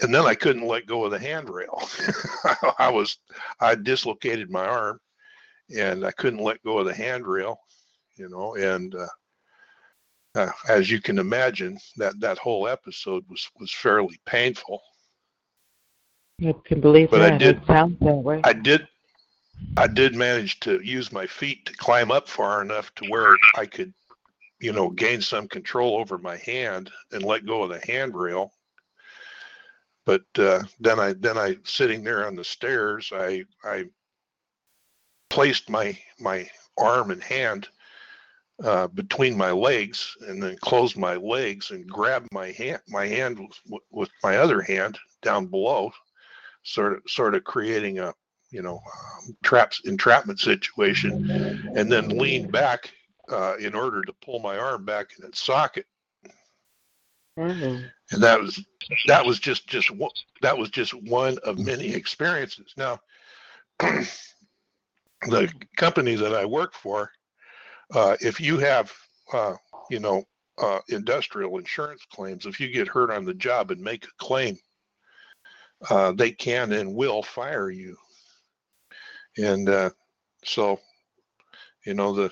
and then I couldn't let go of the handrail. I was I dislocated my arm, and I couldn't let go of the handrail, you know. And uh, uh, as you can imagine, that that whole episode was was fairly painful. I can believe but that. I did, it sounds that way. I did. I did manage to use my feet to climb up far enough to where I could, you know, gain some control over my hand and let go of the handrail but uh, then I then I sitting there on the stairs, I I placed my my arm and hand uh, between my legs and then closed my legs and grabbed my hand my hand with, with my other hand down below, sort of sort of creating a you know um, traps entrapment situation, and then leaned back uh, in order to pull my arm back in its socket. Mm-hmm. And that was that was just just one, that was just one of many experiences. Now, the company that I work for, uh, if you have uh, you know uh, industrial insurance claims, if you get hurt on the job and make a claim, uh, they can and will fire you. And uh, so, you know the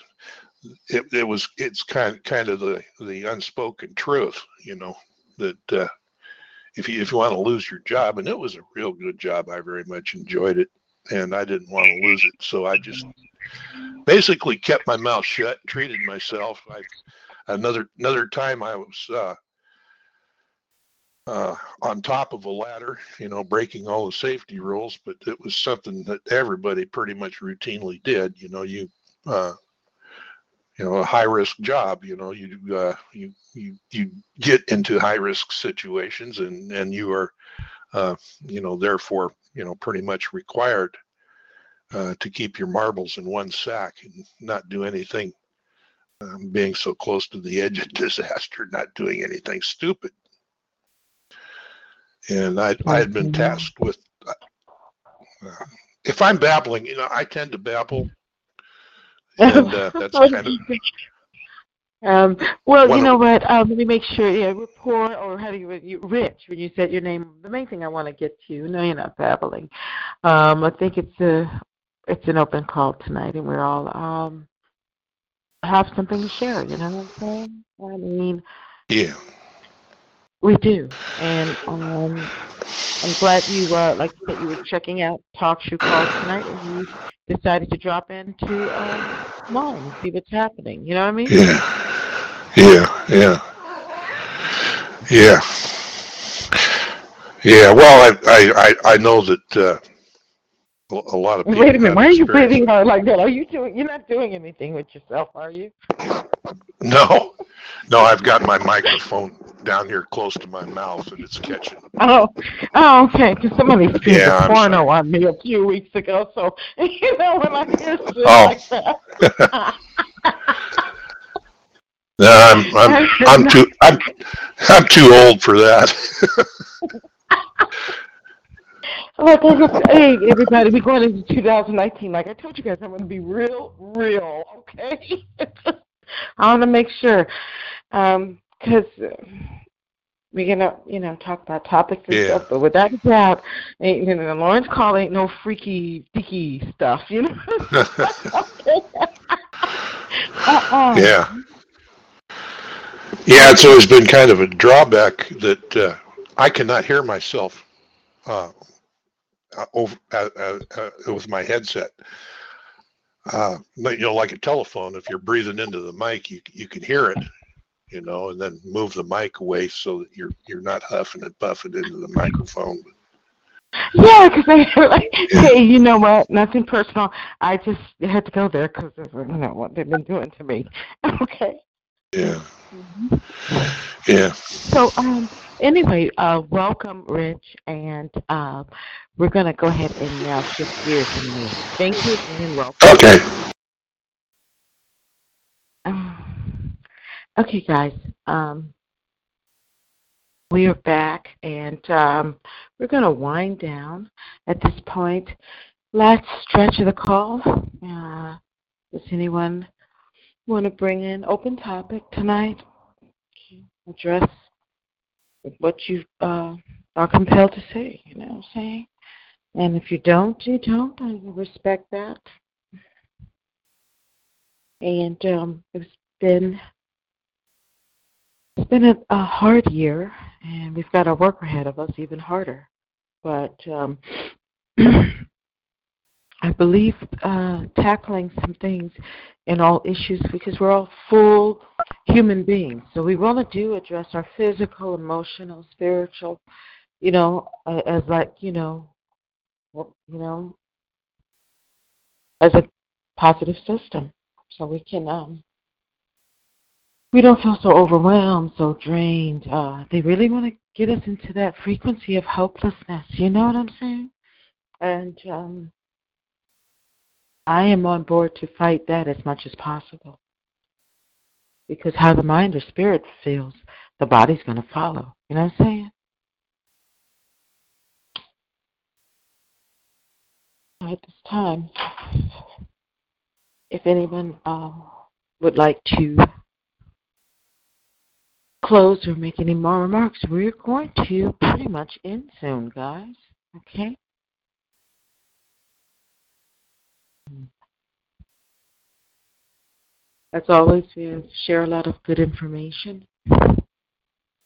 it, it was it's kind kind of the the unspoken truth, you know, that uh, if you if you want to lose your job, and it was a real good job, I very much enjoyed it, and I didn't want to lose it, so I just basically kept my mouth shut, treated myself. I another another time I was uh, on top of a ladder, you know, breaking all the safety rules, but it was something that everybody pretty much routinely did. You know, you uh, you know a high risk job you know you uh, you you you get into high risk situations and and you are uh, you know therefore you know pretty much required uh, to keep your marbles in one sack and not do anything um, being so close to the edge of disaster not doing anything stupid and i i had been tasked with uh, if i'm babbling you know i tend to babble and uh, that's kind of. Um, well, you know what? Um, let me make sure. Yeah, rapport, or how do you, you Rich? When you said your name, the main thing I want to get to. No, you're not babbling. Um, I think it's a it's an open call tonight, and we're all um have something to share. You know what I'm saying? I mean, yeah, we do, and um, I'm glad you uh, like you said you were checking out talk show calls tonight, and you decided to drop into uh, mine and see what's happening. You know what I mean? Yeah, yeah, yeah, yeah, yeah. Well, I I I know that uh, a lot of people. Wait a minute. Why are you breathing hard like that? Are you doing? You're not doing anything with yourself, are you? No, no. I've got my microphone down here close to my mouth, and it's catching. Oh, oh, okay. Because somebody streamed yeah, a porno sorry. on me a few weeks ago, so you know when I hear shit oh. like that. no, I'm I'm I'm too I'm I'm too old for that. Look, hey, everybody, we're going into 2019. Like I told you guys, I'm going to be real, real, okay? I want to make sure. Um, because uh, we're gonna, you know, talk about topics and yeah. stuff. But without a doubt, ain't you know, the Lawrence call ain't no freaky, sticky stuff, you know. uh-uh. Yeah. Yeah, it's always been kind of a drawback that uh, I cannot hear myself uh, uh over uh, uh, with my headset. You know, like a telephone, if you're breathing into the mic, you you can hear it you know, and then move the mic away so that you're you're not huffing and puffing into the microphone. Yeah, because I like, hey, you know what? Nothing personal. I just had to go there because of you know what they've been doing to me. okay. Yeah. Mm-hmm. Yeah. So, um, anyway, uh, welcome, Rich, and uh, we're going to go ahead and now shift gears and move. Thank you and welcome. Okay. okay, guys. Um, we are back, and um, we're going to wind down at this point. Last stretch of the call. Uh, does anyone want to bring in open topic tonight? Address what you uh, are compelled to say. You know what I'm saying? And if you don't, you don't. I respect that. And um, it's been it's been a, a hard year, and we've got our work ahead of us, even harder. But um, I believe uh, tackling some things in all issues because we're all full human beings. So we want to do address our physical, emotional, spiritual, you know, as like you know, you know, as a positive system, so we can um, we don't feel so overwhelmed, so drained. Uh, they really want to get us into that frequency of hopelessness. You know what I'm saying? And um, I am on board to fight that as much as possible. Because how the mind or spirit feels, the body's going to follow. You know what I'm saying? At this time, if anyone uh, would like to close or make any more remarks, we're going to pretty much end soon, guys. Okay? As always, we share a lot of good information.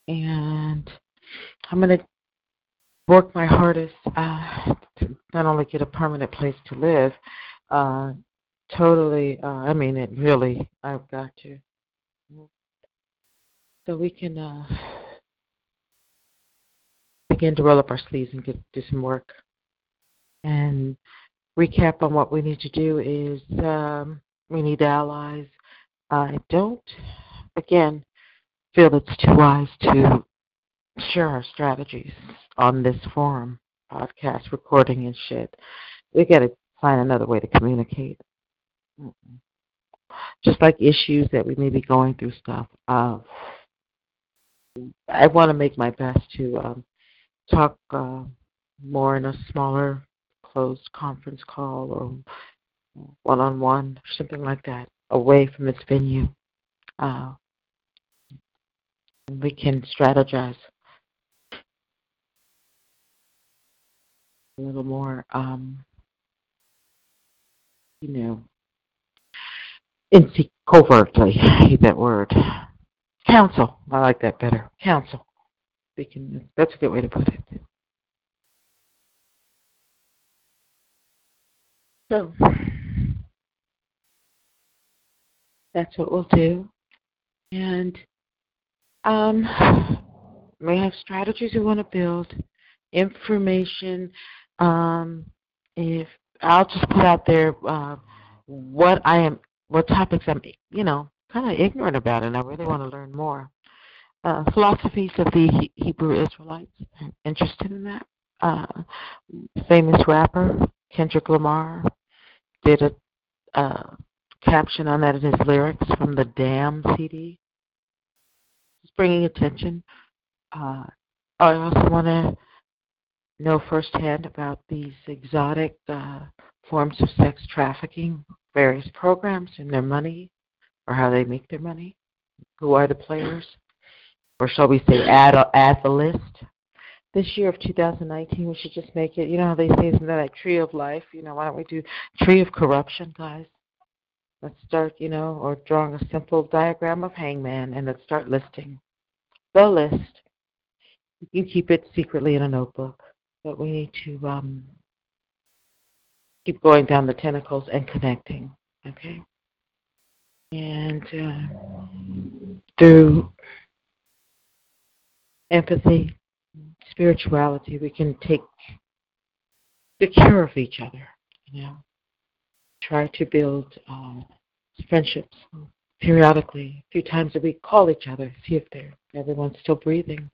And I'm going to work my hardest uh, to not only get a permanent place to live, uh, totally, uh, I mean, it really, I've got to. So we can uh, begin to roll up our sleeves and get do some work. And recap on what we need to do is um, we need allies. I don't, again, feel it's too wise to share our strategies on this forum, podcast, recording, and shit. We got to find another way to communicate. Just like issues that we may be going through stuff. Uh, I want to make my best to um, talk uh, more in a smaller closed conference call or one on one, something like that, away from this venue. Uh, we can strategize a little more, um, you know, in covertly. I hate that word. Counsel. I like that better. Can. That's a good way to put it. So that's what we'll do. And um, we have strategies we want to build, information. Um, if I'll just put out there uh, what I am, what topics I'm, you know, kind of ignorant about, and I really want to learn more. Uh, philosophies of the Hebrew Israelites. Interested in that. Uh, famous rapper Kendrick Lamar did a uh, caption on that in his lyrics from the Damn CD. Just bringing attention. Uh, I also want to know firsthand about these exotic uh, forms of sex trafficking, various programs and their money, or how they make their money. Who are the players? Or shall we say, add, add the list? this year of 2019, we should just make it. You know how they say, isn't that like tree of life? You know, why don't we do tree of corruption, guys? Let's start, you know, or drawing a simple diagram of hangman, and let's start listing the list. You can keep it secretly in a notebook, but we need to um, keep going down the tentacles and connecting. Okay, and uh, through empathy spirituality, we can take the care of each other. You know, try to build um, friendships periodically, a few times a week. Call each other, see if they're everyone's still breathing.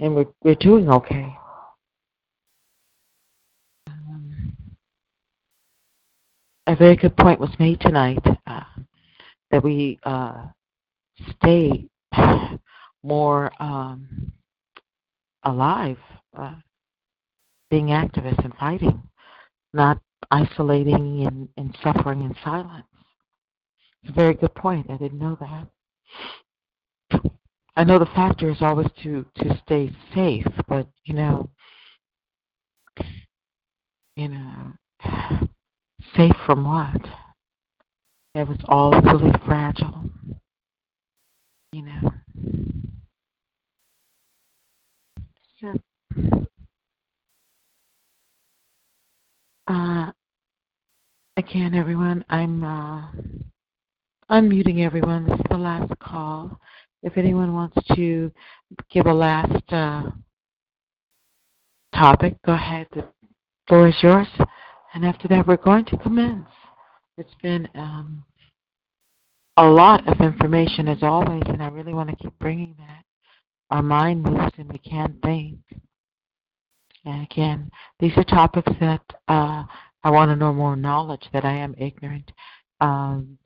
and we're we're doing okay. Um, a very good point was made tonight uh, that we uh, stay more um, alive, uh, being activists and fighting, not isolating and, and suffering in silence. It's a very good point. I didn't know that. I know the factor is always to to stay safe, but you know, you know, safe from what? It was all really fragile. You know. So, uh, again, everyone, I'm uh, unmuting everyone. This is the last call. If anyone wants to give a last uh, topic, go ahead. The floor is yours. And after that, we're going to commence. It's been um, a lot of information as always, and I really want to keep bringing that. Our mind moves and we can't think. Again, these are topics that uh, I want to know more knowledge that I am ignorant. Um,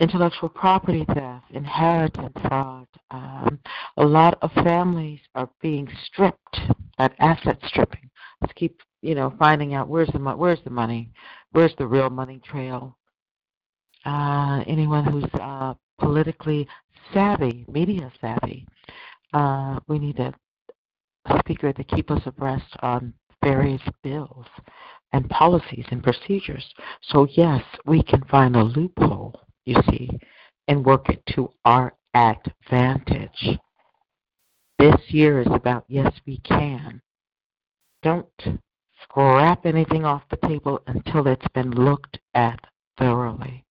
intellectual property theft, inheritance fraud. Um, a lot of families are being stripped, that asset stripping. Let's keep, you know, finding out where's the where's the money, where's the real money trail. Uh, anyone who's uh, politically savvy, media savvy, uh, we need a speaker to keep us abreast on various bills and policies and procedures. So yes, we can find a loophole you see, and work it to our advantage. This year is about yes, we can. Don't scrap anything off the table until it's been looked at thoroughly.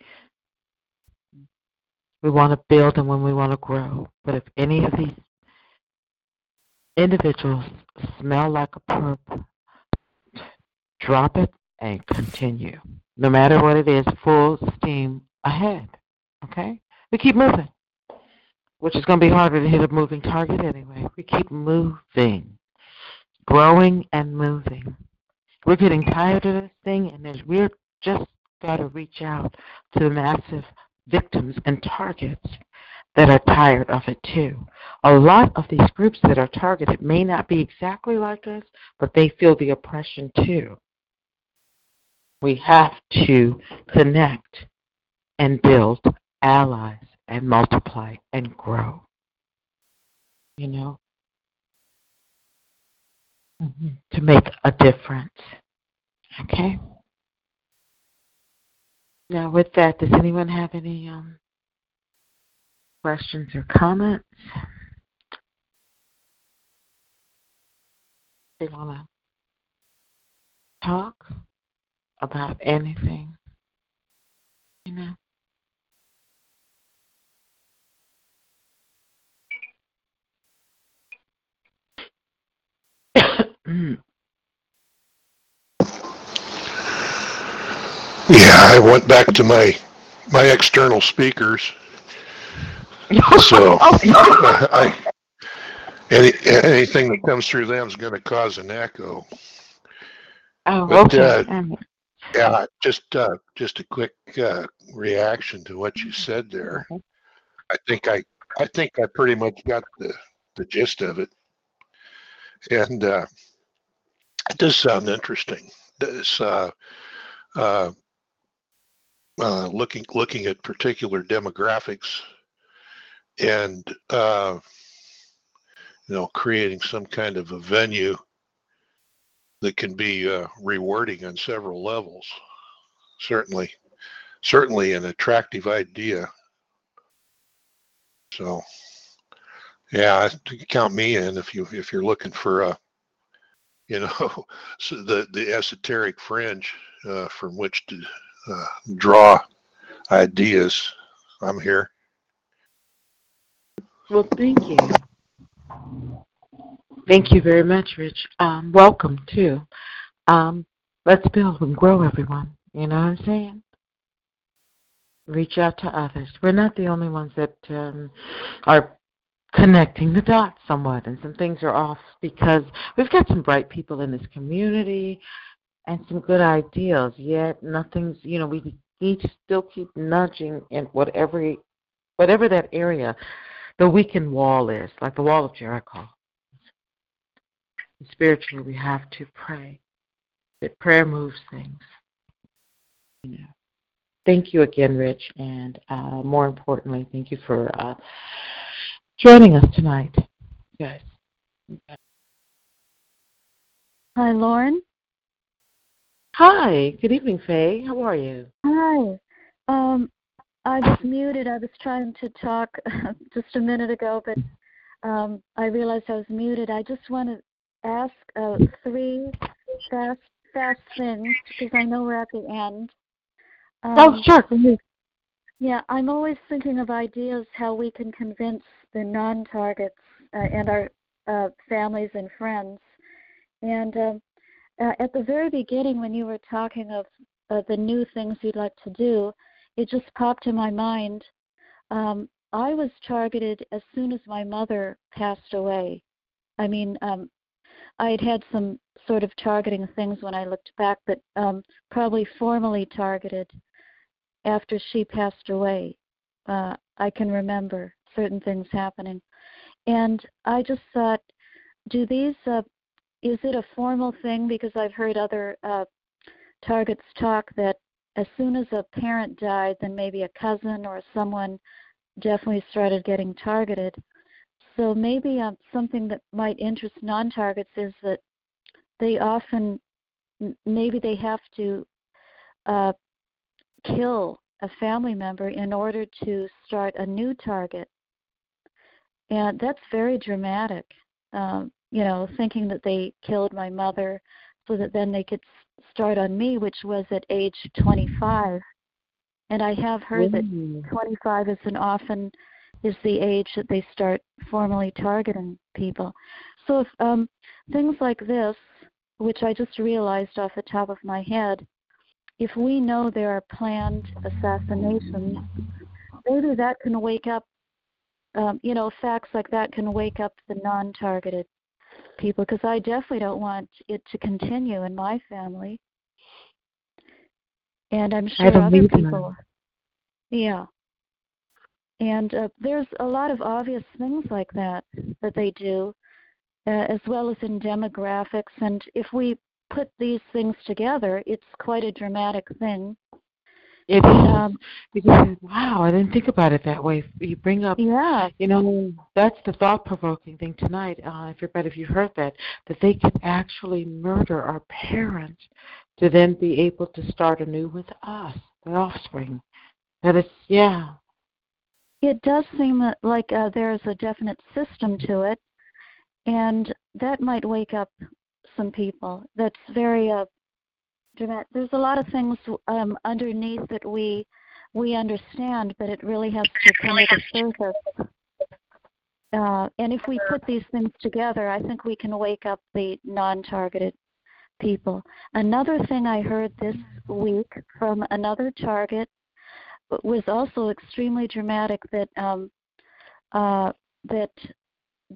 We want to build and when we want to grow. But if any of these individuals smell like a perp, drop it and continue. No matter what it is, full steam ahead. Okay? We keep moving, which is going to be harder to hit a moving target anyway. We keep moving, growing and moving. We're getting tired of this thing, and we're just got to reach out to the massive victims and targets that are tired of it too. A lot of these groups that are targeted may not be exactly like us, but they feel the oppression too. We have to connect and build allies and multiply and grow. You know? Mm-hmm. To make a difference. Okay? Now, with that, does anyone have any um, questions or comments? They want to talk about anything, you know? Yeah, I went back to my my external speakers. so I, any, anything that comes through them is going to cause an echo. Oh, but, okay. Uh, yeah, just uh, just a quick uh, reaction to what you said there. I think I I think I pretty much got the the gist of it, and uh, it does sound interesting. This uh, uh, uh, looking looking at particular demographics and uh, you know creating some kind of a venue that can be uh, rewarding on several levels. Certainly, certainly an attractive idea. So, yeah, count me in if you if you're looking for a you know, so the the esoteric fringe uh, from which to uh, draw ideas. I'm here. Well, thank you. Thank you very much, Rich. Um, welcome too. Um, let's build and grow, everyone. You know what I'm saying? Reach out to others. We're not the only ones that um, are connecting the dots somewhat, and some things are off because we've got some bright people in this community and some good ideals. Yet nothing's, you know, we need to still keep nudging in whatever, whatever that area, the weakened wall is, like the wall of Jericho. Spiritually, we have to pray. That prayer moves things. You know. Thank you again, Rich, and uh, more importantly, thank you for uh, joining us tonight, guys. Hi, Lauren. Hi. Good evening, Faye. How are you? Hi. Um, I was muted. I was trying to talk just a minute ago, but um, I realized I was muted. I just want to ask uh, three fast fast things because I know we're at the end. Um, oh, sure. Yeah, I'm always thinking of ideas how we can convince the non-targets uh, and our uh, families and friends. And um, uh, at the very beginning, when you were talking of uh, the new things you'd like to do, it just popped in my mind. Um, I was targeted as soon as my mother passed away. I mean, um, I had had some sort of targeting things when I looked back, but um, probably formally targeted after she passed away. Uh, I can remember certain things happening. And I just thought, do these, uh, is it a formal thing? Because I've heard other uh, targets talk that as soon as a parent died, then maybe a cousin or someone definitely started getting targeted. So maybe um, something that might interest non-targets is that they often, maybe they have to uh, kill a family member in order to start a new target. And that's very dramatic. Um, you know, thinking that they killed my mother so that then they could start on me, which was at age 25. And I have heard mm. that 25 is an often is the age that they start formally targeting people. So if um, things like this, which I just realized off the top of my head, if we know there are planned assassinations, maybe that can wake up, um, you know, facts like that can wake up the non targeted people because I definitely don't want it to continue in my family. And I'm sure other people. Yeah. And uh, there's a lot of obvious things like that that they do, uh, as well as in demographics. And if we put these things together, it's quite a dramatic thing. It is um, because wow, I didn't think about it that way. You bring up, yeah, you know, that's the thought-provoking thing tonight. Uh, if you're, but if you heard that, that they could actually murder our parents to then be able to start anew with us, the offspring. That is, yeah, it does seem like uh, there's a definite system to it, and that might wake up some people. That's very uh, dramatic. There's a lot of things um, underneath that we we understand, but it really has to come to the surface. Uh, and if we put these things together, I think we can wake up the non-targeted people. Another thing I heard this week from another target was also extremely dramatic that um, uh, that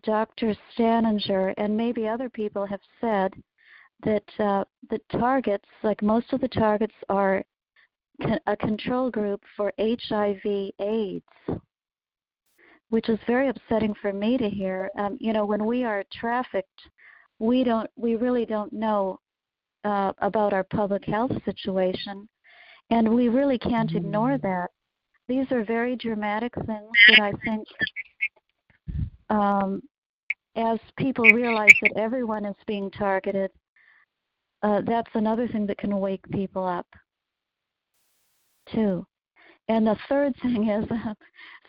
Dr. Staninger and maybe other people have said that uh, the targets, like most of the targets, are a control group for HIV/AIDS, which is very upsetting for me to hear. Um, you know, when we are trafficked, we don't, we really don't know uh, about our public health situation, and we really can't ignore mm. that. These are very dramatic things that I think, um, as people realize that everyone is being targeted, uh, that's another thing that can wake people up, too. And the third thing is, uh,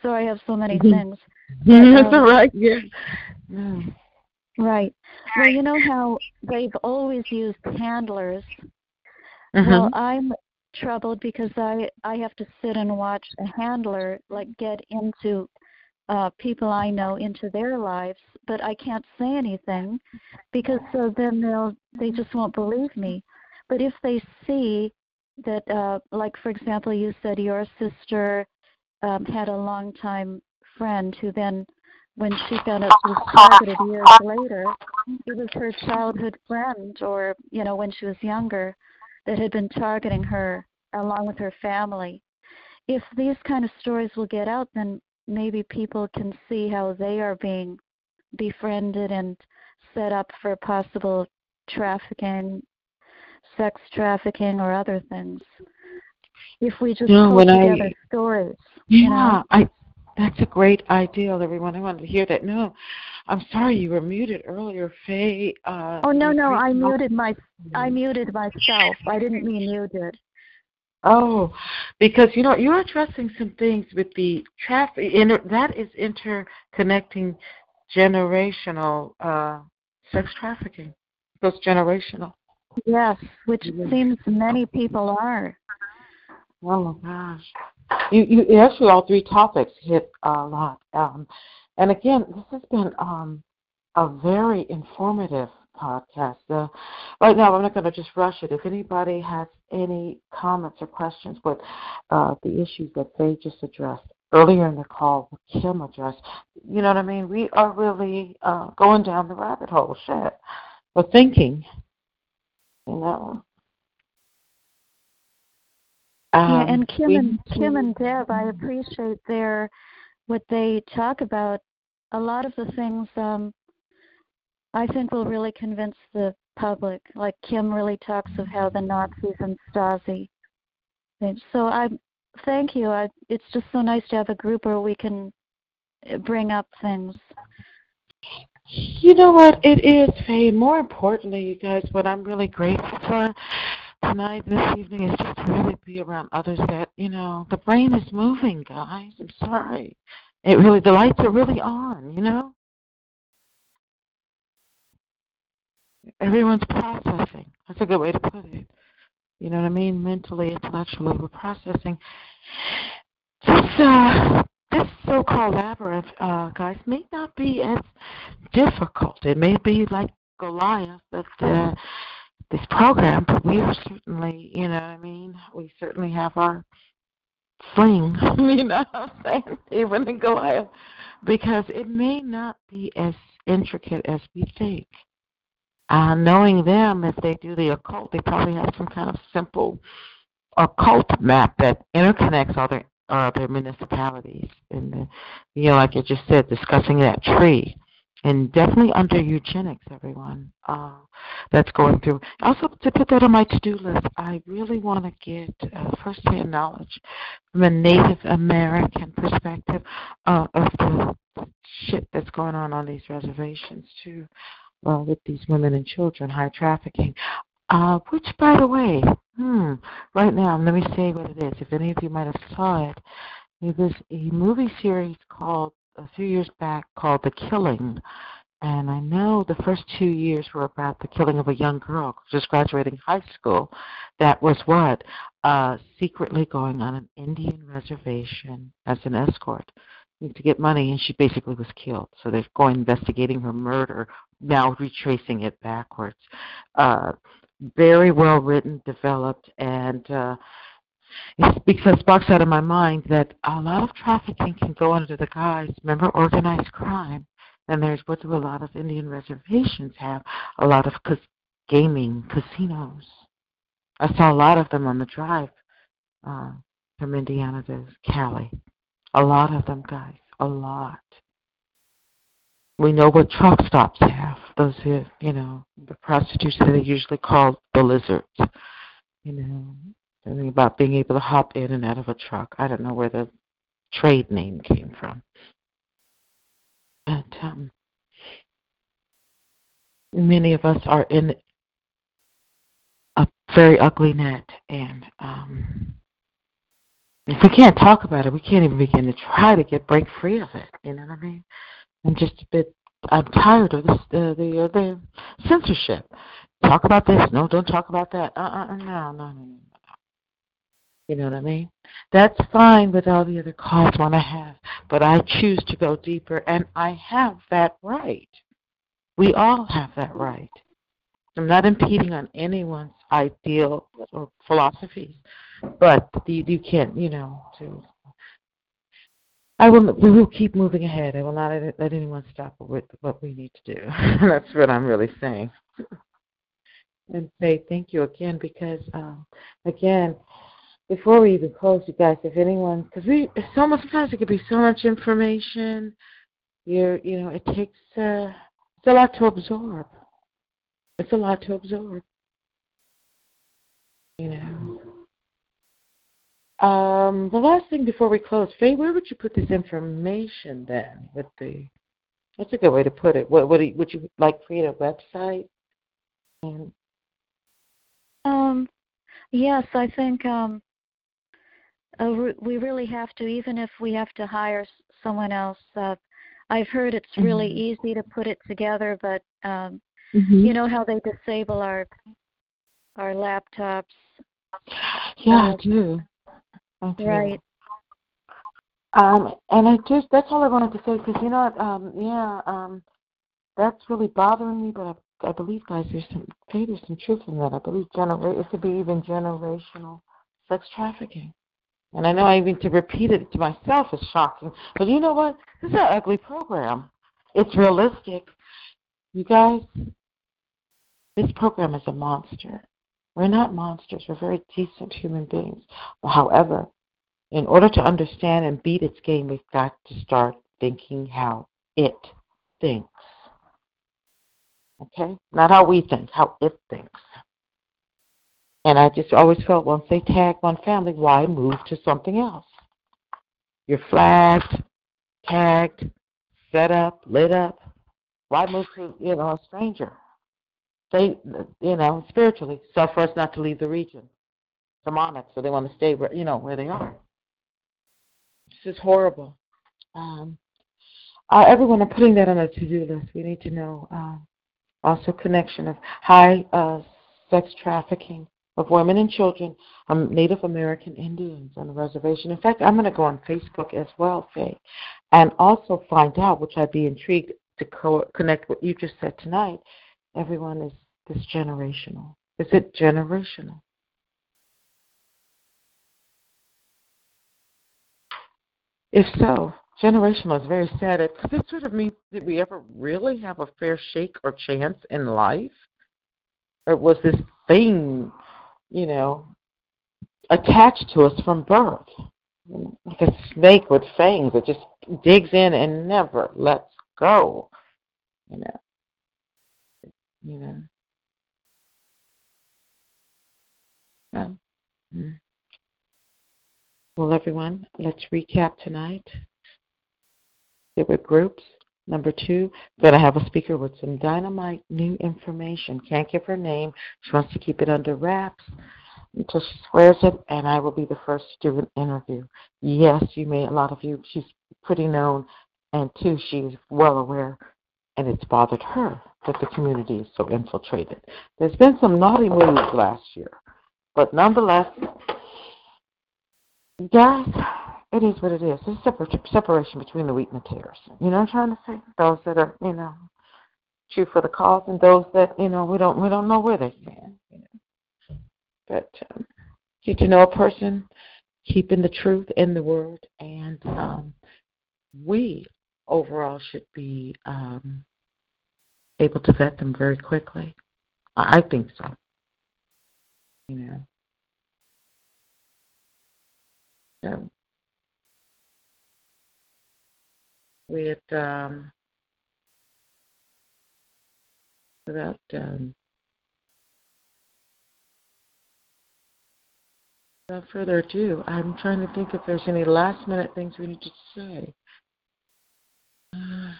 so I have so many mm-hmm. things. That's um, right. Yeah. Right. Well, you know how they've always used handlers. Uh-huh. Well, I'm troubled because I I have to sit and watch a handler like get into uh people I know into their lives, but I can't say anything because so then they'll they just won't believe me. But if they see that uh like for example you said your sister um had a long time friend who then when she found out she was targeted years later, it was her childhood friend or, you know, when she was younger that had been targeting her along with her family. If these kind of stories will get out, then maybe people can see how they are being befriended and set up for possible trafficking, sex trafficking, or other things. If we just you know, pull together I, stories. Yeah, you know? I that's a great idea, everyone. I wanted to hear that. No, I'm sorry you were muted earlier, Faye. Uh, oh no, no, I muted my I muted myself. I didn't mean muted. Oh, because you know you're addressing some things with the traffic. Inter, that is interconnecting generational uh, sex trafficking. Goes generational. Yes, which mm-hmm. seems many people are. Oh my gosh. You, you actually all three topics hit a lot. Um, and again, this has been um, a very informative podcast. Uh, right now, I'm not going to just rush it. If anybody has any comments or questions with uh, the issues that they just addressed earlier in the call, what Kim addressed, you know what I mean? We are really uh, going down the rabbit hole, shit, of thinking, you know. Um, yeah, and Kim and Kim and Deb, I appreciate their what they talk about. A lot of the things um, I think will really convince the public. Like Kim really talks of how the Nazis and Stasi. So I thank you. I, it's just so nice to have a group where we can bring up things. You know what? It is, Faye. More importantly, you guys, what I'm really grateful for tonight, this evening, is just to really be around others that, you know, the brain is moving, guys. I'm sorry. It really, the lights are really on, you know? Everyone's processing. That's a good way to put it. You know what I mean? Mentally, intellectually, we're processing. This, uh, this so-called labyrinth, uh, guys, may not be as difficult. It may be like Goliath, but uh, this program, but we are certainly, you know what I mean? We certainly have our fling, you know what I'm saying? Even in Goliath. Because it may not be as intricate as we think. Uh, knowing them, if they do the occult, they probably have some kind of simple occult map that interconnects all their, uh, their municipalities. And, the, you know, like you just said, discussing that tree and definitely under eugenics, everyone. Uh, that's going through. Also, to put that on my to-do list, I really want to get uh, first-hand knowledge from a Native American perspective uh, of the shit that's going on on these reservations too, uh, with these women and children, high trafficking. Uh, which, by the way, hmm, right now, let me say what it is. If any of you might have saw it, it was a movie series called a few years back called The Killing. And I know the first two years were about the killing of a young girl just graduating high school that was what? Uh, secretly going on an Indian reservation as an escort to get money, and she basically was killed. So they're going investigating her murder, now retracing it backwards. Uh, very well written, developed, and uh, it because sparks out of my mind that a lot of trafficking can go under the guise, remember, organized crime. And there's what do a lot of Indian reservations have? A lot of cas- gaming casinos. I saw a lot of them on the drive uh, from Indiana to Cali. A lot of them, guys. A lot. We know what truck stops have. Those who, you know, the prostitutes that are usually called the lizards. You know, Something about being able to hop in and out of a truck. I don't know where the trade name came from. But um, many of us are in a very ugly net, and um, if we can't talk about it, we can't even begin to try to get break free of it. You know what I mean? I'm just a bit. I'm tired of. Uh, the uh, the censorship. Talk about this. No, don't talk about that. Uh, uh, uh no, no, no. You know what I mean? That's fine with all the other calls one I have, but I choose to go deeper, and I have that right. We all have that right. I'm not impeding on anyone's ideal or philosophies, but you, you can't, you know, to. I will. We will keep moving ahead. I will not let anyone stop with what we need to do. That's what I'm really saying. and say thank you again because, um, again, before we even close, you guys, if anyone, because we so much sometimes it could be so much information. You're, you know, it takes uh, it's a lot to absorb. It's a lot to absorb. You know. Um, the last thing before we close, Faye, where would you put this information then? With the, that's a good way to put it. What would you, would you like create a website? Um, um yes, I think um, uh, we really have to, even if we have to hire someone else. Uh, I've heard it's really mm-hmm. easy to put it together, but um, mm-hmm. you know how they disable our our laptops. Yeah, I do. Okay. Right. Um, and I just that's all I wanted to say because you know what, um, yeah, um, that's really bothering me. But I, I believe, guys, there's some maybe there's some truth in that. I believe gener- it could be even generational sex trafficking. And I know I even to repeat it to myself is shocking. But you know what? This is an ugly program. It's realistic. You guys, this program is a monster. We're not monsters. We're very decent human beings. However, in order to understand and beat its game, we've got to start thinking how it thinks. Okay? Not how we think, how it thinks. And I just always felt once they tag one family, why move to something else? You're flagged, tagged, set up, lit up. Why move to, you know, a stranger? They, you know, spiritually, so for us not to leave the region. Demonic, so they want to stay where, you know, where they are. This is horrible. Um, uh, everyone, I'm putting that on a to-do list. We need to know uh, also connection of high uh, sex trafficking of women and children, um, Native American Indians on the reservation. In fact, I'm going to go on Facebook as well, Faye, and also find out, which I'd be intrigued to co- connect what you just said tonight. Everyone is this generational. Is it generational? If so, generational is very sad. Because this sort of means did we ever really have a fair shake or chance in life? Or was this thing, you know, attached to us from birth? Like a snake with fangs that just digs in and never lets go. You know. You know. Mm. Well, everyone, let's recap tonight. There were groups. Number two, going to have a speaker with some dynamite new information. Can't give her name. She wants to keep it under wraps until she swears it, and I will be the first to do an interview. Yes, you may, a lot of you, she's pretty known, and two, she's well aware, and it's bothered her that the community is so infiltrated. There's been some naughty moves last year. But nonetheless, guys, it is what it is. It's a separation between the wheat and the tares. You know what I'm trying to say? Those that are, you know, true for the cause, and those that, you know, we don't we don't know where they stand. You know. But um, get to know a person, keeping the truth in the word, and um, we overall should be um, able to vet them very quickly. I think so. So with um without um without further ado, I'm trying to think if there's any last minute things we need to say.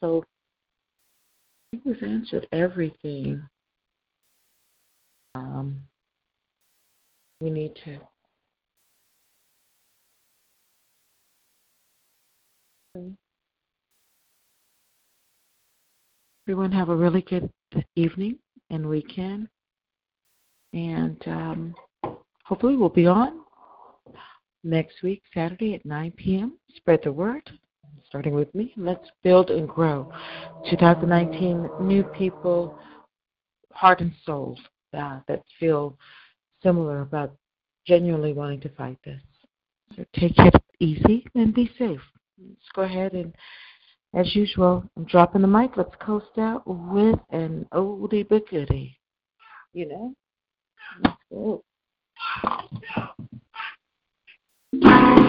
So think we've answered everything. Um, we need to. Everyone have a really good evening and weekend. And um, hopefully we'll be on next week, Saturday at 9 p.m. Spread the word starting with me. Let's build and grow. 2019, new people, heart and soul uh, that feel similar about genuinely wanting to fight this. So take it easy and be safe. Let's go ahead and, as usual, I'm dropping the mic. Let's coast out with an oldie but goodie. You know? Let's go. double